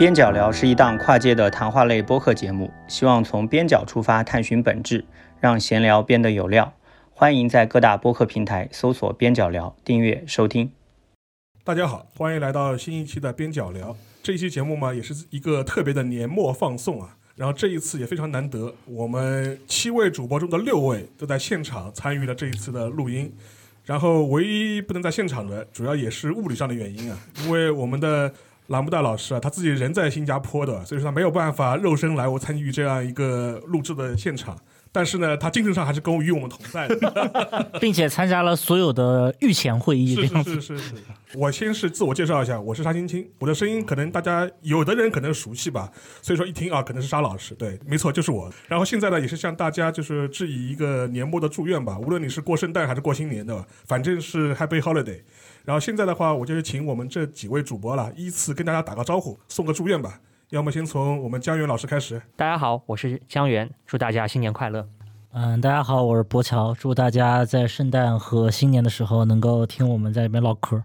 边角聊是一档跨界的谈话类播客节目，希望从边角出发探寻本质，让闲聊变得有料。欢迎在各大播客平台搜索“边角聊”，订阅收听。大家好，欢迎来到新一期的边角聊。这一期节目嘛，也是一个特别的年末放送啊。然后这一次也非常难得，我们七位主播中的六位都在现场参与了这一次的录音。然后唯一不能在现场的，主要也是物理上的原因啊，因为我们的。栏目大老师啊，他自己人在新加坡的，所以说他没有办法肉身来我参与这样一个录制的现场。但是呢，他精神上还是跟与我们同在的，并且参加了所有的御前会议。是是是是。我先是自我介绍一下，我是沙青青，我的声音可能大家有的人可能熟悉吧，所以说一听啊，可能是沙老师。对，没错，就是我。然后现在呢，也是向大家就是致以一个年末的祝愿吧，无论你是过圣诞还是过新年的，反正是 Happy Holiday。然后现在的话，我就是请我们这几位主播了，依次跟大家打个招呼，送个祝愿吧。要么先从我们江源老师开始。大家好，我是江源，祝大家新年快乐。嗯，大家好，我是博乔，祝大家在圣诞和新年的时候能够听我们在里面唠嗑。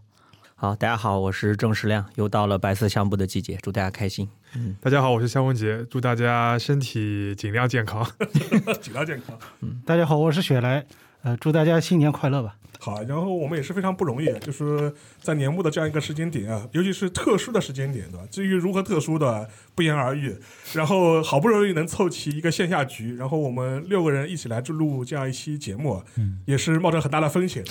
好，大家好，我是郑世亮，又到了白色相簿的季节，祝大家开心。嗯，大家好，我是肖文杰，祝大家身体尽量健康，尽量健康。嗯，大家好，我是雪莱，呃，祝大家新年快乐吧。好，然后我们也是非常不容易，就是在年末的这样一个时间点啊，尤其是特殊的时间点，对吧？至于如何特殊的，不言而喻。然后好不容易能凑齐一个线下局，然后我们六个人一起来录这样一期节目，也是冒着很大的风险。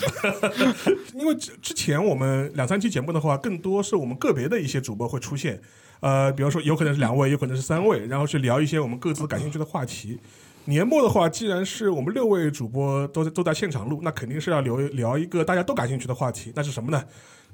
因为之前我们两三期节目的话，更多是我们个别的一些主播会出现，呃，比方说有可能是两位，有可能是三位，然后去聊一些我们各自感兴趣的话题。年末的话，既然是我们六位主播都在都在现场录，那肯定是要聊聊一个大家都感兴趣的话题，那是什么呢？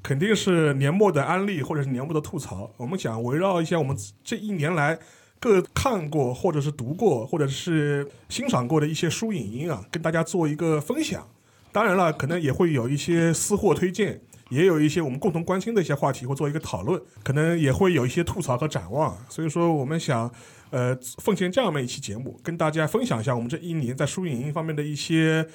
肯定是年末的安利或者是年末的吐槽。我们想围绕一下我们这一年来各看过或者是读过或者是欣赏过的一些书影音啊，跟大家做一个分享。当然了，可能也会有一些私货推荐，也有一些我们共同关心的一些话题会做一个讨论，可能也会有一些吐槽和展望。所以说，我们想。呃，奉献这样的一期节目，跟大家分享一下我们这一年在书影音方面的一些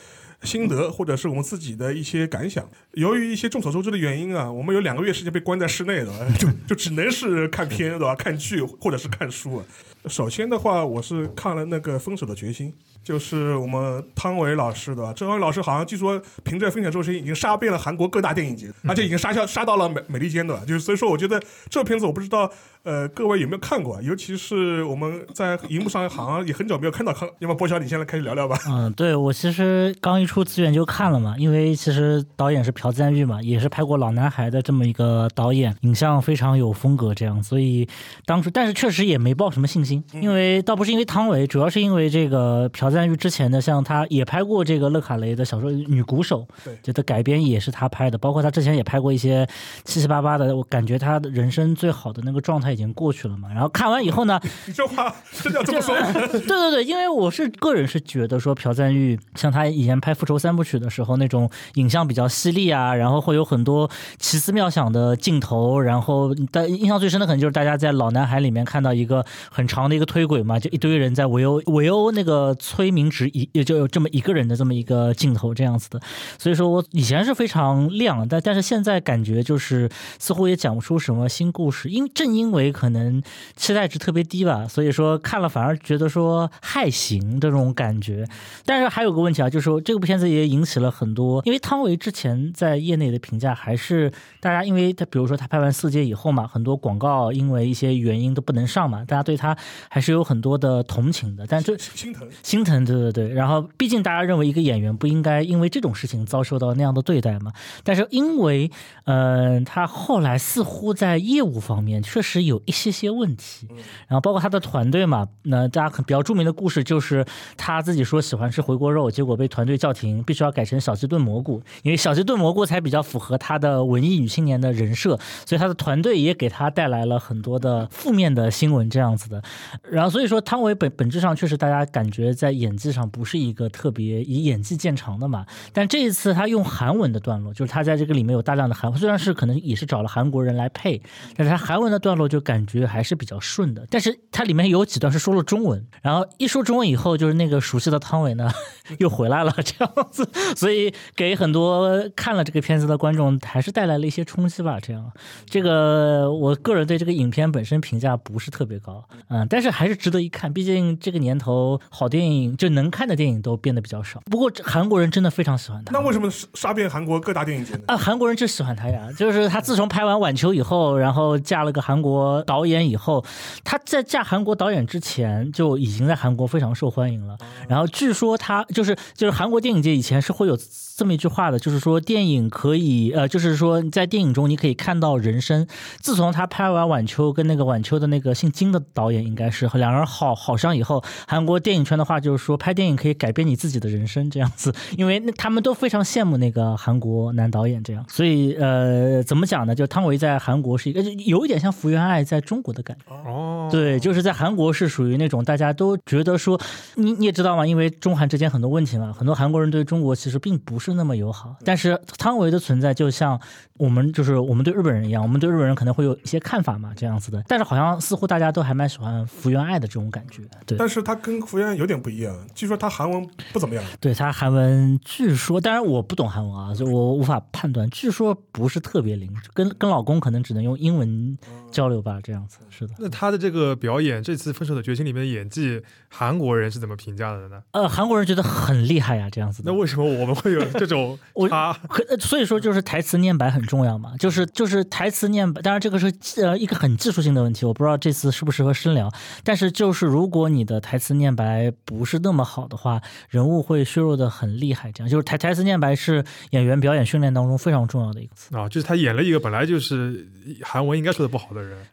心得，或者是我们自己的一些感想。由于一些众所周知的原因啊，我们有两个月时间被关在室内的，就 就只能是看片，对吧？看剧或者是看书。首先的话，我是看了那个《分手的决心》。就是我们汤唯老师的，汤唯老师好像据说凭着《分享周星》已经杀遍了韩国各大电影节，而且已经杀下杀到了美美利坚的，就是所以说我觉得这片子我不知道，呃，各位有没有看过？尤其是我们在荧幕上好像也很久没有看到，看要么波晓，你先来开始聊聊吧。嗯，对我其实刚一出资源就看了嘛，因为其实导演是朴赞玉嘛，也是拍过《老男孩》的这么一个导演，影像非常有风格，这样，所以当时但是确实也没抱什么信心，因为倒不是因为汤唯，主要是因为这个朴。赞玉之前的，像他也拍过这个勒卡雷的小说《女鼓手》，对，觉得改编也是他拍的。包括他之前也拍过一些七七八八的，我感觉他的人生最好的那个状态已经过去了嘛。然后看完以后呢，你这话真的要这么说？对对对，因为我是个人是觉得说朴赞玉像他以前拍《复仇三部曲》的时候那种影像比较犀利啊，然后会有很多奇思妙想的镜头。然后但印象最深的可能就是大家在《老男孩》里面看到一个很长的一个推轨嘛，就一堆人在围殴围殴那个催。崔明植一也就有这么一个人的这么一个镜头这样子的，所以说我以前是非常亮，但但是现在感觉就是似乎也讲不出什么新故事，因正因为可能期待值特别低吧，所以说看了反而觉得说还行这种感觉。但是还有个问题啊，就是说这部片子也引起了很多，因为汤唯之前在业内的评价还是大家，因为他比如说他拍完《四阶》以后嘛，很多广告因为一些原因都不能上嘛，大家对他还是有很多的同情的，但这心疼心疼。对对对，然后毕竟大家认为一个演员不应该因为这种事情遭受到那样的对待嘛。但是因为，嗯，他后来似乎在业务方面确实有一些些问题，然后包括他的团队嘛，那大家比较著名的故事就是他自己说喜欢吃回锅肉，结果被团队叫停，必须要改成小鸡炖蘑菇，因为小鸡炖蘑菇才比较符合他的文艺女青年的人设，所以他的团队也给他带来了很多的负面的新闻这样子的。然后所以说汤唯本本质上确实大家感觉在演。演技上不是一个特别以演技见长的嘛，但这一次他用韩文的段落，就是他在这个里面有大量的韩，虽然是可能也是找了韩国人来配，但是他韩文的段落就感觉还是比较顺的。但是它里面有几段是说了中文，然后一说中文以后，就是那个熟悉的汤唯呢 又回来了，这样子，所以给很多看了这个片子的观众还是带来了一些冲击吧。这样，这个我个人对这个影片本身评价不是特别高，嗯，但是还是值得一看。毕竟这个年头好电影就能看的电影都变得比较少。不过韩国人真的非常喜欢他。那为什么杀遍韩国各大电影节呢？啊，韩国人就喜欢他呀，就是他自从拍完《晚秋》以后，然后嫁了个韩国导演以后，他在嫁韩国导演之前就已经在韩国非常受欢迎了。然后据说他就是就是韩国电影界以前是会有这么一句话的，就是说电影可以呃，就是说在电影中你可以看到人生。自从他拍完《晚秋》跟那个《晚秋》的那个姓金的导演应该是和两人好好上以后，韩国电影圈的话就是说拍电影可以改变你自己的人生这样子，因为那他们都非常羡慕那个韩国男导演这样。所以呃，怎么讲呢？就汤唯在韩国是一个有一点像福原爱在中国的感觉。哦，对，就是在韩国是属于那种大家都觉得说，你你也知道嘛？因为中韩之间很多问题嘛，很多韩国人对中国其实并不是那么友好。但是汤唯的存在就像我们就是我们对日本人一样，我们对日本人可能会有一些看法嘛，这样子的。但是好像似乎大家都还蛮喜欢福原爱的这种感觉。对，但是他跟福原爱有点不一样，据说他韩文不怎么样。对他韩文，据说，当然我不懂韩文啊，就我无法判断。据说不是特别灵，跟跟老公可能只能用英文交流吧，这样子是的。那他的这个表演，这次《分手的决心》里面的演技，韩国人是怎么评价的呢？呃，韩国人觉得很厉害呀，这样子。那为什么我们会有这种我可所以说就是台词念白很重要嘛，就是就是台词念白，当然这个是呃一个很技术性的问题，我不知道这次适不适合深聊，但是就是如果你的台词念白不是那么好的话，人物会削弱的很厉害，这样就是台台词念白是演员表演训练当中非常重要的一个词啊，就是他演了一个本来就是韩文应该说的不好的人。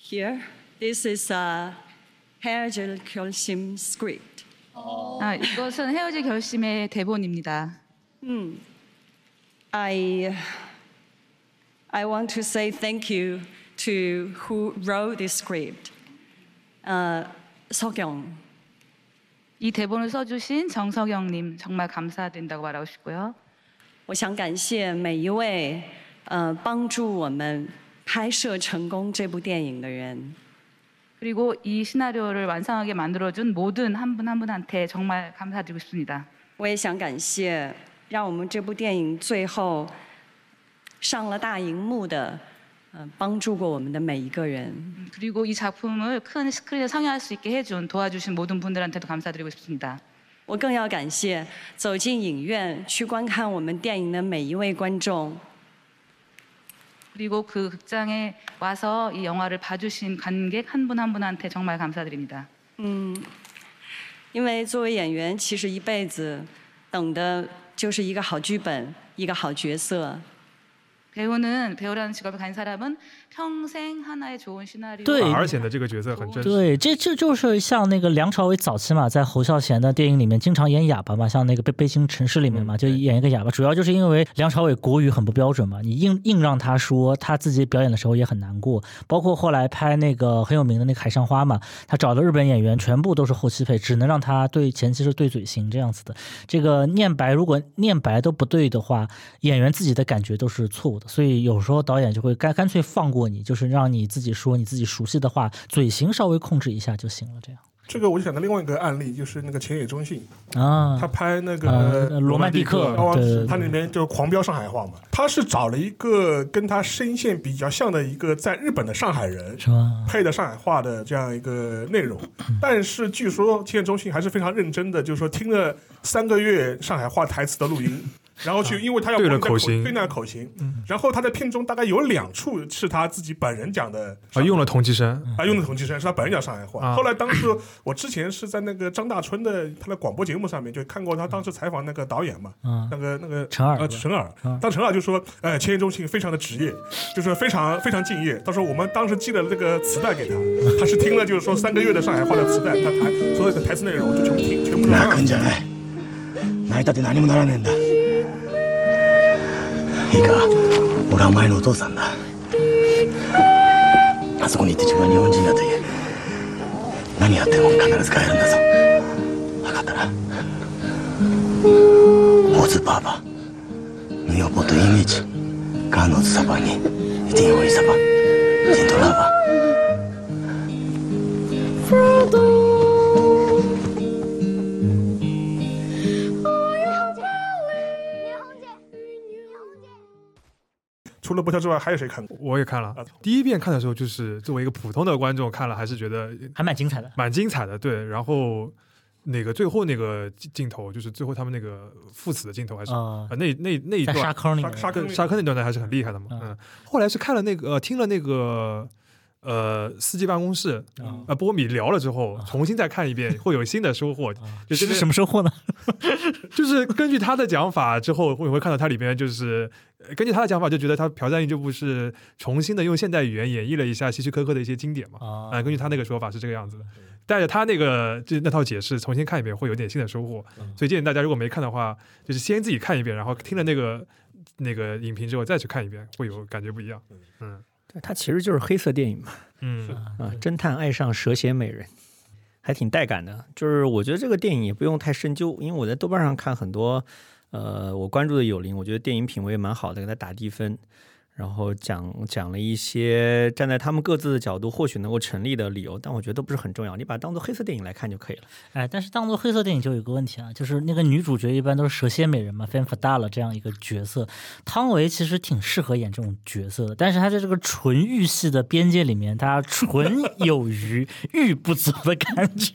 Here, this is a h a r g e l k u l s i m script. 아, 이것은 헤어질 결심의 대본입니다. Hmm. I, I want to say thank you to who wrote this script. Uh, 석영. 이 대본을 써주신 정석영님 정말 감사드린다고 말하고 싶고요. 我想感谢每一位呃帮助我们拍摄成功这部电影的人。 그리고 이 시나리오를 완성하게 만들어준 모든 한 분 한 분한테 정말 감사드리고 싶습니다. 我也想感谢让我们这部电影最后上了大荧幕的，呃，帮助过我们的每一个人。 그리고 이 작품을 큰 스크린에 상영할 수 있게 해준 도와주신 모든 분들한테도 감사드리고 싶습니다. 我更要感谢走进影院去观看我们电影的每一位观众。 그리고 그 극장에 와서 이 영화를 봐주신 관객 한 분 한 분한테 정말 감사드립니다. 嗯，因为作为演员，其实一辈子等的就是一个好剧本，一个好角色。 배우는 배우라는 직업을 가진 사람은 평생하나의좋 은. 对，而且呢这个角色很正。对，这这就是像那个梁朝伟早期嘛，在侯孝贤的电影里面经常演哑巴嘛，像那个悲悲情城市里面嘛，就演一个哑巴，主要就是因为梁朝伟国语很不标准嘛，你硬硬让他说，他自己表演的时候也很难过。包括后来拍那个很有名的那个海上花嘛，他找的日本演员全部都是后期配，只能让他对前期是对嘴型这样子的。这个念白如果念白都不对的话，演员自己的感觉都是错误的，所以有时候导演就会干干脆放过。你，就是让你自己说你自己熟悉的话，嘴型稍微控制一下就行了，这样。这个我就想到另外一个案例，就是那个前野忠信，啊，他拍那呃个罗曼蒂克他里面就狂飙上海话嘛。他是找了一个跟他声线比较像的一个在日本的上海人，是吧？配的上海话的这样一个内容。但是据说千叶忠信还是非常认真的，就是说听了三个月上海话台词的录音。然后去，因为他要对了模拟口型对那个口型，然后他在片中大概有两处是他自己本人讲的啊，用了同期声，啊，用的同期声是他本人讲上海话。啊后来当时我之前是在那个张大春的他的广播节目上面就看过他当时采访那个导演嘛，嗯那个那个陈耳呃陈耳嗯，当陈耳就说，呃，千叶忠信非常的职业，就是非常非常敬业。到时候我们当时寄了这个磁带给他，他是听了就是说三个月的上海话的磁带，他台所有的台词内容就全部听，全部都泣くんじゃない泣いたって何もならねえんだ いいか？俺はお前のお父さんだ。あそこに行って自分は日本人だという。何やっても必ず帰るんだぞ。分かったな？オズバーバ。ヌヨポとイメージ。ガーノズサバに。ティンオリサバ。ティントラーバ Frodo. 除了波特之外，还有谁看过？我也看了，第一遍看的时候，就是作为一个普通的观众看了，还是觉得还蛮精彩的，蛮精彩的。对，然后那个最后那个镜头，就是最后他们那个赴死的镜头，还是啊那那那一段沙坑里面，沙坑沙坑那段呢，还是很厉害的嘛。嗯，后来是看了那个听了那个。呃，四季办公室，呃，波米聊了之后，重新再看一遍，会有新的收获。就是什么收获呢？就是根据他的讲法之后，会会看到他里边，就是根据他的讲法，就觉得他朴赞郁这部是重新的用现代语言演绎了一下希区柯克的一些经典嘛。啊，根据他那个说法是这个样子的，带着他那个就那套解释重新看一遍，会有点新的收获。所以建议大家如果没看的话，就是先自己看一遍，然后听了那个那个影评之后再去看一遍，会有感觉不一样。嗯。对，它其实就是黑色电影嘛，嗯啊，侦探爱上蛇蝎美人，还挺带感的。就是我觉得这个电影也不用太深究，因为我在豆瓣上看很多，呃，我关注的有灵，我觉得电影品味蛮好的，给他打低分。然后讲讲了一些站在他们各自的角度或许能够成立的理由，但我觉得都不是很重要，你把它当做黑色电影来看就可以了。哎，但是当做黑色电影就有个问题啊，就是那个女主角一般都是蛇蝎美人嘛 f a n f a l 这样一个角色，汤唯其实挺适合演这种角色的，但是她在这个纯欲系的边界里面，她纯 有余欲不足的感觉。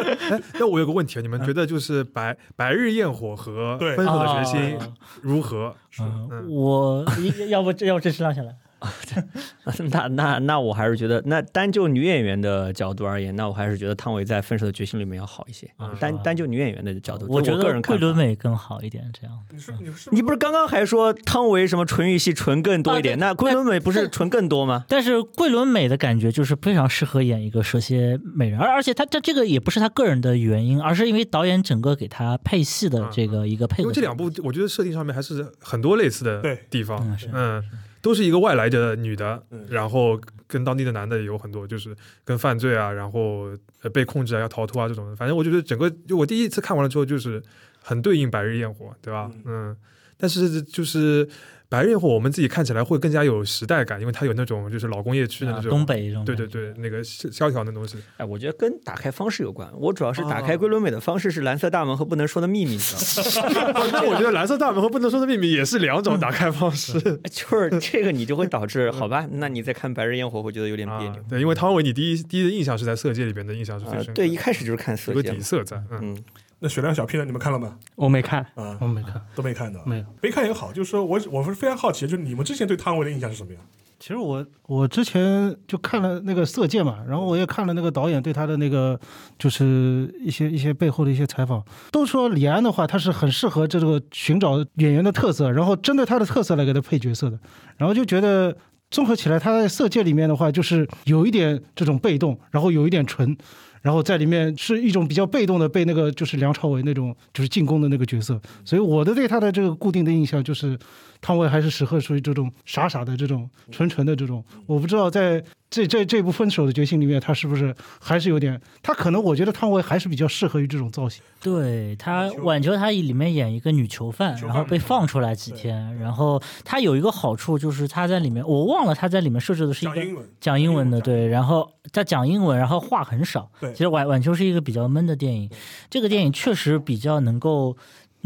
那我有个问题啊，你们觉得就是白白日焰火和分手的决心如何？嗯，我要不这要这是让下来？那那那我还是觉得，那单就女演员的角度而言，那我还是觉得汤唯在《分手的决心》里面要好一些。单单就女演员的角度，我觉得桂纶镁更好一点。这样，你是你是你不是刚刚还说汤唯什么纯欲系纯更多一点？那桂纶镁不是纯更多吗？但是桂纶镁的感觉就是非常适合演一个蛇蝎美人，而而且她这这个也不是她个人的原因，而是因为导演整个给她配戏的这个一个配合。因为这两部我觉得设定上面还是很多类似的地方。嗯，嗯。都是一个外来的女的，然后跟当地的男的有很多，就是跟犯罪啊，然后被控制啊，要逃脱啊这种。反正我觉得整个，就我第一次看完了之后，就是很对应《白日焰火》，对吧？嗯，但是就是。白日焰火，我们自己看起来会更加有时代感，因为它有那种就是老工业区的那种东北这种，对对对，那个萧条的东西。哎，我觉得跟打开方式有关。我主要是打开桂纶镁的方式是蓝色大门和不能说的秘密？那我觉得蓝色大门和不能说的秘密也是两种打开方式。就是这个，你就会导致好吧？那你再看白日焰火会觉得有点别扭。对，因为汤唯，你第一第一的印象是在色戒里边的印象是最深。对，一开始就是看色戒，有底色在。嗯。那雪亮小 P 呢？你们看了吗？我没看啊，我没看，都没看的，没有，没看也好。就是说我我是非常好奇，就是你们之前对汤唯的印象是什么样？其实我我之前就看了那个《色戒》嘛，然后我也看了那个导演对他的那个就是一些一些背后的一些采访，都说李安的话他是很适合这个寻找演员的特色，然后针对他的特色来给他配角色的，然后就觉得综合起来他在《色戒》里面的话就是有一点这种被动，然后有一点纯。然后在里面是一种比较被动的被那个就是梁朝伟那种就是进攻的那个角色，所以我的对他的这个固定的印象就是。汤唯还是适合属于这种傻傻的这种纯纯的这种，我不知道在这这这部分手的决心里面，他是不是还是有点，他可能我觉得汤唯还是比较适合于这种造型。对他晚秋，他里面演一个女囚犯，然后被放出来几天，然后他有一个好处就是他在里面，我忘了他在里面设置的是一个讲英文的，对，然后他讲英文，然后话很少。对，其实晚晚秋是一个比较闷的电影，这个电影确实比较能够。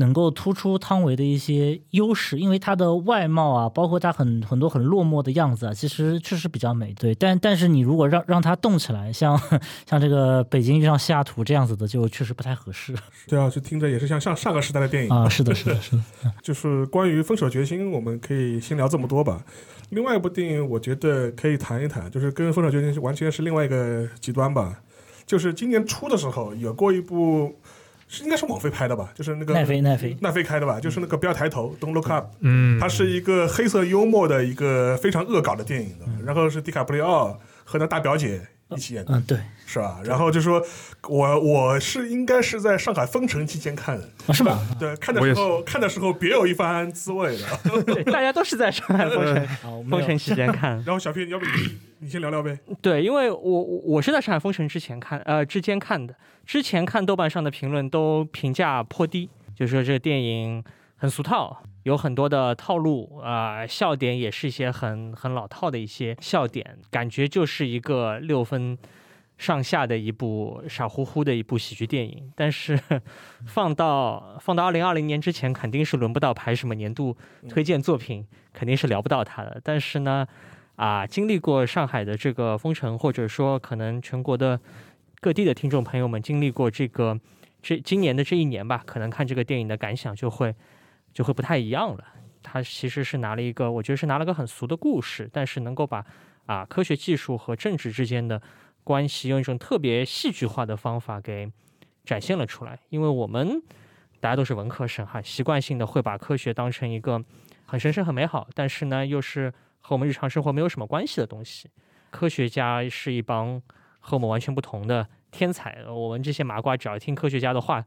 能够突出汤唯的一些优势，因为她的外貌啊，包括她很很多很落寞的样子啊，其实确实比较美。对，但但是你如果让让她动起来，像像这个北京遇上西雅图这样子的，就确实不太合适。对啊，就听着也是像上上个时代的电影啊。是的，是的，是的。就是关于分手决心，我们可以先聊这么多吧。另外一部电影，我觉得可以谈一谈，就是跟分手决心完全是另外一个极端吧。就是今年初的时候有过一部。是应该是网飞拍的吧，就是那个奈飞奈飞。奈飞开的吧，就是那个不要抬头，Don't Look Up，嗯，它是一个黑色幽默的一个非常恶搞的电影的，然后是迪卡布里奥和他大表姐一起演的，嗯，对，是吧？然后就说，我我是应该是在上海封城期间看的，是吧？对，看的时候看的时候别有一番滋味的，对，大家都是在上海封城封城期间看。然后小片，要不你你先聊聊呗？对，因为我我是在上海封城之前看，呃，之间看的。之前看豆瓣上的评论都评价颇低，就说这个电影很俗套，有很多的套路啊，笑点也是一些很很老套的一些笑点，感觉就是一个六分上下的一部傻乎乎的一部喜剧电影，但是 放到放到二零二零年之前，肯定是轮不到排什么年度推荐作品，肯定是聊不到它的。但是呢，啊，经历过上海的这个封城，或者说可能全国的各地的听众朋友们经历过这个这今年的这一年吧，可能看这个电影的感想就会就会不太一样了。它其实是拿了一个，我觉得是拿了个很俗的故事，但是能够把啊科学技术和政治之间的。关系用一种特别戏剧化的方法给展现了出来，因为我们大家都是文科生哈，习惯性的会把科学当成一个很神圣、很美好，但是呢又是和我们日常生活没有什么关系的东西。科学家是一帮和我们完全不同的天才，我们这些麻瓜只要听科学家的话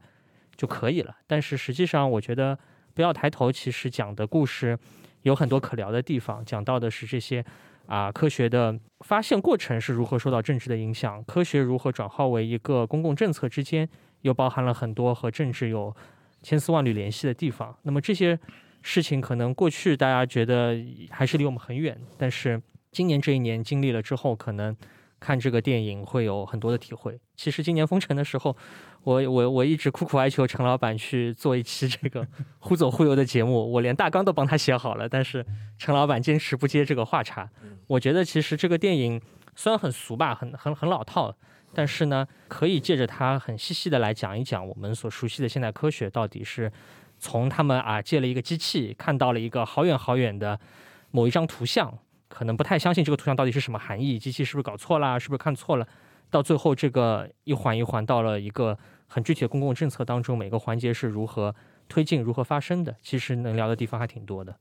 就可以了。但是实际上，我觉得不要抬头，其实讲的故事有很多可聊的地方，讲到的是这些。啊，科学的发现过程是如何受到政治的影响？科学如何转化为一个公共政策之间，又包含了很多和政治有千丝万缕联系的地方。那么这些事情可能过去大家觉得还是离我们很远，但是今年这一年经历了之后，可能。看这个电影会有很多的体会。其实今年封城的时候，我我我一直苦苦哀求陈老板去做一期这个 忽左忽右的节目，我连大纲都帮他写好了，但是陈老板坚持不接这个话茬。我觉得其实这个电影虽然很俗吧，很很很老套，但是呢，可以借着它很细细的来讲一讲我们所熟悉的现代科学到底是从他们啊借了一个机器看到了一个好远好远的某一张图像。可能不太相信这个图像到底是什么含义，机器是不是搞错了，是不是看错了？到最后这个一环一环到了一个很具体的公共政策当中，每个环节是如何推进、如何发生的？其实能聊的地方还挺多的。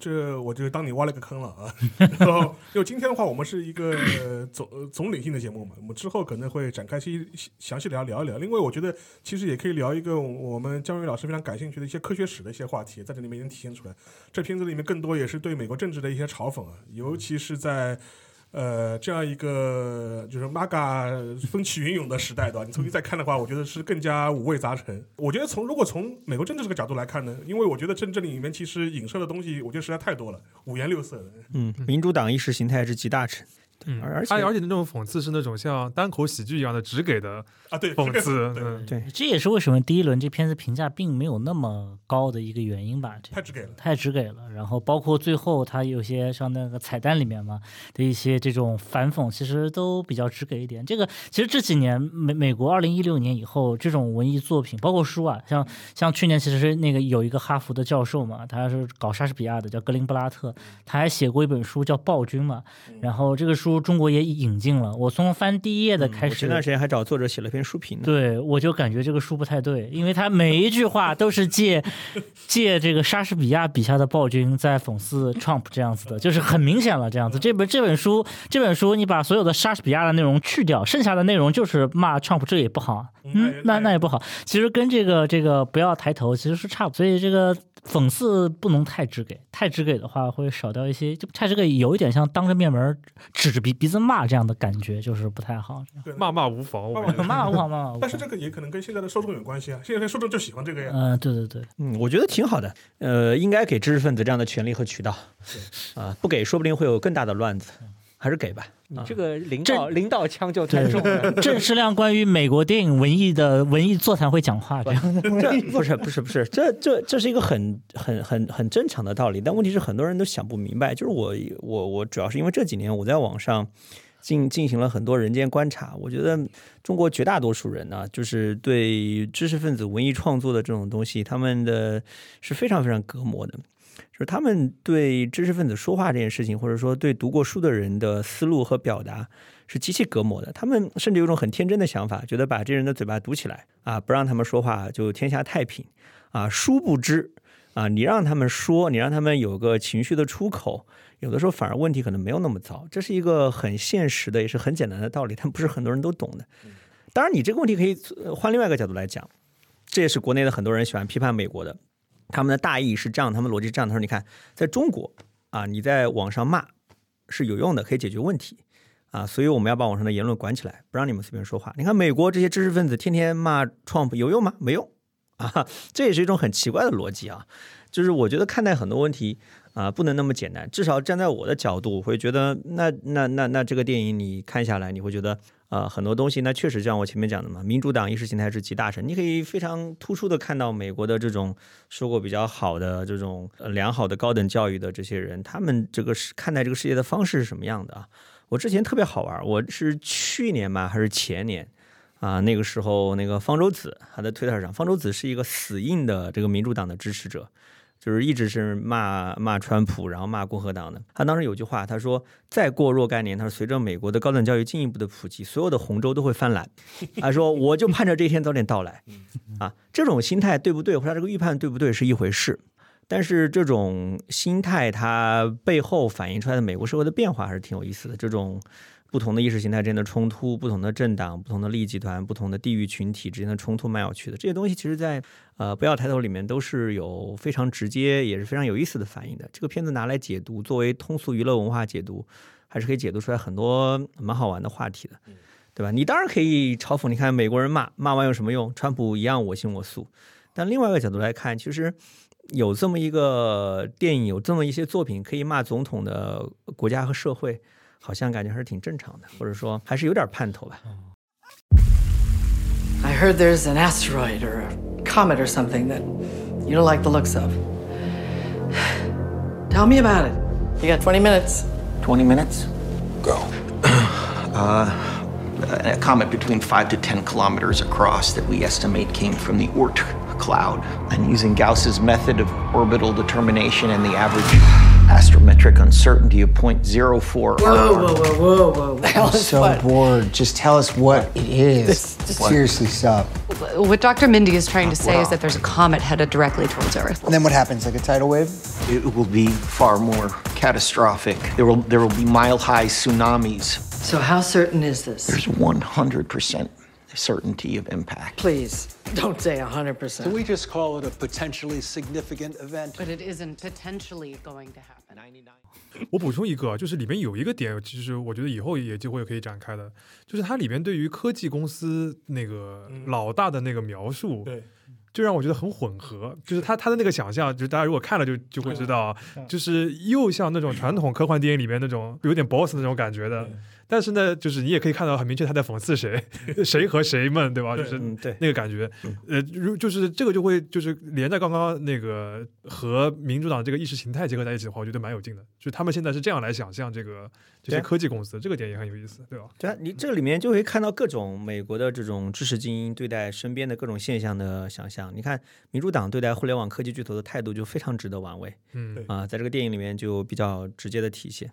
这我就当你挖了个坑了啊！然后，因为今天的话，我们是一个总总领性的节目嘛，我们之后可能会展开细详细聊聊一聊。另外，我觉得其实也可以聊一个我们姜伟老师非常感兴趣的一些科学史的一些话题，在这里面也能体现出来。这片子里面更多也是对美国政治的一些嘲讽啊，尤其是在。呃，这样一个就是 MAGA 风起云涌的时代，对吧？你重新再看的话，我觉得是更加五味杂陈。我觉得从如果从美国政治这个角度来看呢，因为我觉得政治里面其实影射的东西，我觉得实在太多了，五颜六色的。嗯，民主党意识形态是集大成。嗯，而且而且那种讽刺是那种像单口喜剧一样的，直给的啊，对讽刺，嗯，对，这也是为什么第一轮这片子评价并没有那么高的一个原因吧？太直给了，太直给了。然后包括最后他有些像那个彩蛋里面嘛的一些这种反讽，其实都比较直给一点。这个其实这几年美美国二零一六年以后这种文艺作品，包括书啊，像像去年其实是那个有一个哈佛的教授嘛，他是搞莎士比亚的，叫格林布拉特，他还写过一本书叫《暴君》嘛。然后这个书中国也引。进了，我从翻第一页的开始。前段时间还找作者写了篇书评。对，我就感觉这个书不太对，因为他每一句话都是借 借这个莎士比亚笔下的暴君在讽刺 Trump 这样子的，就是很明显了这样子。这本这本书这本书，你把所有的莎士比亚的内容去掉，剩下的内容就是骂 Trump，这也不好。嗯，那那也不好。其实跟这个这个不要抬头其实是差不多。所以这个讽刺不能太直给，太直给的话会少掉一些。就太直给有一点像当着面门指着鼻鼻子骂这样的感觉，就是不太好。对 骂骂无妨，骂骂无妨，骂骂。但是这个也可能跟现在的受众有关系啊。现在的受众就喜欢这个呀。嗯，对对对。嗯，我觉得挺好的。呃，应该给知识分子这样的权利和渠道。啊，不给说不定会有更大的乱子。还是给吧，你这个领导领导腔就太重了。郑世亮关于美国电影文艺的文艺座谈会讲话，这样 这不是不是不是，这这这是一个很很很很正常的道理。但问题是很多人都想不明白。就是我我我主要是因为这几年我在网上进进行了很多人间观察，我觉得中国绝大多数人呢，就是对知识分子文艺创作的这种东西，他们的是非常非常隔膜的。就是他们对知识分子说话这件事情，或者说对读过书的人的思路和表达是极其隔膜的。他们甚至有种很天真的想法，觉得把这人的嘴巴堵起来啊，不让他们说话，就天下太平啊。殊不知啊，你让他们说，你让他们有个情绪的出口，有的时候反而问题可能没有那么糟。这是一个很现实的，也是很简单的道理，但不是很多人都懂的。当然，你这个问题可以换另外一个角度来讲，这也是国内的很多人喜欢批判美国的。他们的大意是这样，他们逻辑是这样。他说：“你看，在中国啊，你在网上骂是有用的，可以解决问题啊，所以我们要把网上的言论管起来，不让你们随便说话。你看美国这些知识分子天天骂 Trump 有用吗？没用啊，这也是一种很奇怪的逻辑啊。就是我觉得看待很多问题，啊，不能那么简单。至少站在我的角度，我会觉得，那那那那这个电影你看下来，你会觉得，呃，很多东西，那确实像我前面讲的嘛，民主党意识形态是集大成，你可以非常突出的看到美国的这种受过比较好的这种呃良好的高等教育的这些人，他们这个是看待这个世界的方式是什么样的啊？我之前特别好玩，我是去年吧还是前年啊？那个时候那个方舟子还在推特上，方舟子是一个死硬的这个民主党的支持者。就是一直是骂骂川普，然后骂共和党的。他当时有句话，他说：“再过若干年，他说随着美国的高等教育进一步的普及，所有的红州都会翻蓝。”他说：“我就盼着这一天早点到来。”啊，这种心态对不对，或者这个预判对不对是一回事，但是这种心态它背后反映出来的美国社会的变化还是挺有意思的。这种。不同的意识形态之间的冲突，不同的政党、不同的利益集团、不同的地域群体之间的冲突，蛮有趣的。这些东西其实，在呃不要抬头里面都是有非常直接，也是非常有意思的反应的。这个片子拿来解读，作为通俗娱乐文化解读，还是可以解读出来很多蛮好玩的话题的，对吧？你当然可以嘲讽，你看美国人骂骂完有什么用？川普一样我行我素。但另外一个角度来看，其实有这么一个电影，有这么一些作品可以骂总统的国家和社会。好像感觉还是挺正常的，或者说还是有点盼头吧。I heard there's an asteroid or a comet or something that you don't like the looks of. Tell me about it. You got 20 minutes. 20 minutes? Go. uh, a comet between 5 to 10 kilometers across that we estimate came from the Oort cloud. And using Gauss's method of orbital determination and the average astrometric uncertainty of 0.04. Whoa, whoa, whoa, whoa, whoa. The hell I'm is so what? bored. Just tell us what it is. This, this Seriously, stop. What Dr. Mindy is trying to say is that there's a comet headed directly towards Earth. And then what happens? Like a tidal wave? It will be far more catastrophic. There will there will be mile high tsunamis. So how certain is this? There's 100% certainty of impact. Please, don't say 100%. Can we just call it a potentially significant event? But it isn't potentially going to happen. 我补充一个，就是里面有一个点，其实我觉得以后也机会可以展开的，就是它里面对于科技公司那个老大的那个描述，对，就让我觉得很混合。就是他他的那个想象，就是大家如果看了就就会知道，就是又像那种传统科幻电影里面那种有点 boss 那种感觉的。但是呢，就是你也可以看到很明确他在讽刺谁，谁和谁们，对吧？就是对那个感觉，呃，如就是这个就会就是连在刚刚那个和民主党这个意识形态结合在一起的话，我觉得蛮有劲的。就他们现在是这样来想象这个这些科技公司，这个点也很有意思，对吧？对啊，你这里面就会看到各种美国的这种知识精英对待身边的各种现象的想象。你看民主党对待互联网科技巨头的态度就非常值得玩味，嗯啊，在这个电影里面就比较直接的体现。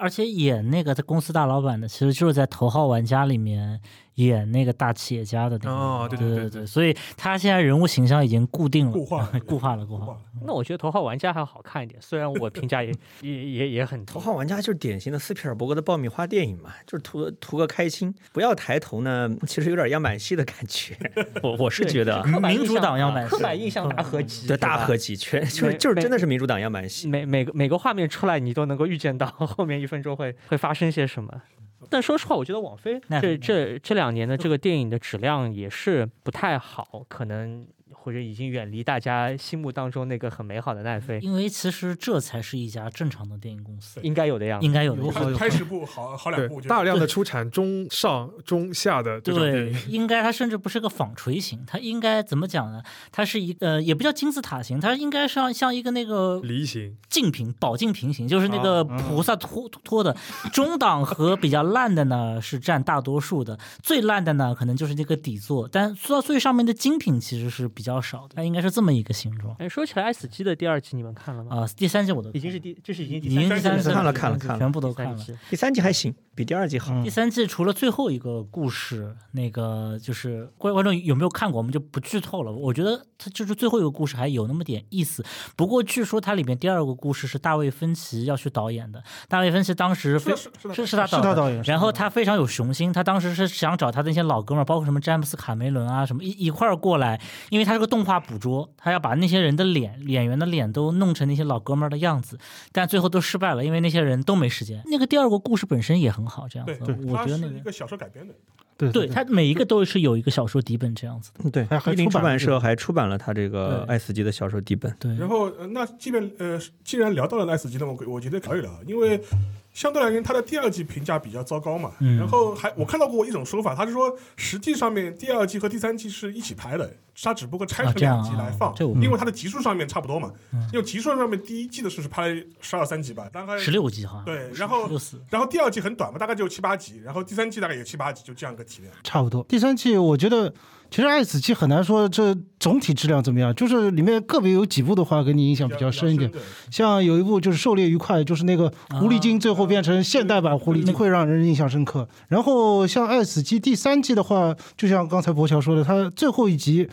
而且演那个在公司大老板的，其实就是在《头号玩家》里面。演那个大企业家的那个哦，对对对对，所以他现在人物形象已经固定了，固化了 固化了，固化。那我觉得《头号玩家》还好看一点，虽然我评价也 也也也很。头号玩家就是典型的斯皮尔伯格的爆米花电影嘛，就是图图个开心，不要抬头呢，其实有点样板戏的感觉。我我是觉得民主党样板戏，刻板印象大合集，对大合集，全就是就是真的是民主党样板戏，每每个每个画面出来，你都能够预见到后面一分钟会会发生些什么。但说实话，我觉得网飞这这这两年的这个电影的质量也是不太好，可能。或者已经远离大家心目当中那个很美好的奈飞，因为其实这才是一家正常的电影公司应该有的样子，应该有的。开始部好好两部，大量的出产中上中下的这种电影，应该它甚至不是个纺锤型，它应该怎么讲呢？它是一呃，也不叫金字塔型，它应该像像一个那个梨形镜平宝镜平行，就是那个菩萨托托的中档和比较烂的呢是占大多数的，最烂的呢可能就是那个底座，但做到最上面的精品其实是比较。比较少的，它应该是这么一个形状。哎，说起来，《爱死机》的第二季你们看了吗？啊，第三季我都已经是第，这是已经已经第三季看了看了看了，全部都看了。第三季还行，比第二季好。第三季除了最后一个故事，那个就是观观众有没有看过，我们就不剧透了。我觉得它就是最后一个故事还有那么点意思。不过据说它里面第二个故事是大卫芬奇要去导演的。大卫芬奇当时非是是他导演，然后他非常有雄心，他当时是想找他的那些老哥们，包括什么詹姆斯卡梅伦啊什么一一块儿过来，因为他是个动画捕捉。他要把那些人的脸、演员的脸都弄成那些老哥们儿的样子，但最后都失败了，因为那些人都没时间。那个第二个故事本身也很好，这样子，我觉得那个一个小说改编的。对对，它每一个都是有一个小说底本这样子的。对，还一零出版社还出版了他这个对《爱死机》的小说底本。对，然后，呃那即便呃，既然聊到了爱斯基，那么我我觉得可以了，因为相对而言，它的第二季评价比较糟糕嘛。嗯然后还我看到过一种说法，他是说实际上面第二季和第三季是一起拍的，它只不过拆成两集来放，因为它的集数上面差不多嘛。因为集数上面第一季的是是拍十二三集吧，大概十六集好像。对，然后然后第二季很短嘛，大概就七八集，然后第三季大概也七八集，就这样个体量。差不多。第三季我觉得，其实《爱死机》很难说这总体质量怎么样，就是里面个别有几部的话给你印象比较深一点。像有一部就是《狩猎愉快》，就是那个狐狸精最后变成现代版狐狸精，会让人印象深刻。然后像《爱死机》第三季的话，就像刚才博乔说的，他最后一集。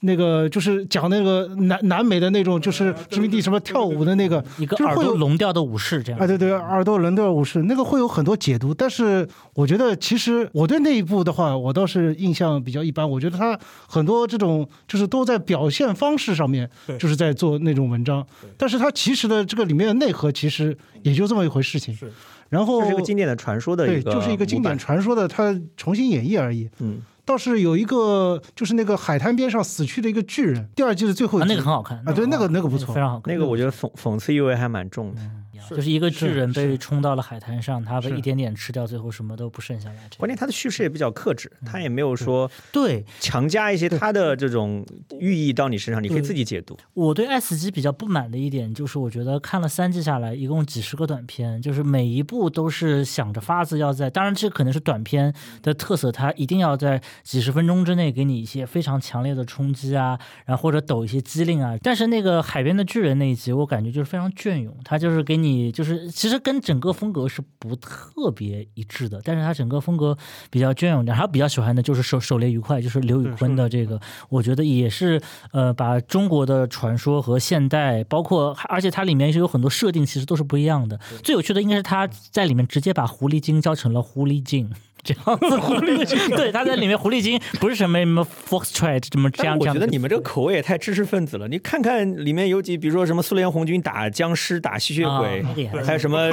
那个就是讲那个南南美的那种，就是殖民地什么跳舞的那个，一个耳朵就是会有聋掉的武士这样。啊，对对，耳朵聋掉的武士那个会有很多解读，但是我觉得其实我对那一部的话，我倒是印象比较一般。我觉得他很多这种就是都在表现方式上面，就是在做那种文章，但是它其实的这个里面的内核其实也就这么一回事情。是，然后这是一个经典的传说的对，一个，就是一个经典。传说的，它重新演绎而已。嗯，倒是有一个，就是那个海滩边上死去的一个巨人，第二季的最后一啊，集那个很好看啊，对，那个那个不错，非常好看。那个我觉得讽讽刺意味还蛮重的。就是一个巨人被冲到了海滩上，他被一点点吃掉，最后什么都不剩下来。关键他的叙事也比较克制，他也没有说对强加一些他的这种寓意到你身上，你可以自己解读。我对《爱死机》比较不满的一点就是，我觉得看了三季下来，一共几十个短片，就是每一部都是想着法子要在，当然这可能是短片的特色，它一定要在几十分钟之内给你一些非常强烈的冲击啊，然后或者抖一些机灵啊。但是那个海边的巨人那一集，我感觉就是非常隽永，它就是给你就是其实跟整个风格是不特别一致的，但是他整个风格比较隽永点。还有比较喜欢的就是手手雷愉快，就是刘宇坤的这个，我觉得也是呃把中国的传说和现代，包括而且它里面是有很多设定，其实都是不一样的。最有趣的应该是他在里面直接把狐狸精叫成了狐狸精。这样子，狐狸精 对，他在里面狐狸精不是什么什么 foxtrot 什么这样这样。我觉得你们这个口味也太知识分子了。你看看里面有几，比如说什么苏联红军打僵尸、打吸血鬼，啊还有什么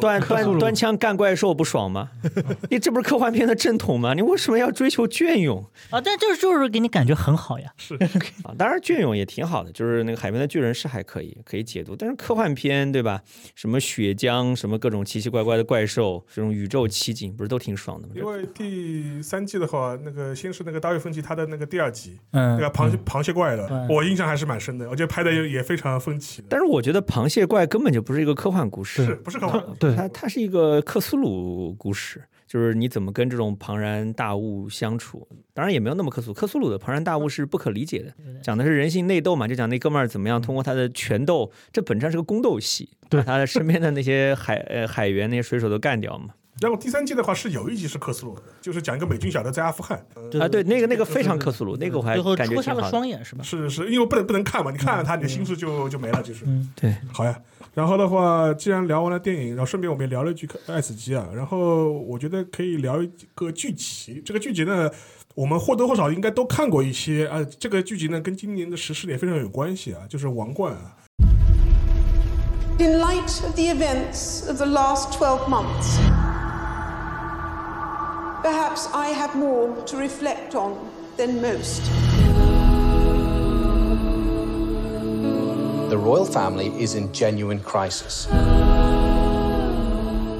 端端端枪干怪兽，不爽吗？你这不是科幻片的正统吗？你为什么要追求隽永啊？但就是就是给你感觉很好呀。是 啊，当然隽永也挺好的，就是那个海边的巨人是还可以可以解读，但是科幻片对吧？什么血浆，什么各种奇奇怪怪的怪兽，这种宇宙奇景，不是都挺爽的吗？因为第三季的话，那个先是那个大卫芬奇他的那个第二集，嗯那个螃蟹螃蟹怪的，我印象还是蛮深的，我觉得拍的也非常分歧。但是我觉得螃蟹怪根本就不是一个科幻故事，是不是科幻？对，它它是一个克苏鲁故事，就是你怎么跟这种庞然大物相处。当然也没有那么克苏，克苏鲁的庞然大物是不可理解的，讲的是人性内斗嘛，就讲那哥们儿怎么样通过他的拳斗，这本质上是个宫斗戏，把他身边的那些海呃海员那些水手都干掉嘛。然后第三季的话是有一集是克苏鲁的，就是讲一个美军小的在阿富汗啊，对，那个那个非常克苏鲁，那个我还感觉挺好的。是吧？是是，因为不能不能看嘛，你看了他，你的心思就就没了，就是。对，好呀。然后的话，既然聊完了电影，然后顺便我们也聊了一句《爱死机》啊，然后我觉得可以聊一个剧集。这个剧集呢，我们或多或少应该都看过一些啊。这个剧集呢，跟今年的时事也非常有关系啊，就是《王冠》啊。In light of the events of the last twelve months, perhaps I have more to reflect on than most. The royal family is in genuine crisis.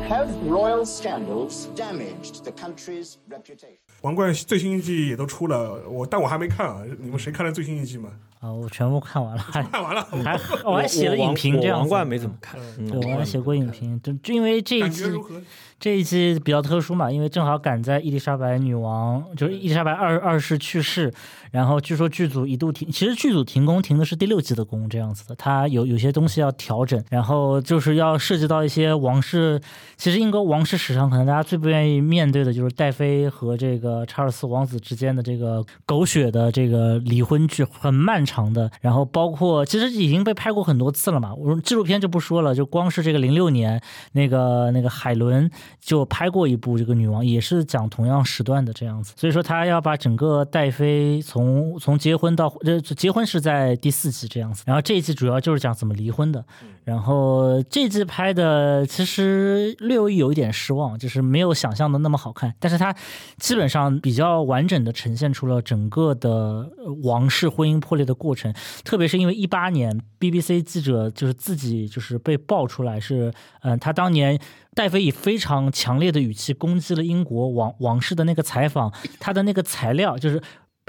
Have royal scandals damaged the country's reputation? 王冠最新一季也都出了，我但我还没看啊。你们谁看了最新一季吗？啊，我全部看完了，还看完了，还我还写了影评，这样王冠没怎么看，对我还写过影评，就就因为这一季感觉如何？ 这一季比较特殊嘛，因为正好赶在伊丽莎白女王，就是伊丽莎白二二世去世，然后据说剧组一度停，其实剧组停工停的是第六季的工这样子的，它有有些东西要调整，然后就是要涉及到一些王室，其实英国王室史上可能大家最不愿意面对的就是戴妃和这个查尔斯王子之间的这个狗血的这个离婚剧，很漫长的，然后包括其实已经被拍过很多次了嘛，我们纪录片就不说了，就光是这个零六年那个那个海伦。就拍过一部这个女王，也是讲同样时段的这样子，所以说他要把整个戴妃从从结婚到呃结婚是在第四季这样子，然后这一季主要就是讲怎么离婚的，然后这季拍的其实略微有一点失望，就是没有想象的那么好看。但是它基本上比较完整的呈现出了整个的王室婚姻破裂的过程，特别是因为一八年 BBC 记者就是自己就是被爆出来是，嗯，他当年戴妃以非常强烈的语气攻击了英国王王室的那个采访，他的那个材料就是。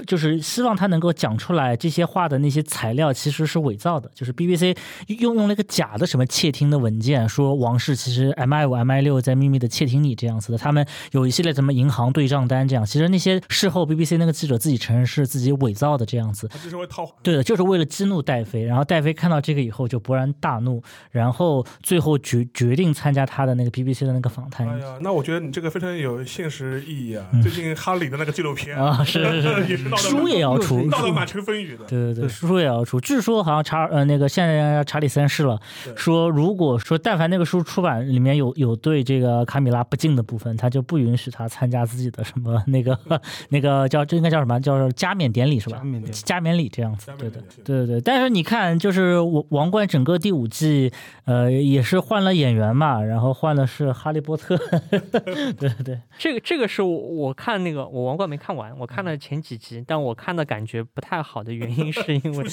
就是希望他能够讲出来这些话的那些材料其实是伪造的，就是 BBC 用用了一个假的什么窃听的文件，说王室其实 MI 五 MI 六在秘密的窃听你这样子的，他们有一系列什么银行对账单这样，其实那些事后 BBC 那个记者自己承认是自己伪造的这样子，就是为套对的，就是为了激怒戴妃，然后戴妃看到这个以后就勃然大怒，然后最后决决定参加他的那个 BBC 的那个访谈。哎呀，那我觉得你这个非常有现实意义啊！最近哈里的那个纪录片啊，是是是。书也要出，闹得满城风雨的。对对对，书也要出。据说好像查呃那个现在查理三世了，说如果说但凡那个书出版里面有有对这个卡米拉不敬的部分，他就不允许他参加自己的什么那个 那个叫这应该叫什么叫加冕典礼是吧？加冕礼这样子。对对对对对。但是你看，就是王王冠整个第五季，呃，也是换了演员嘛，然后换的是哈利波特。对对对，这个这个是我我看那个我王冠没看完，我看了前几集。但我看的感觉不太好的原因，是因为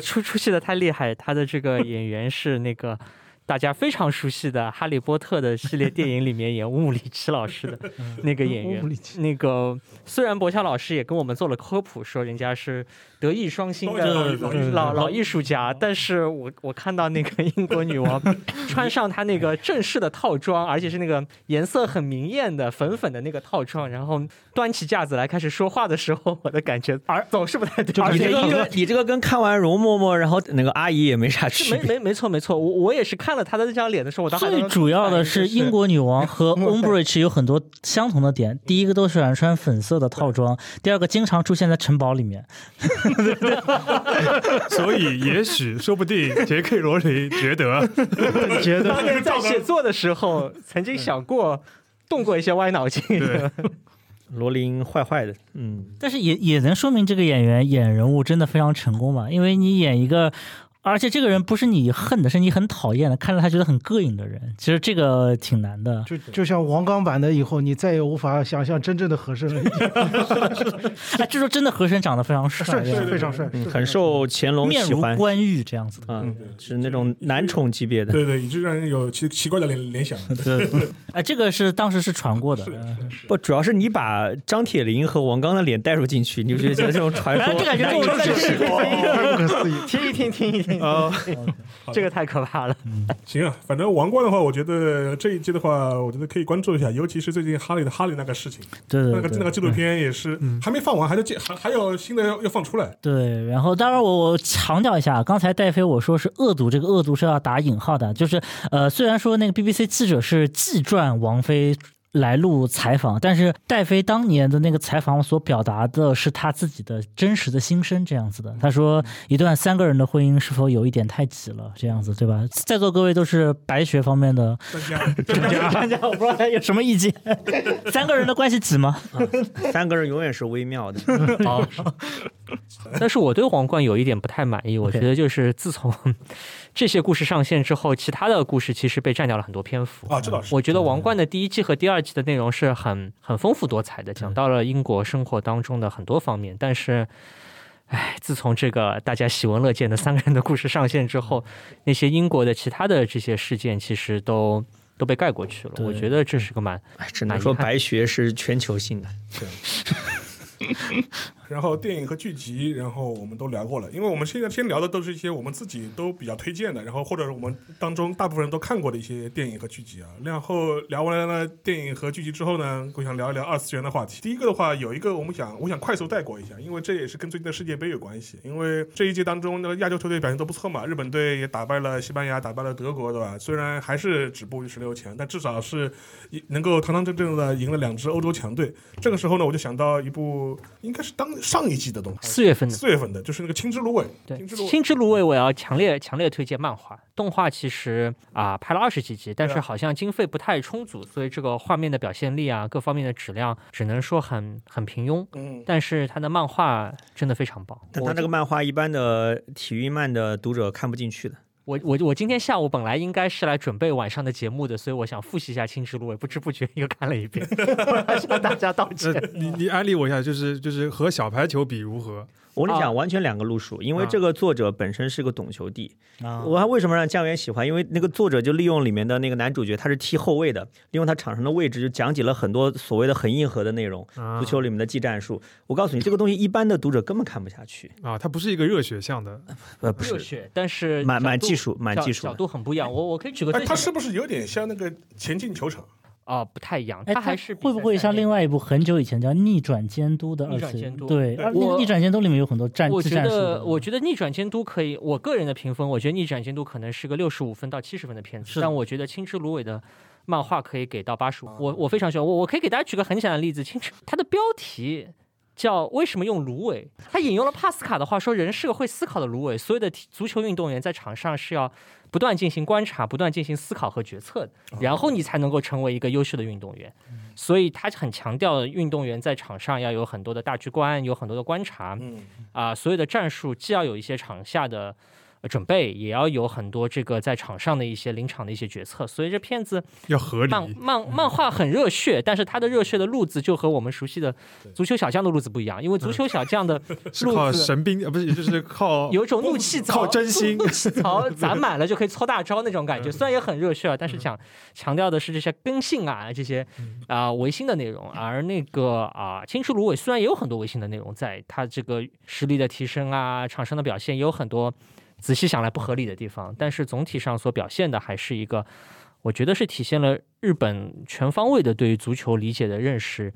出出戏的太厉害，他的这个演员是那个。大家非常熟悉的《哈利波特》的系列电影里面演乌姆里奇老师的那个演员，那个虽然博乔老师也跟我们做了科普，说人家是德艺双馨的老老艺术家，但是我我看到那个英国女王 穿上她那个正式的套装，而且是那个颜色很明艳的粉粉的那个套装，然后端起架子来开始说话的时候，我的感觉而总是不太对。你这个你这个跟看完容嬷嬷，然后那个阿姨也没啥区别。没没没错没错，我我也是看。他的那张脸的时候，我当时最主要的是英国女王和 Umbridge 有很多相同的点。第一个都喜欢穿粉色的套装，第二个经常出现在城堡里面。所以，也许说不定杰克罗琳觉得，觉得在写作的时候曾经想过动过一些歪脑筋。罗琳坏坏的，嗯，但是也也能说明这个演员演人物真的非常成功嘛，因为你演一个。而且这个人不是你恨的，是你很讨厌的，看着他觉得很膈应的人。其实这个挺难的。就就像王刚版的以后，你再也无法想象真正的和珅了。哎，据说真的和珅长得非常帅，非常帅，很受乾隆喜欢，关羽这样子的，嗯，是那种男宠级别的。对对，就让人有奇奇怪的联联想。对，哎，这个是当时是传过的。不，主要是你把张铁林和王刚的脸带入进去，你就觉得这种传说，这感觉不可思议。听一听，听一听。啊，这个太可怕了。行啊，反正王冠的话，我觉得这一季的话，我觉得可以关注一下，尤其是最近哈利的哈利那个事情。对，那个那个纪录片也是还没放完，还在还还有新的要要放出来。对，然后当然我我强调一下，刚才戴飞我说是恶毒，这个恶毒是要打引号的，就是呃，虽然说那个 BBC 记者是记传王菲。来录采访，但是戴妃当年的那个采访所表达的是他自己的真实的心声，这样子的。他说，一段三个人的婚姻是否有一点太挤了？这样子，对吧？在座各位都是白学方面的专家，专家，我不知道他有什么意见。三个人的关系挤吗？三个人永远是微妙的。好，但是我对皇冠有一点不太满意，我觉得就是自从。这些故事上线之后，其他的故事其实被占掉了很多篇幅啊，这倒是。我觉得《王冠》的第一季和第二季的内容是很很丰富多彩的，讲到了英国生活当中的很多方面。但是，唉，自从这个大家喜闻乐见的三个人的故事上线之后，那些英国的其他的这些事件其实都都被盖过去了。我觉得这是个蛮，只能说白学是全球性的。对。然后电影和剧集，然后我们都聊过了，因为我们现在先聊的都是一些我们自己都比较推荐的，然后或者是我们当中大部分人都看过的一些电影和剧集啊。然后聊完了电影和剧集之后呢，我想聊一聊二次元的话题。第一个的话，有一个我们想，我想快速带过一下，因为这也是跟最近的世界杯有关系。因为这一届当中，那个亚洲球队表现都不错嘛，日本队也打败了西班牙，打败了德国，对吧？虽然还是止步于十六强，但至少是能够堂堂正正的赢了两支欧洲强队。这个时候呢，我就想到一部应该是当上一季的东西。四月份的，四月份的，就是那个《青之芦苇》。对，《青之芦苇》，我要强烈强烈推荐漫画。动画其实啊拍了二十几集，但是好像经费不太充足，所以这个画面的表现力啊，各方面的质量只能说很很平庸。嗯，但是他的漫画真的非常棒。但他那个漫画，一般的体育漫的读者看不进去的。我我我今天下午本来应该是来准备晚上的节目的，所以我想复习一下《青之芦苇》，不知不觉又看了一遍，向大家道歉。你你安利我一下，就是就是和小排球比如何？我跟你讲，完全两个路数，因为这个作者本身是个懂球帝。我还为什么让江源喜欢？因为那个作者就利用里面的那个男主角，他是踢后卫的，利用他场上的位置就讲解了很多所谓的很硬核的内容，足球里面的技战术。我告诉你，这个东西一般的读者根本看不下去啊！他不是一个热血向的，呃，不是热血，但是满满技术，满技术，角度很不一样。我我可以举个，他是不是有点像那个前进球场？啊，不太一样，它还是会不会像另外一部很久以前叫《逆转监督》的二次？对，逆转监督里面有很多战我觉得，我觉得逆转监督可以，我个人的评分，我觉得逆转监督可能是个六十五分到七十分的片子，但我觉得青之芦苇的漫画可以给到八十五。我我非常喜欢，我我可以给大家举个很简单的例子，青之它的标题。叫为什么用芦苇？他引用了帕斯卡的话说：“人是个会思考的芦苇。”所有的足球运动员在场上是要不断进行观察、不断进行思考和决策的，然后你才能够成为一个优秀的运动员。所以他很强调运动员在场上要有很多的大局观，有很多的观察。啊，所有的战术既要有一些场下的。准备也要有很多这个在场上的一些临场的一些决策，所以这片子要合理。漫漫漫画很热血，但是它的热血的路子就和我们熟悉的足球小将的路子不一样，因为足球小将的 是靠神兵啊，不是就是靠 有一种怒气靠真心，怒气槽攒满了就可以搓大招那种感觉。虽然也很热血，但是讲强调的是这些根性啊，这些啊唯心的内容。而那个啊青之芦苇虽然也有很多唯心的内容，在它这个实力的提升啊，场上的表现也有很多。仔细想来不合理的地方，但是总体上所表现的还是一个，我觉得是体现了日本全方位的对于足球理解的认识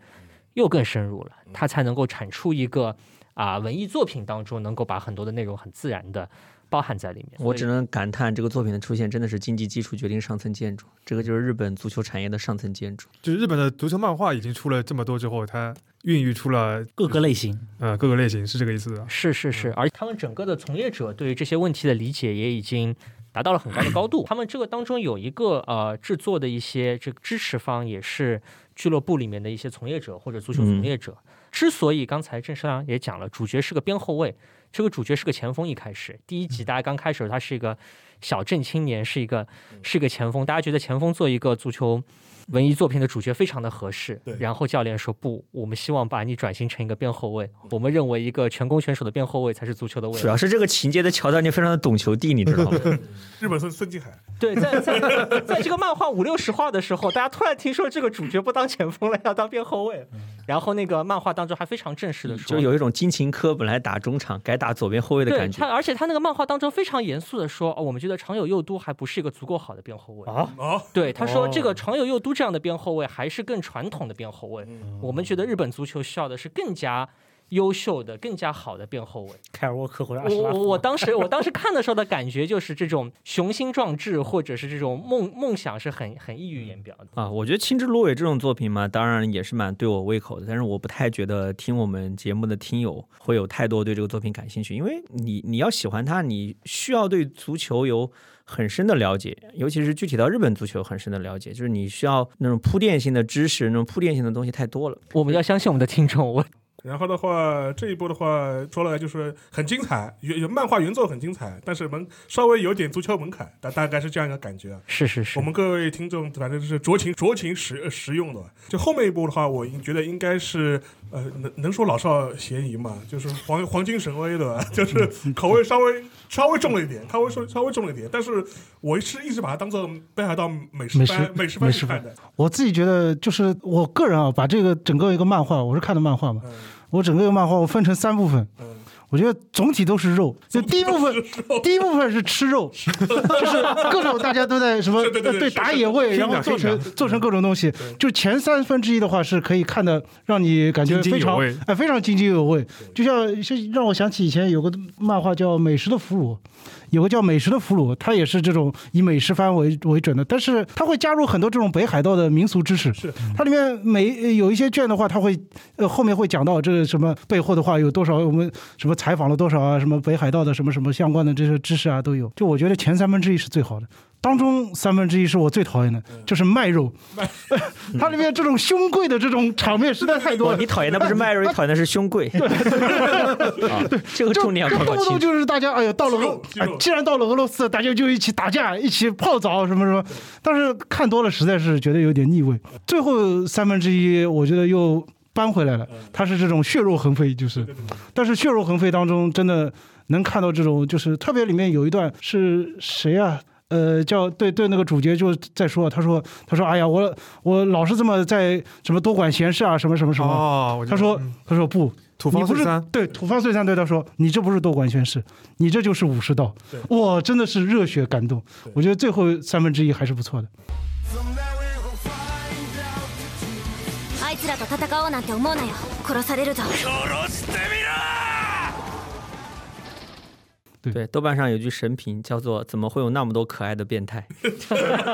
又更深入了，它才能够产出一个啊文艺作品当中能够把很多的内容很自然的包含在里面。我只能感叹这个作品的出现真的是经济基础决定上层建筑，这个就是日本足球产业的上层建筑。就是日本的足球漫画已经出了这么多之后，它。孕育出了各个类型，呃，各个类型是这个意思的。是是是，而他们整个的从业者对于这些问题的理解也已经达到了很高的高度。他们这个当中有一个呃制作的一些这个支持方，也是俱乐部里面的一些从业者或者足球从业者。之所以刚才郑世良也讲了，主角是个边后卫，这个主角是个前锋。一开始第一集大家刚开始，他是一个小镇青年，是一个是一个前锋。大家觉得前锋做一个足球。文艺作品的主角非常的合适，然后教练说不，我们希望把你转型成一个边后卫。我们认为一个全攻选手的边后卫才是足球的未来。主要是这个情节的桥段，你非常的懂球帝，你知道吗？日本孙孙继海。对，在在在这个漫画五六十话的时候，大家突然听说这个主角不当前锋了，要当边后卫。然后那个漫画当中还非常正式的说，就有一种金琴科本来打中场改打左边后卫的感觉。他而且他那个漫画当中非常严肃的说，哦，我们觉得长友佑都还不是一个足够好的边后卫啊啊！对，他说这个长友佑都这样的边后卫还是更传统的边后卫。我们觉得日本足球需要的是更加。优秀的、更加好的边后卫，凯尔沃克或者我我我当时我当时看的时候的感觉就是这种雄心壮志，或者是这种梦梦想是很很溢于言表的啊。我觉得《青之芦苇》这种作品嘛，当然也是蛮对我胃口的，但是我不太觉得听我们节目的听友会有太多对这个作品感兴趣，因为你你要喜欢它，你需要对足球有很深的了解，尤其是具体到日本足球很深的了解，就是你需要那种铺垫性的知识，那种铺垫性的东西太多了。我们要相信我们的听众，我。然后的话，这一波的话说了就是很精彩，原漫画原作很精彩，但是门稍微有点足球门槛，大大概是这样一个感觉。是是是，我们各位听众反正是酌情酌情实实用的。就后面一波的话，我觉得应该是呃能能说老少咸宜嘛，就是黄黄金神威的，就是口味稍微稍微重了一点，稍微稍稍微重了一点。但是我是一直把它当做北海道美食番美食番看的。我自己觉得就是我个人啊，把这个整个一个漫画，我是看的漫画嘛。我整个漫画我分成三部分，我觉得总体都是肉。就第一部分，第一部分是吃肉，就是各种大家都在什么对打野味，然后做成做成各种东西。就前三分之一的话是可以看的，让你感觉非常哎非常津津有味。就像是让我想起以前有个漫画叫《美食的俘虏》。有个叫美食的俘虏，他也是这种以美食番为为准的，但是他会加入很多这种北海道的民俗知识。是，它里面每有一些卷的话，它会呃后面会讲到这个什么背后的话有多少我们什么采访了多少啊，什么北海道的什么什么相关的这些知识啊都有。就我觉得前三分之一是最好的，当中三分之一是我最讨厌的，就是卖肉。它里面这种胸贵的这种场面实在太多了。你讨厌的不是 卖肉，你讨厌的是胸贵。对，这个重点要搞动不动就是大家哎呀到了俄，既然到了俄罗斯，大家就一起打架，一起泡澡什么什么。但是看多了实在是觉得有点腻味。最后三分之一，我觉得又搬回来了，它是这种血肉横飞，就是。但是血肉横飞当中，真的能看到这种，就是特别里面有一段是谁啊？呃，叫对对，那个主角就在说，他说他说，哎呀，我我老是这么在什么多管闲事啊，什么什么什么。哦，他说他说不，土方岁三，对土方岁三对他说，你这不是多管闲事，你这就是武士道。哇，真的是热血感动。我觉得最后三分之一还是不错的。あいつらと戦おうなんて思うなよ。殺されるぞ。 对，豆瓣上有句神评叫做“怎么会有那么多可爱的变态 ”，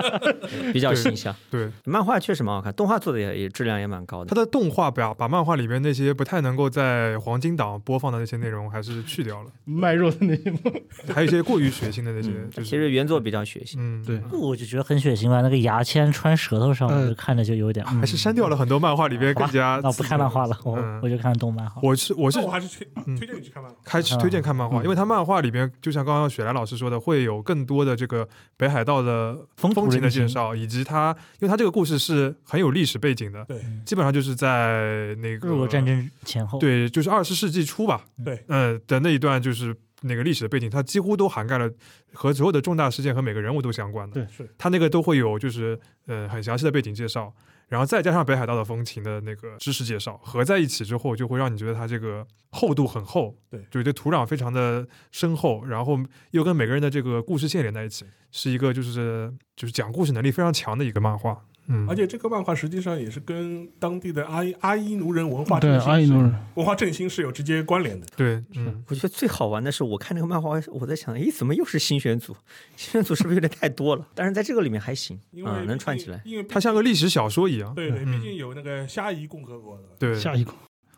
比较形象。对，漫画确实蛮好看，动画做的也也质量也蛮高的。它的动画表把漫画里面那些不太能够在黄金档播放的那些内容还是去掉了，卖肉的那些，还有一些过于血腥的那些。其实原作比较血腥。嗯，对，我就觉得很血腥吧，那个牙签穿舌头上，我就看着就有点。还是删掉了很多漫画里边更加。那不看漫画了，我我就看动漫好。我是我是我还是推推荐你去看漫画，开始推荐看漫画，因为它漫画里面就像刚刚。雪莱老师说的，会有更多的这个北海道的风情的介绍，以及它，因为它这个故事是很有历史背景的，对，基本上就是在那个日俄战争前后，对，就是二十世纪初吧，对，嗯的那一段就是那个历史的背景，它几乎都涵盖了和所有的重大事件和每个人物都相关的，对，是它那个都会有就是呃很详细的背景介绍。然后再加上北海道的风情的那个知识介绍合在一起之后，就会让你觉得它这个厚度很厚，对，就对土壤非常的深厚，然后又跟每个人的这个故事线连在一起，是一个就是就是讲故事能力非常强的一个漫画。嗯，而且这个漫画实际上也是跟当地的阿伊阿伊奴人文化对阿伊奴人文化振兴是有直接关联的。对，嗯，我觉得最好玩的是，我看那个漫画，我在想，诶，怎么又是新选组？新选组是不是有点太多了？但是在这个里面还行，啊，能串起来，因为它像个历史小说一样。对对，毕竟有那个虾夷共和国的。对，虾夷共。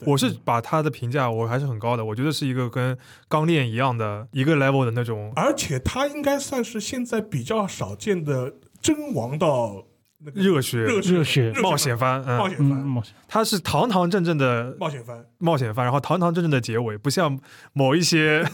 我是把他的评价我还是很高的，我觉得是一个跟钢炼一样的一个 level 的那种，而且他应该算是现在比较少见的真王道。热血热血冒险番，冒险番，冒险。它是堂堂正正的冒险番，冒险番，然后堂堂正正的结尾，不像某一些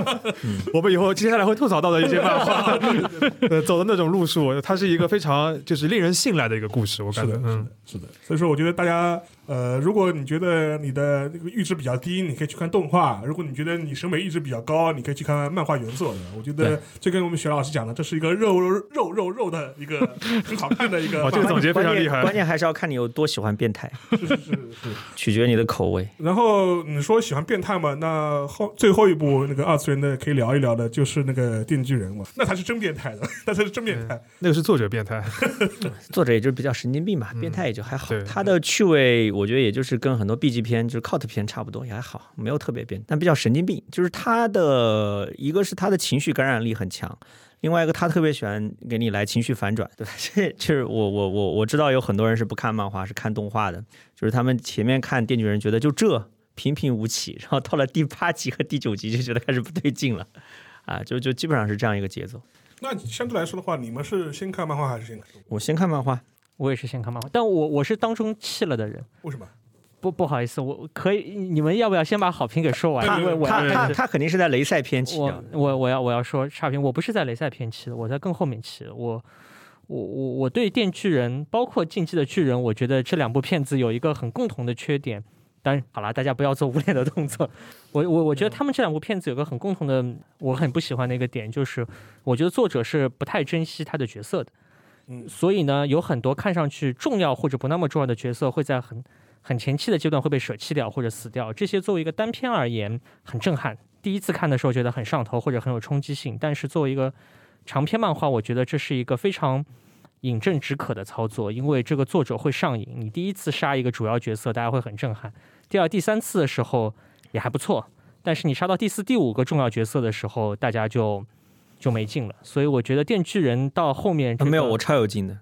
我们以后接下来会吐槽到的一些漫画，走的那种路数，它是一个非常就是令人信赖的一个故事，我感觉，嗯，是的，所以说我觉得大家。呃，如果你觉得你的那个阈值比较低，你可以去看动画；如果你觉得你审美阈值比较高，你可以去看漫画原作的。我觉得这跟我们徐老师讲的，这是一个肉肉肉肉肉的一个很好看的一个。这个总结非常厉害。关键还是要看你有多喜欢变态，是是是是，取决你的口味。然后你说喜欢变态嘛？那后最后一部那个二次元的可以聊一聊的，就是那个电锯人嘛，那才是真变态的，那才是真变态。那个是作者变态，作者也就是比较神经病吧，变态也就还好。他的趣味。我觉得也就是跟很多 B 级片就是 cult 片差不多，也还好，没有特别变，但比较神经病。就是他的一个是他的情绪感染力很强，另外一个他特别喜欢给你来情绪反转，对吧？这就是我我我我知道有很多人是不看漫画，是看动画的，就是他们前面看电锯人觉得就这平平无奇，然后到了第八集和第九集就觉得开始不对劲了，啊，就就基本上是这样一个节奏。那相对来说的话，你们是先看漫画还是先看？我先看漫画。我也是先看漫画，但我我是当中弃了的人。为什么？不不好意思，我可以，你们要不要先把好评给说完？因为我他他他肯定是在雷赛篇期我我我要我要说差评，我不是在雷赛偏弃的，我在更后面期。我我我我对电锯人，包括进击的巨人，我觉得这两部片子有一个很共同的缺点。当然，好了，大家不要做无脸的动作。我我我觉得他们这两部片子有个很共同的，我很不喜欢的一个点，就是我觉得作者是不太珍惜他的角色的。所以呢，有很多看上去重要或者不那么重要的角色，会在很很前期的阶段会被舍弃掉或者死掉。这些作为一个单片而言，很震撼。第一次看的时候觉得很上头或者很有冲击性，但是作为一个长篇漫画，我觉得这是一个非常饮鸩止渴的操作，因为这个作者会上瘾。你第一次杀一个主要角色，大家会很震撼；第二、第三次的时候也还不错，但是你杀到第四、第五个重要角色的时候，大家就。就没劲了，所以我觉得电锯人到后面没有我超有劲的，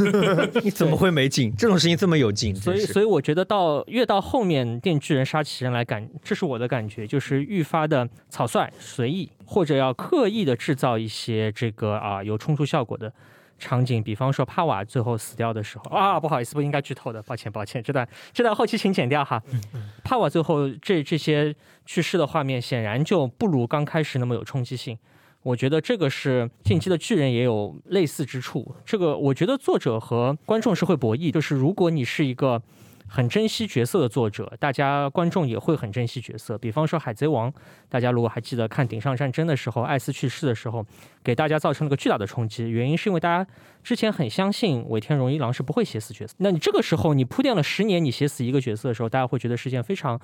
你怎么会没劲？这种事情这么有劲，所以，所以我觉得到越到后面，《电锯人》杀起人来感，这是我的感觉，就是愈发的草率、随意，或者要刻意的制造一些这个啊有冲突效果的场景。比方说帕瓦最后死掉的时候啊，不好意思，不应该剧透的，抱歉，抱歉，这段这段后期请剪掉哈。帕瓦最后这这些去世的画面，显然就不如刚开始那么有冲击性。我觉得这个是《进击的巨人》也有类似之处。这个我觉得作者和观众是会博弈，就是如果你是一个很珍惜角色的作者，大家观众也会很珍惜角色。比方说《海贼王》，大家如果还记得看顶上战争的时候，艾斯去世的时候，给大家造成了个巨大的冲击。原因是因为大家之前很相信尾田荣一郎是不会写死角色，那你这个时候你铺垫了十年，你写死一个角色的时候，大家会觉得是件非常。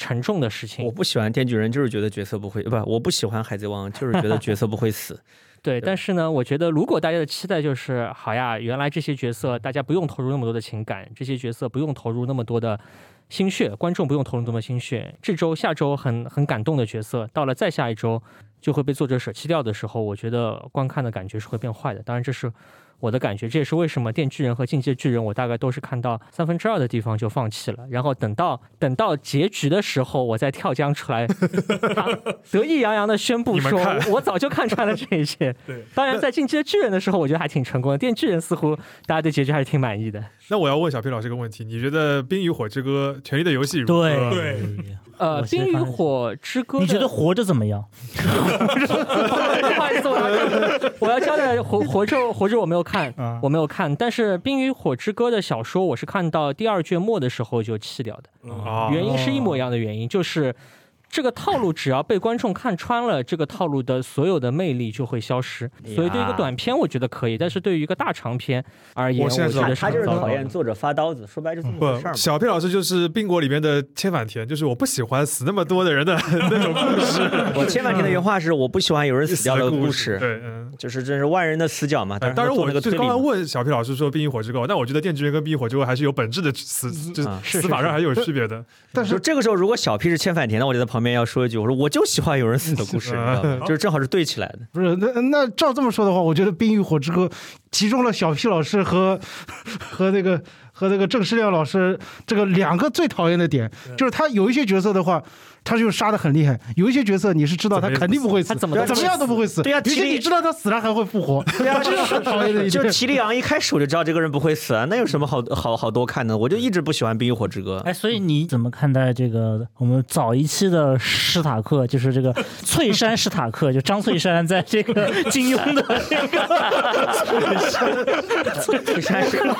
沉重的事情，我不喜欢电锯人，就是觉得角色不会不，我不喜欢海贼王，就是觉得角色不会死。对，但是呢，我觉得如果大家的期待就是好呀，原来这些角色大家不用投入那么多的情感，这些角色不用投入那么多的心血，观众不用投入那么多心血，这周下周很很感动的角色，到了再下一周就会被作者舍弃掉的时候，我觉得观看的感觉是会变坏的。当然这是。我的感觉，这也是为什么《电锯人》和《进击的巨人》，我大概都是看到三分之二的地方就放弃了，然后等到等到结局的时候，我再跳江出来，得意洋洋的宣布说：“我早就看穿了这一切。”对，当然在《进击的巨人》的时候，我觉得还挺成功的，《电锯人》似乎大家对结局还是挺满意的。那我要问小皮老师个问题：你觉得《冰与火之歌》《权力的游戏》如何？对对，呃，《冰与火之歌》，你觉得活着怎么样？不好意思，我要我要交代，活 活着活着我没有看，我没有看。但是《冰与火之歌》的小说，我是看到第二卷末的时候就弃掉的，原因是一模一样的原因，就是。这个套路只要被观众看穿了，这个套路的所有的魅力就会消失。所以对一个短片，我觉得可以；但是对于一个大长篇而言，我现在他就是讨厌作者发刀子，说白就这么回事儿。小 P 老师就是《冰国》里面的千反田，就是我不喜欢死那么多的人的 那种故事。我千反田的原话是：我不喜欢有人死掉的故事。对，嗯，就是这是万人的死角嘛。当然，我就刚刚问小 P 老师说《冰与火之歌》，但我觉得《电锯人》跟《冰与火之歌》还是有本质的死，就是死法上还是有区别的。但是这个时候，如果小 P 是千反田，那我觉得旁边要说一句：我说。我就喜欢有人死的故事，就是正好是对起来的。不是，那那照这么说的话，我觉得《冰与火之歌》集中了小 P 老师和 和那个和那个郑世亮老师这个两个最讨厌的点，就是他有一些角色的话。他就杀的很厉害，有一些角色你是知道他肯定不会死，他怎么怎么样都不会死。对呀，其实你知道他死了还会复活。对呀，这是很讨厌的一就齐利昂一开始我就知道这个人不会死啊，那有什么好好好多看的？我就一直不喜欢《冰与火之歌》。哎，所以你怎么看待这个我们早一期的史塔克，就是这个翠山史塔克，就张翠山在这个金庸的这个翠山史塔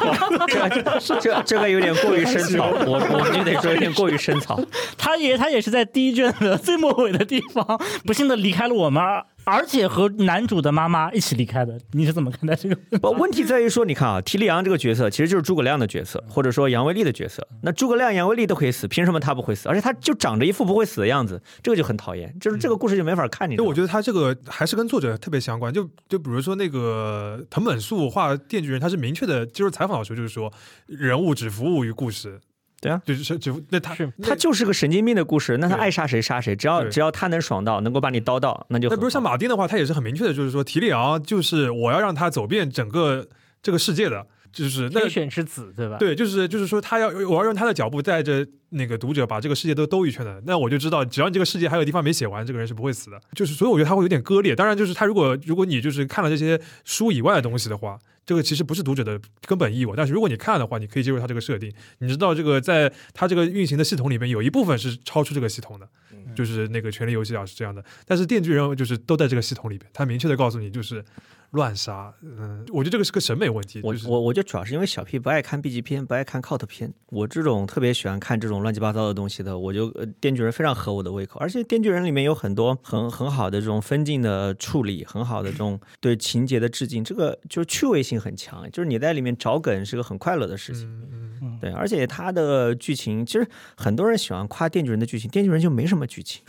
克，这这这个有点过于深草，我我们就得说有点过于深草。他也他也是在第一卷的。最末尾的地方，不幸的离开了我们，而且和男主的妈妈一起离开的。你是怎么看待这个？不，问题在于说，你看啊，提利昂这个角色其实就是诸葛亮的角色，或者说杨威利的角色。那诸葛亮、杨威利都可以死，凭什么他不会死？而且他就长着一副不会死的样子，这个就很讨厌。就是这个故事就没法看。你，就我觉得他这个还是跟作者特别相关。就就比如说那个藤本树画《电锯人》，他是明确的接受采访的时候就是说，人物只服务于故事。对啊，就是就那他是他就是个神经病的故事，那他爱杀谁杀谁，只要只要他能爽到，能够把你刀到，那就。那比如像马丁的话，他也是很明确的，就是说提里昂就是我要让他走遍整个这个世界的，就是天选之子，对吧？对，就是就是说他要我要用他的脚步带着那个读者把这个世界都兜一圈的，那我就知道只要你这个世界还有地方没写完，这个人是不会死的。就是所以我觉得他会有点割裂。当然，就是他如果如果你就是看了这些书以外的东西的话。这个其实不是读者的根本义务，但是如果你看的话，你可以接受它这个设定。你知道这个在它这个运行的系统里面有一部分是超出这个系统的，就是那个权力游戏啊是这样的。但是电锯人就是都在这个系统里边，它明确的告诉你就是。乱杀，嗯，我觉得这个是个审美问题。我我我觉得主要是因为小 P 不爱看 B 级片，不爱看 cult 片。我这种特别喜欢看这种乱七八糟的东西的，我就呃，电锯人非常合我的胃口。而且电锯人里面有很多很很好的这种分镜的处理，很好的这种对情节的致敬，这个就是趣味性很强。就是你在里面找梗是个很快乐的事情。嗯嗯。对，而且它的剧情其实很多人喜欢夸电锯人的剧情，电锯人就没什么剧情，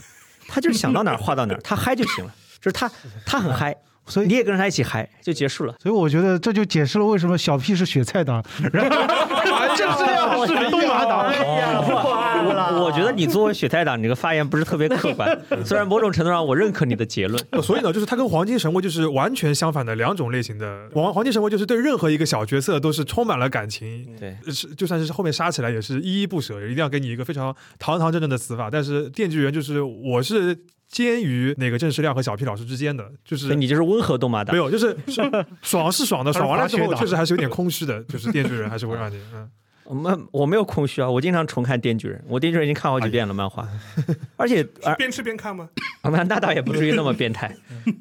他就是想到哪儿画到哪儿，他嗨就行了，就是他他很嗨。所以你也跟着他一起嗨，就结束了。所以我觉得这就解释了为什么小 P 是雪菜党，然后正是这样是东马党。我我觉得得你作为雪菜党，你这个发言不是特别客观。虽然某种程度上我认可你的结论，所以呢，就是他跟黄金神威就是完全相反的两种类型的。黄黄金神威就是对任何一个小角色都是充满了感情，对，是就算是后面杀起来也是依依不舍，一定要给你一个非常堂堂正正的死法。但是电锯人就是我是。介于那个郑世亮和小 P 老师之间的，就是你就是温和动漫党，没有，就是爽是爽的，爽完了之后确实还是有点空虚的，就是电锯人还是会让你嗯。我们我没有空虚啊，我经常重看《电锯人》，我《电锯人》已经看好几遍了漫画，而且边吃边看吗？那那倒也不至于那么变态。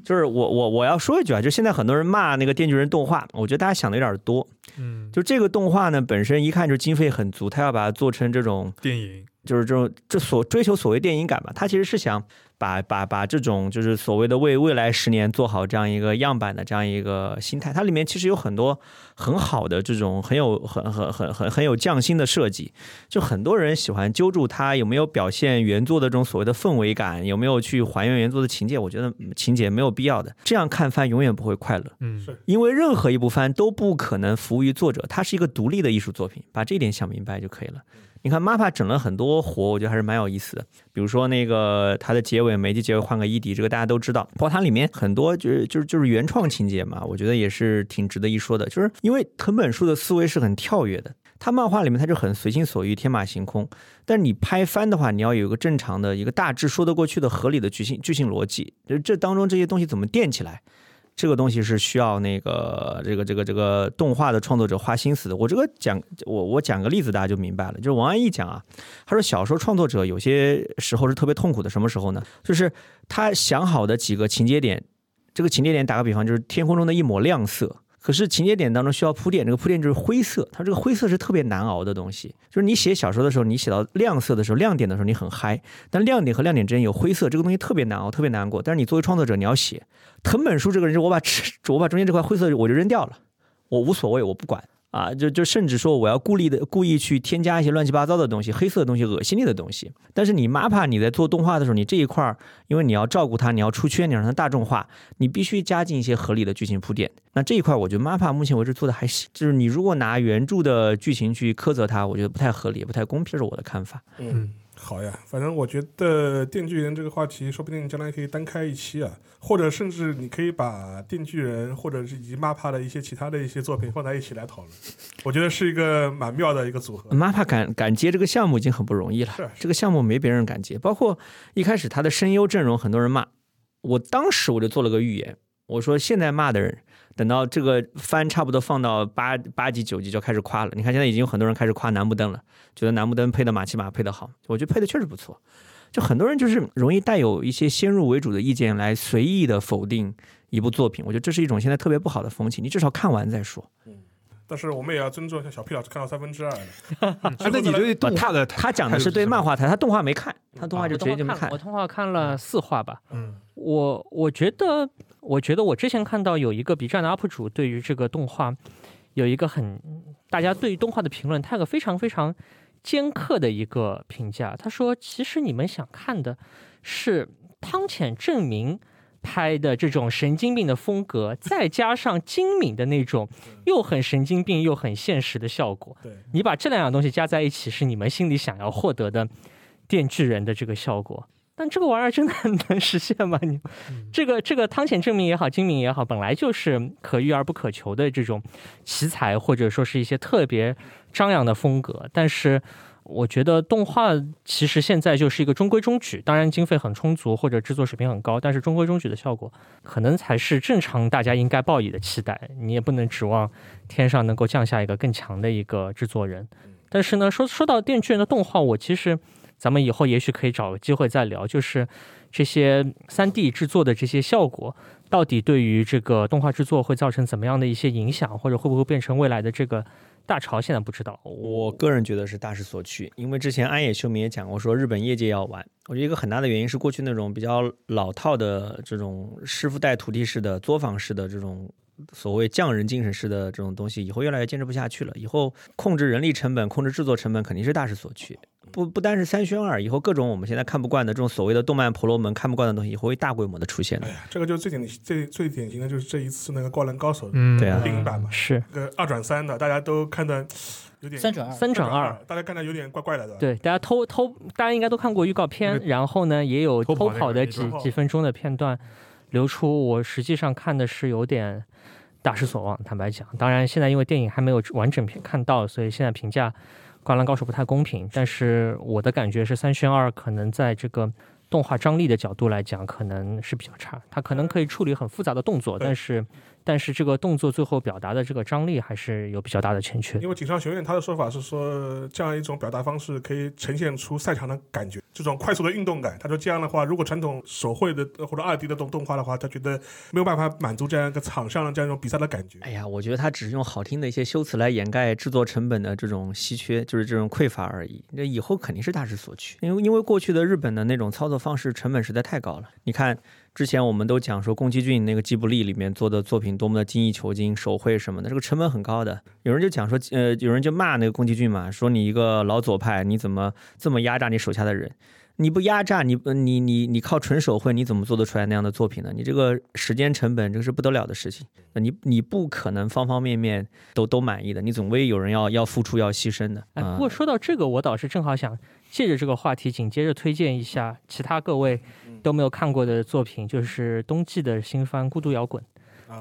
就是我我我要说一句啊，就现在很多人骂那个《电锯人》动画，我觉得大家想的有点多。嗯，就这个动画呢，本身一看就经费很足，他要把它做成这种电影，就是这种这所追求所谓电影感吧，他其实是想。把把把这种就是所谓的为未来十年做好这样一个样板的这样一个心态，它里面其实有很多很好的这种很有很很很很很有匠心的设计。就很多人喜欢揪住它有没有表现原作的这种所谓的氛围感，有没有去还原原作的情节？我觉得情节没有必要的，这样看番永远不会快乐。嗯，是因为任何一部番都不可能服务于作者，它是一个独立的艺术作品，把这一点想明白就可以了。你看，MAPA 整了很多活，我觉得还是蛮有意思的。比如说那个它的结尾，每集结尾换个伊迪，这个大家都知道。包括它里面很多就是就是就是原创情节嘛，我觉得也是挺值得一说的。就是因为藤本树的思维是很跳跃的，他漫画里面他就很随心所欲、天马行空。但是你拍番的话，你要有一个正常的一个大致说得过去的合理的剧情剧情逻辑，就这当中这些东西怎么垫起来。这个东西是需要那个这个这个这个动画的创作者花心思的。我这个讲我我讲个例子，大家就明白了。就是王安忆讲啊，他说小说创作者有些时候是特别痛苦的，什么时候呢？就是他想好的几个情节点，这个情节点打个比方，就是天空中的一抹亮色。可是情节点当中需要铺垫，这个铺垫就是灰色，它这个灰色是特别难熬的东西。就是你写小说的时候，你写到亮色的时候、亮点的时候，你很嗨，但亮点和亮点之间有灰色，这个东西特别难熬，特别难过。但是你作为创作者，你要写藤本树这个人，我把我把中间这块灰色我就扔掉了，我无所谓，我不管。啊，就就甚至说我要故意的故意去添加一些乱七八糟的东西，黑色的东西、恶心你的东西。但是你 MAPA 你在做动画的时候，你这一块儿，因为你要照顾它，你要出圈，你让它大众化，你必须加进一些合理的剧情铺垫。那这一块，我觉得 MAPA 目前为止做的还行。就是你如果拿原著的剧情去苛责它，我觉得不太合理，不太公平，这是我的看法。嗯。好呀，反正我觉得电锯人这个话题，说不定将来可以单开一期啊，或者甚至你可以把电锯人或者是以及 MAPA 的一些其他的一些作品放在一起来讨论，我觉得是一个蛮妙的一个组合。MAPA 敢敢接这个项目已经很不容易了，是这个项目没别人敢接，包括一开始他的声优阵容，很多人骂，我当时我就做了个预言，我说现在骂的人。等到这个番差不多放到八八集九集就开始夸了。你看现在已经有很多人开始夸楠木灯了，觉得楠木灯配的马奇马配的好。我觉得配的确实不错。就很多人就是容易带有一些先入为主的意见来随意的否定一部作品。我觉得这是一种现在特别不好的风气。你至少看完再说。嗯，但是我们也要尊重一下小 P 老师看到三分之二的。那你对动画的他讲的是对漫画台，他动画没看，他动画就直接就没看。我动画看了四话吧。嗯，我我觉得。我觉得我之前看到有一个 B 站的 UP 主对于这个动画有一个很大家对于动画的评论，他有个非常非常尖刻的一个评价。他说：“其实你们想看的是汤浅证明拍的这种神经病的风格，再加上精敏的那种又很神经病又很现实的效果。你把这两样东西加在一起，是你们心里想要获得的电锯人的这个效果。”但这个玩意儿真的 能实现吗？你这个这个汤浅证明也好，精明也好，本来就是可遇而不可求的这种奇才，或者说是一些特别张扬的风格。但是我觉得动画其实现在就是一个中规中矩，当然经费很充足或者制作水平很高，但是中规中矩的效果可能才是正常大家应该抱以的期待。你也不能指望天上能够降下一个更强的一个制作人。但是呢，说说到电锯人的动画，我其实。咱们以后也许可以找个机会再聊，就是这些三 D 制作的这些效果，到底对于这个动画制作会造成怎么样的一些影响，或者会不会变成未来的这个大潮？现在不知道。我个人觉得是大势所趋，因为之前安野秀明也讲过，说日本业界要玩。我觉得一个很大的原因是过去那种比较老套的这种师傅带徒弟式的作坊式的这种。所谓匠人精神式的这种东西，以后越来越坚持不下去了。以后控制人力成本、控制制作成本，肯定是大势所趋。不不单是三宣二，以后各种我们现在看不惯的这种所谓的动漫婆罗门看不惯的东西，以后会大规模的出现。哎呀，这个就是最典最最典型的就是这一次那个《灌篮高手》嗯对啊，电影版嘛，是个二转三的，大家都看的有点三转二三转二，大家看的有点怪怪的，对吧？对，大家偷偷，大家应该都看过预告片，然后呢，也有偷跑的几几分钟的片段流出。我实际上看的是有点大失所望，坦白讲。当然，现在因为电影还没有完整片看到，所以现在评价《灌篮高手》不太公平。但是我的感觉是，三选二可能在这个动画张力的角度来讲，可能是比较差。它可能可以处理很复杂的动作，但是。但是这个动作最后表达的这个张力还是有比较大的欠缺。因为井上学院他的说法是说，这样一种表达方式可以呈现出赛场的感觉，这种快速的运动感。他说这样的话，如果传统手绘的或者二 D 的动动画的话，他觉得没有办法满足这样一个场上的这样一种比赛的感觉。哎呀，我觉得他只是用好听的一些修辞来掩盖制作成本的这种稀缺，就是这种匮乏而已。那以后肯定是大势所趋，因为因为过去的日本的那种操作方式成本实在太高了。你看。之前我们都讲说宫崎骏那个吉卜力里面做的作品多么的精益求精，手绘什么的，这个成本很高的。有人就讲说，呃，有人就骂那个宫崎骏嘛，说你一个老左派，你怎么这么压榨你手下的人？你不压榨你，你你你靠纯手绘，你怎么做得出来那样的作品呢？你这个时间成本，这个是不得了的事情。那你你不可能方方面面都都满意的，你总归有人要要付出要牺牲的。哎，不过说到这个，我倒是正好想借着这个话题，紧接着推荐一下其他各位。都没有看过的作品，就是冬季的新番《孤独摇滚》。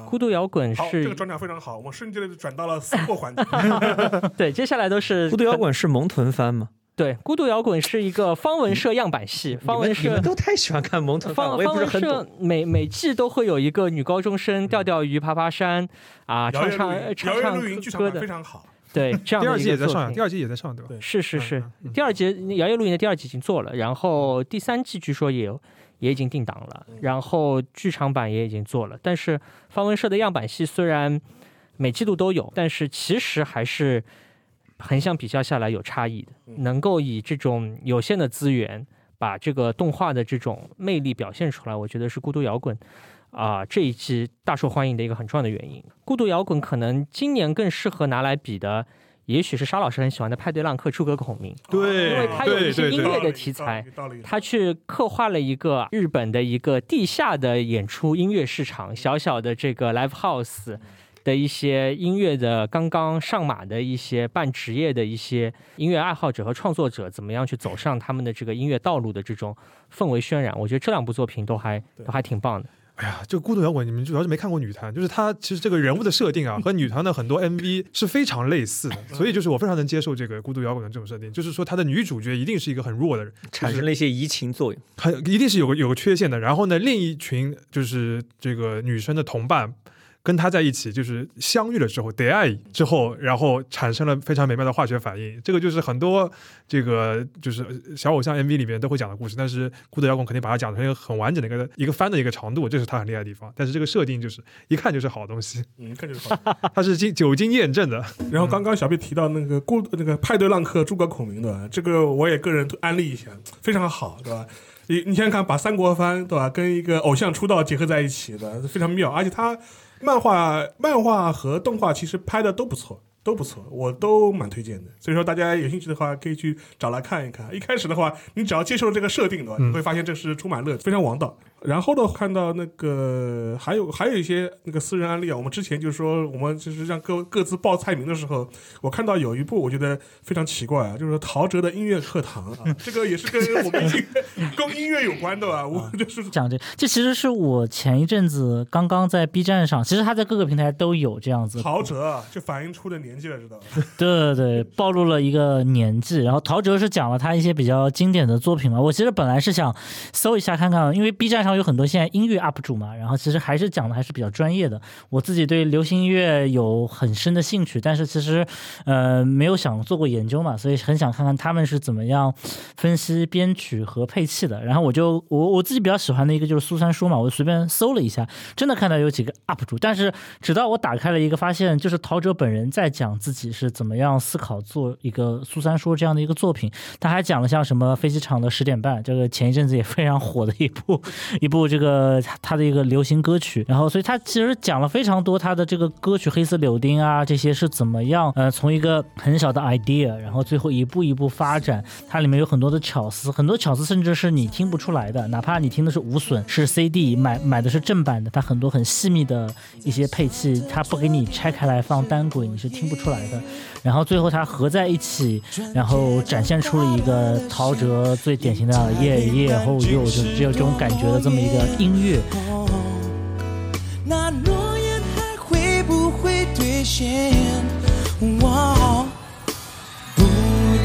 孤独摇滚是这个转场非常好，我们瞬间就转到了私货环节。对，接下来都是孤独摇滚是萌豚番吗？对，孤独摇滚是一个方文社样板戏。方文社你们都太喜欢看萌豚番，方文社每每季都会有一个女高中生钓钓鱼、爬爬山啊，唱唱唱唱歌的，非常好。对，这样第二季也在上，第二季也在上，对吧？是是是，第二季《摇曳露营》的第二季已经做了，然后第三季据说也有。也已经定档了，然后剧场版也已经做了，但是方文社的样板戏虽然每季度都有，但是其实还是横向比较下来有差异的。能够以这种有限的资源把这个动画的这种魅力表现出来，我觉得是《孤独摇滚》啊这一季大受欢迎的一个很重要的原因。《孤独摇滚》可能今年更适合拿来比的。也许是沙老师很喜欢的派对浪客诸葛孔明，对，因为他有一些音乐的题材，他去刻画了一个日本的一个地下的演出音乐市场，小小的这个 live house 的一些音乐的刚刚上马的一些半职业的一些音乐爱好者和创作者，怎么样去走上他们的这个音乐道路的这种氛围渲染，我觉得这两部作品都还都还挺棒的。哎呀，这个孤独摇滚，你们主要是没看过女团，就是她其实这个人物的设定啊，和女团的很多 MV 是非常类似的，所以就是我非常能接受这个孤独摇滚的这种设定，就是说她的女主角一定是一个很弱的人，产生了一些移情作用，很一定是有个有个缺陷的。然后呢，另一群就是这个女生的同伴。跟他在一起，就是相遇了之后，得爱之后，然后产生了非常美妙的化学反应。这个就是很多这个就是小偶像 MV 里面都会讲的故事。但是孤独摇滚肯定把它讲成一个很完整的一个一个番的一个长度，这是他很厉害的地方。但是这个设定就是一看就是好东西，一看就是好，它是经久经验证的。然后刚刚小 B 提到那个孤那个派对浪客诸葛孔明的？这个我也个人安利一下，非常好对吧？你你想想看，把三国番对吧，跟一个偶像出道结合在一起的，非常妙，而且他。漫画、漫画和动画其实拍的都不错。都不错，我都蛮推荐的。所以说，大家有兴趣的话，可以去找来看一看。一开始的话，你只要接受这个设定的话，你会发现这是充满乐趣，非常王道。然后呢，看到那个还有还有一些那个私人案例啊，我们之前就是说，我们就是让各各自报菜名的时候，我看到有一部我觉得非常奇怪啊，就是陶喆的音乐课堂啊，这个也是跟我们 跟音乐有关的吧？我就是讲这，这其实是我前一阵子刚刚在 B 站上，其实他在各个平台都有这样子。陶喆就反映出的年。纪了，知道 对对对，暴露了一个年纪。然后陶喆是讲了他一些比较经典的作品嘛。我其实本来是想搜一下看看，因为 B 站上有很多现在音乐 UP 主嘛。然后其实还是讲的还是比较专业的。我自己对流行音乐有很深的兴趣，但是其实呃没有想做过研究嘛，所以很想看看他们是怎么样分析编曲和配器的。然后我就我我自己比较喜欢的一个就是苏三说嘛，我随便搜了一下，真的看到有几个 UP 主，但是直到我打开了一个，发现就是陶喆本人在。讲自己是怎么样思考做一个苏三说这样的一个作品，他还讲了像什么飞机场的十点半，这个前一阵子也非常火的一部一部这个他的一个流行歌曲，然后所以他其实讲了非常多他的这个歌曲《黑色柳丁》啊这些是怎么样呃从一个很小的 idea，然后最后一步一步发展，它里面有很多的巧思，很多巧思甚至是你听不出来的，哪怕你听的是无损是 CD 买买的是正版的，它很多很细密的一些配器，它不给你拆开来放单轨，你是听不出来的。然后最后它合在一起，然后展现出了一个陶喆最典型的夜夜后又就只有这种感觉的么一个音乐。那诺言还会不会兑现？我不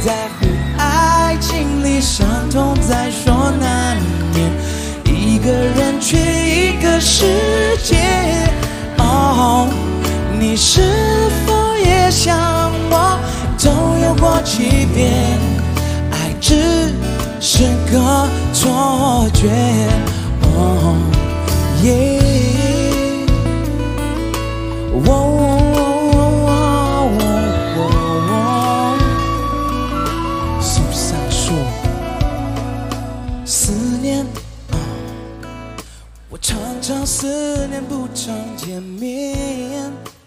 在乎爱情里伤痛在所难免，一个人却一个世界。哦，你是否也像我，都有过欺骗？爱只是个错觉。哦，耶。哦哦哦哦诉上说，思念，我常常思念不常见面。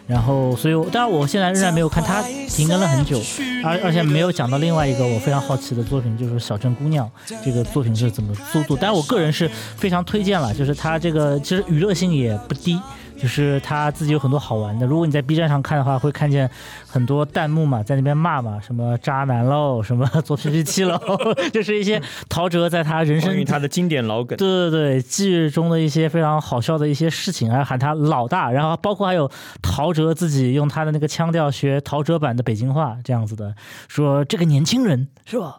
然后，所以我当然我现在仍然没有看，它停更了很久，而而且没有讲到另外一个我非常好奇的作品，就是《小镇姑娘》这个作品是怎么速度。但是我个人是非常推荐了，就是它这个其实娱乐性也不低。就是他自己有很多好玩的。如果你在 B 站上看的话，会看见很多弹幕嘛，在那边骂嘛，什么渣男喽，什么做 PPT 喽，就是一些陶喆在他人生他的经典老梗，对对对，记忆中的一些非常好笑的一些事情，还喊他老大，然后包括还有陶喆自己用他的那个腔调学陶喆版的北京话，这样子的，说这个年轻人是吧？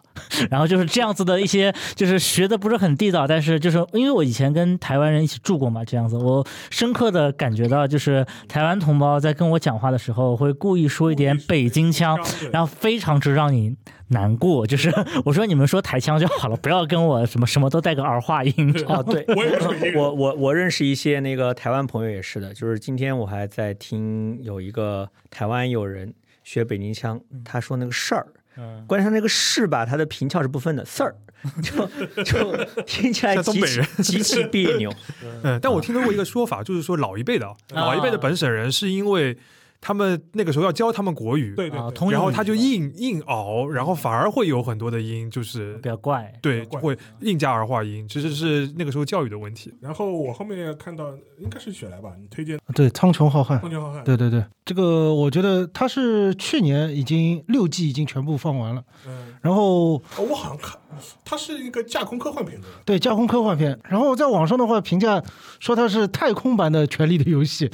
然后就是这样子的一些，就是学的不是很地道，但是就是因为我以前跟台湾人一起住过嘛，这样子，我深刻的感。觉到就是台湾同胞在跟我讲话的时候，会故意说一点北京腔，然后非常之让你难过。就是 我说你们说台腔就好了，不要跟我什么什么都带个儿化音。哦，对，我我我认识一些那个台湾朋友也是的，就是今天我还在听有一个台湾友人学北京腔，他说那个事儿，关键他那个市吧，它的平翘是不分的事儿。就 就听起来极其极其别扭，嗯，但我听说过一个说法，就是说老一辈的老一辈的本省人是因为。他们那个时候要教他们国语，对对，然后他就硬硬熬，然后反而会有很多的音就是比较怪，对，会硬加儿化音，其实是那个时候教育的问题。然后我后面看到应该是雪莱吧，你推荐对《苍穹浩瀚》，苍穹浩瀚，对对对，这个我觉得他是去年已经六季已经全部放完了，嗯，然后我好像看它是一个架空科幻片的，对，架空科幻片。然后在网上的话评价说它是太空版的《权力的游戏》，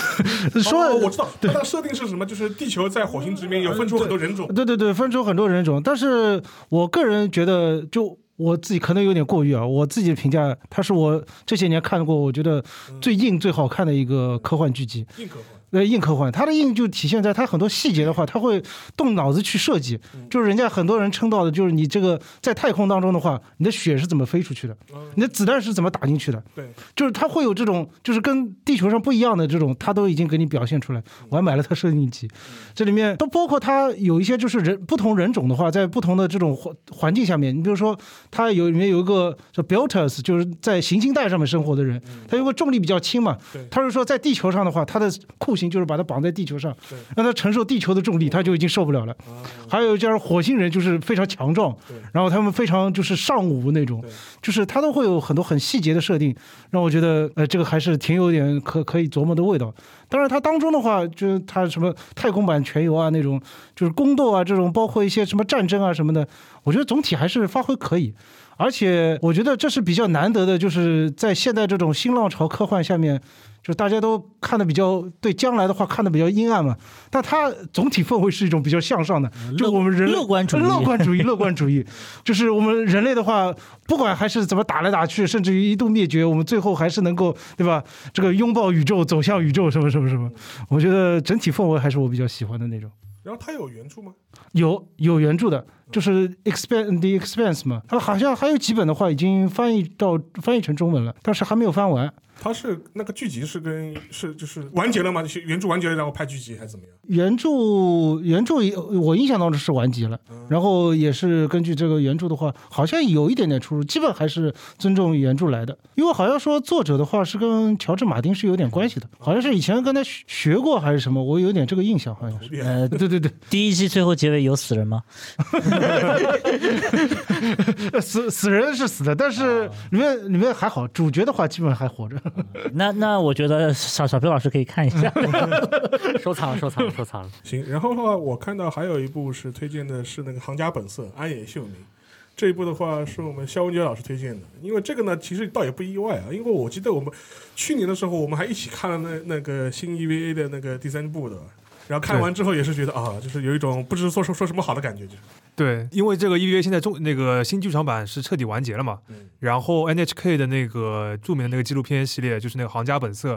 说我知道。它的设定是什么？就是地球在火星殖民，有分出很多人种。对对对，分出很多人种。但是我个人觉得，就我自己可能有点过誉啊。我自己的评价，它是我这些年看过，我觉得最硬、最好看的一个科幻剧集。硬科幻。呃，硬科幻，它的硬就体现在它很多细节的话，它会动脑子去设计。就是人家很多人称道的，就是你这个在太空当中的话，你的血是怎么飞出去的？你的子弹是怎么打进去的？对，就是它会有这种，就是跟地球上不一样的这种，它都已经给你表现出来。我还买了它设定集，这里面都包括它有一些就是人不同人种的话，在不同的这种环环境下面，你比如说它有里面有一个叫 b u i l t e r s 就是在行星带上面生活的人，他因为重力比较轻嘛，他是说在地球上的话，他的酷刑就是把它绑在地球上，让他承受地球的重力，他就已经受不了了。还有就是火星人，就是非常强壮，然后他们非常就是尚武那种，就是他都会有很多很细节的设定，让我觉得呃这个还是挺有点可可以琢磨的味道。当然，它当中的话，就是它什么太空版全游啊那种，就是宫斗啊这种，包括一些什么战争啊什么的，我觉得总体还是发挥可以。而且我觉得这是比较难得的，就是在现在这种新浪潮科幻下面。就大家都看的比较对将来的话看的比较阴暗嘛，但它总体氛围是一种比较向上的，就我们人乐观主义，乐观主义，乐观主义，就是我们人类的话，不管还是怎么打来打去，甚至于一度灭绝，我们最后还是能够对吧？这个拥抱宇宙，走向宇宙，什么什么什么？我觉得整体氛围还是我比较喜欢的那种。然后它有原著吗？有有原著的，就是《Expense the Expense》嘛，它好像还有几本的话已经翻译到翻译成中文了，但是还没有翻完。它是那个剧集是跟是就是完结了吗？就是原著完结了，然后拍剧集还是怎么样？原著原著也我印象当中是完结了，然后也是根据这个原著的话，好像有一点点出入，基本还是尊重原著来的。因为好像说作者的话是跟乔治马丁是有点关系的，好像是以前跟他学学过还是什么，我有点这个印象，好像是。呃，对对对，第一季最后结尾有死人吗？死死人是死的，但是里面里面还好，主角的话基本上还活着。那那我觉得小小飞老师可以看一下，收藏收藏收藏。行，然后的话，我看到还有一部是推荐的是那个《行家本色》安野秀明，这一部的话是我们肖文杰老师推荐的。因为这个呢，其实倒也不意外啊，因为我记得我们去年的时候，我们还一起看了那那个新 EVA 的那个第三部的，然后看完之后也是觉得啊，就是有一种不知说说说什么好的感觉，就是。对，因为这个 EVA 现在中那个新剧场版是彻底完结了嘛，然后 NHK 的那个著名的那个纪录片系列就是那个《行家本色》，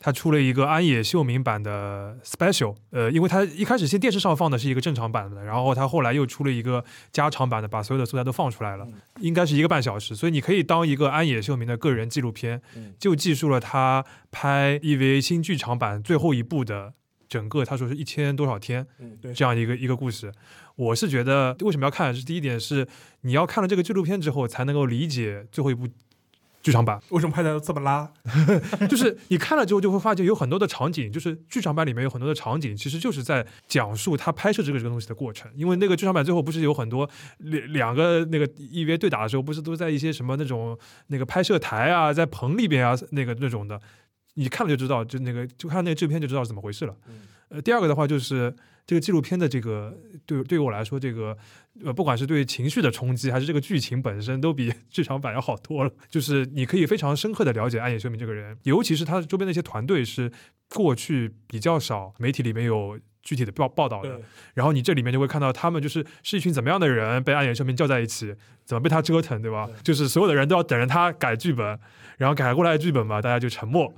他出了一个安野秀明版的 Special，呃，因为他一开始先电视上放的是一个正常版的，然后他后来又出了一个加长版的，把所有的素材都放出来了，应该是一个半小时，所以你可以当一个安野秀明的个人纪录片，就记述了他拍 EVA 新剧场版最后一部的整个，他说是一千多少天，对这样一个一个故事。我是觉得为什么要看？是第一点是你要看了这个纪录片之后，才能够理解最后一部剧场版为什么拍的这么拉。就是你看了之后就会发现有很多的场景，就是剧场版里面有很多的场景，其实就是在讲述他拍摄这个这个东西的过程。因为那个剧场版最后不是有很多两两个那个 EVA 对打的时候，不是都在一些什么那种那个拍摄台啊，在棚里边啊那个那种的，你看了就知道，就那个就看那个制片就知道是怎么回事了。呃，第二个的话就是这个纪录片的这个对对于我来说，这个呃，不管是对情绪的冲击，还是这个剧情本身，都比剧场版要好多了。就是你可以非常深刻的了解暗野秀明这个人，尤其是他周边的一些团队是过去比较少媒体里面有具体的报报道的。然后你这里面就会看到他们就是是一群怎么样的人被安野秀明叫在一起，怎么被他折腾，对吧？就是所有的人都要等着他改剧本，然后改过来的剧本嘛，大家就沉默。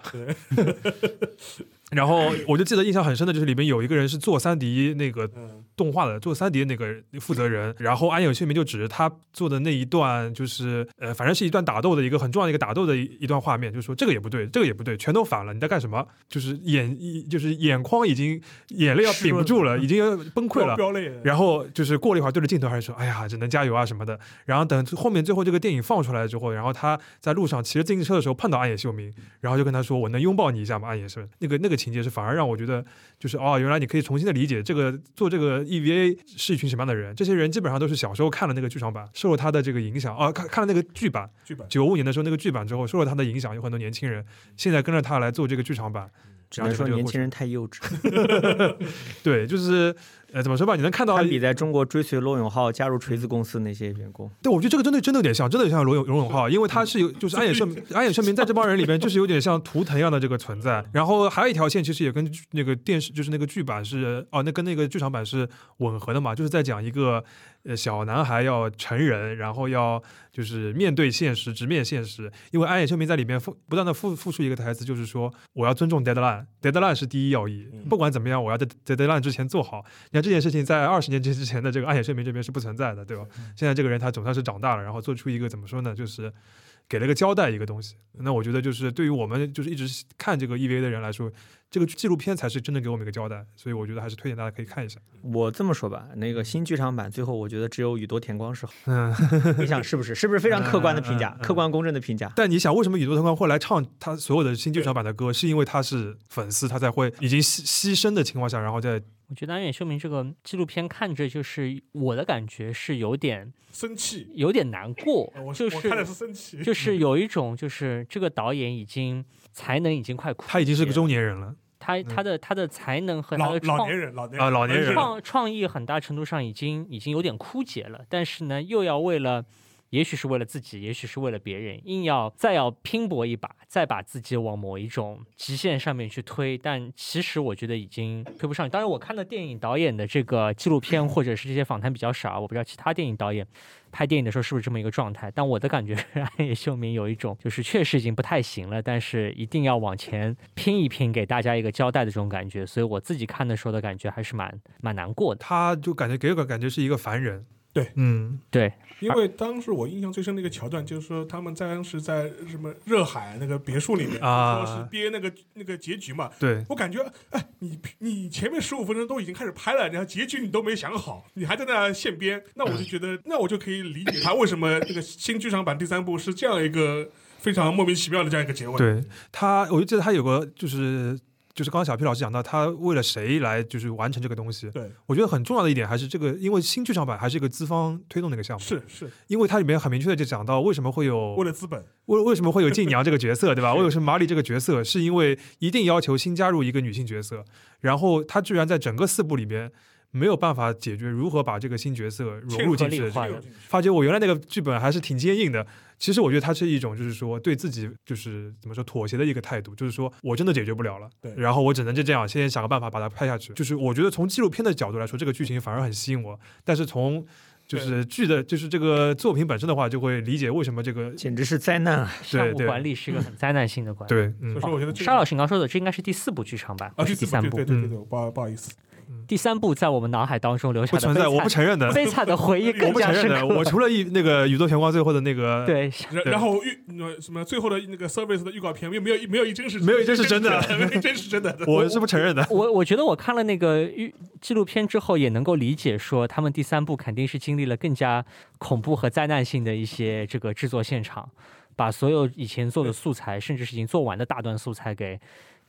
然后我就记得印象很深的就是里面有一个人是做三 D 那个动画的，做三 D 那个负责人。然后安野秀明就指着他做的那一段，就是呃，反正是一段打斗的一个很重要的一个打斗的一一段画面，就说这个也不对，这个也不对，全都反了，你在干什么？就是眼一就是眼眶已经眼泪要顶不住了，已经崩溃了。然后就是过了一会儿对着镜头还是说，哎呀，只能加油啊什么的。然后等后面最后这个电影放出来之后，然后他在路上骑着自行车的时候碰到安野秀明，然后就跟他说，我能拥抱你一下吗？安野是那个那个。情节是反而让我觉得，就是哦，原来你可以重新的理解这个做这个 EVA 是一群什么样的人。这些人基本上都是小时候看了那个剧场版，受了他的这个影响啊，看看了那个剧版，剧版九五年的时候那个剧版之后，受了他的影响，有很多年轻人现在跟着他来做这个剧场版。只能说年轻人太幼稚。对，就是呃，怎么说吧？你能看到，比在中国追随罗永浩加入锤子公司那些员工。对，我觉得这个真的真的有点像，真的像罗永罗永浩，因为他是有，就是安野秀安野秀明在这帮人里边，就是有点像图腾一样的这个存在。然后还有一条线，其实也跟那个电视，就是那个剧版是哦，那跟那个剧场版是吻合的嘛，就是在讲一个。呃，小男孩要成人，然后要就是面对现实，直面现实。因为安野秀明在里面复不断的复复述一个台词，就是说我要尊重 deadline，deadline 是第一要义。不管怎么样，我要在在 deadline 之前做好。你看这件事情在二十年之之前的这个安野秀明这边是不存在的，对吧？现在这个人他总算是长大了，然后做出一个怎么说呢，就是给了个交代一个东西。那我觉得就是对于我们就是一直看这个 EVA 的人来说。这个纪录片才是真的给我们一个交代，所以我觉得还是推荐大家可以看一下。我这么说吧，那个新剧场版最后我觉得只有宇多田光是好。嗯，你想是不是？是不是非常客观的评价，客观公正的评价？但你想，为什么宇多田光会来唱他所有的新剧场版的歌？是因为他是粉丝，他才会已经牺牺牲的情况下，然后再。我觉得安远秀明这个纪录片看着就是我的感觉是有点生气，有点难过。就是看的是生气，就是 有一种就是这个导演已经才能已经快枯，他已经是个中年人了。他他的他的才能和他的老年人老年啊老年人创创意很大程度上已经已经有点枯竭了，但是呢又要为了也许是为了自己，也许是为了别人，硬要再要拼搏一把，再把自己往某一种极限上面去推。但其实我觉得已经推不上。当然，我看的电影导演的这个纪录片或者是这些访谈比较少，我不知道其他电影导演拍电影的时候是不是这么一个状态。但我的感觉是，暗夜秀明有一种就是确实已经不太行了，但是一定要往前拼一拼，给大家一个交代的这种感觉。所以我自己看的时候的感觉还是蛮蛮难过的。他就感觉给我感觉是一个凡人。对，嗯，对，因为当时我印象最深的一个桥段，就是说他们当时在什么热海那个别墅里面，啊说是憋那个那个结局嘛。对我感觉，哎，你你前面十五分钟都已经开始拍了，然后结局你都没想好，你还在那现编，那我就觉得，那我就可以理解他为什么那个新剧场版第三部是这样一个非常莫名其妙的这样一个结尾。对他，我就记得他有个就是。就是刚刚小 P 老师讲到，他为了谁来就是完成这个东西？对，我觉得很重要的一点还是这个，因为新剧场版还是一个资方推动的一个项目，是是，因为它里面很明确的就讲到为什么会有为了资本，为为什么会有静娘这个角色，对吧？为什么马里这个角色是因为一定要求新加入一个女性角色，然后他居然在整个四部里边。没有办法解决如何把这个新角色融入进去的这个，发觉我原来那个剧本还是挺坚硬的。其实我觉得它是一种，就是说对自己就是怎么说妥协的一个态度，就是说我真的解决不了了，对，然后我只能就这样，先想个办法把它拍下去。就是我觉得从纪录片的角度来说，这个剧情反而很吸引我，但是从就是剧的，就是这个作品本身的话，就会理解为什么这个简直是灾难啊！项目管理是一个很灾难性的管理。对，所以说我觉得沙老师你刚说的，这应该是第四部剧场版，啊，第三部，对对对对，不好不好意思。第三部在我们脑海当中留下不存在，我不承认的悲惨的回忆，我不承认的。我除了一那个宇宙玄光最后的那个对，然后预什么最后的那个 service 的预告片，没有没有没有一帧是没有一帧是真的，没有一帧是真的，我是不承认的。我我觉得我看了那个预纪录片之后，也能够理解说他们第三部肯定是经历了更加恐怖和灾难性的一些这个制作现场，把所有以前做的素材，甚至是已经做完的大段素材给。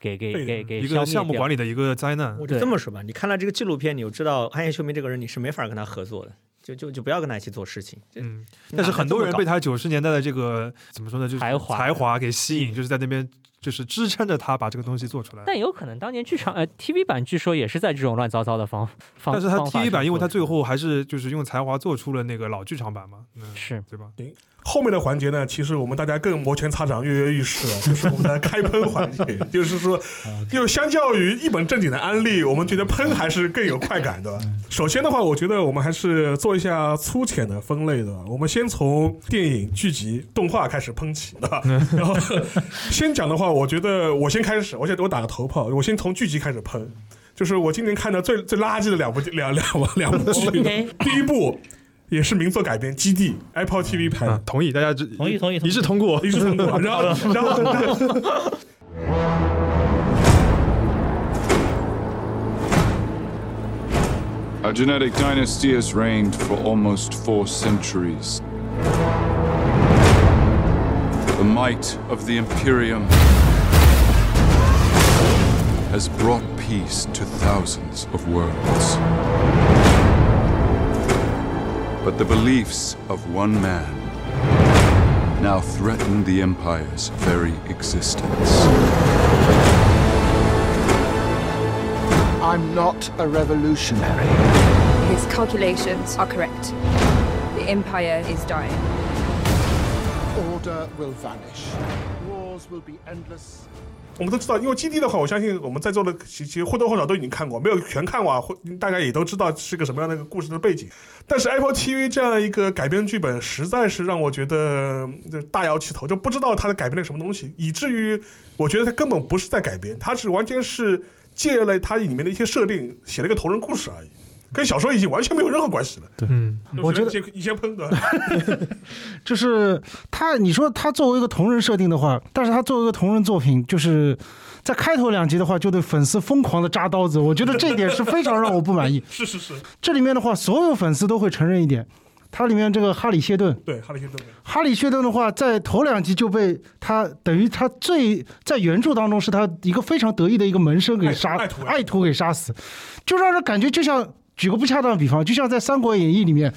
给给给给一个项目管理的一个灾难。我就这么说吧，你看了这个纪录片，你就知道安彦秀明这个人，你是没法跟他合作的，就就就不要跟他一起做事情。嗯，但是很多人被他九十年代的这个怎么说呢，就是才华才华给吸引，就是在那边就是支撑着他把这个东西做出来。但有可能当年剧场呃 TV 版据说也是在这种乱糟糟的方方，但是他 TV 版，因为他最后还是就是用才华做出了那个老剧场版嘛，嗯、是对吧？对。后面的环节呢，其实我们大家更摩拳擦掌、跃跃欲试了，就是我们的开喷环节。就是说，就相较于一本正经的安利，我们觉得喷还是更有快感的。首先的话，我觉得我们还是做一下粗浅的分类的。我们先从电影、剧集、动画开始喷起，对吧？然后先讲的话，我觉得我先开始，我先我打个头炮，我先从剧集开始喷。就是我今年看的最最垃圾的两部两两两部剧，第一部。也是名作改编，《基地》Apple TV 拍的，同意，大家同意同意，一致通过，一致通过。然后，然后，然后。 Our genetic dynasty has reigned for almost four centuries. The might of the Imperium has brought peace to thousands of worlds. But the beliefs of one man now threaten the Empire's very existence. I'm not a revolutionary. His calculations are correct. The Empire is dying. Order will vanish. Wars will be endless. 我们都知道，因为基地的话，我相信我们在座的其实或多或少都已经看过，没有全看过，或大家也都知道是个什么样的一个故事的背景。但是 Apple TV 这样一个改编剧本，实在是让我觉得大摇其头，就不知道它的改编了什么东西，以至于我觉得它根本不是在改编，它是完全是借了它里面的一些设定，写了一个同人故事而已。跟小说已经完全没有任何关系了。对，嗯，我觉得你先喷的，就是他，你说他作为一个同人设定的话，但是他作为一个同人作品，就是在开头两集的话，就对粉丝疯狂的扎刀子，我觉得这一点是非常让我不满意。是是是，这里面的话，所有粉丝都会承认一点，它里面这个哈里谢顿，对哈里谢顿，哈里谢顿的话，在头两集就被他等于他最在原著当中是他一个非常得意的一个门生给杀，爱徒给杀死，就让人感觉就像。举个不恰当的比方，就像在《三国演义》里面，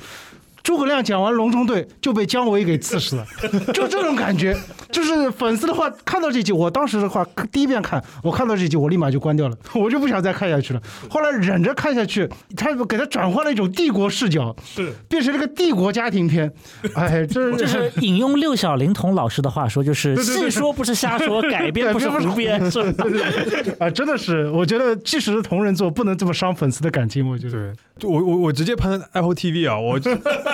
诸葛亮讲完《隆中对》就被姜维给刺死了，就这种感觉。就是粉丝的话，看到这集，我当时的话第一遍看，我看到这集，我立马就关掉了，我就不想再看下去了。后来忍着看下去，他给他转换了一种帝国视角，是变成了个帝国家庭片。哎，这就是 引用六小龄童老师的话说，就是对对对细说不是瞎说，改编不是胡编，是吧？啊，真的是，我觉得即使是同人作，不能这么伤粉丝的感情。我觉得，就我我我直接喷 Apple TV 啊，我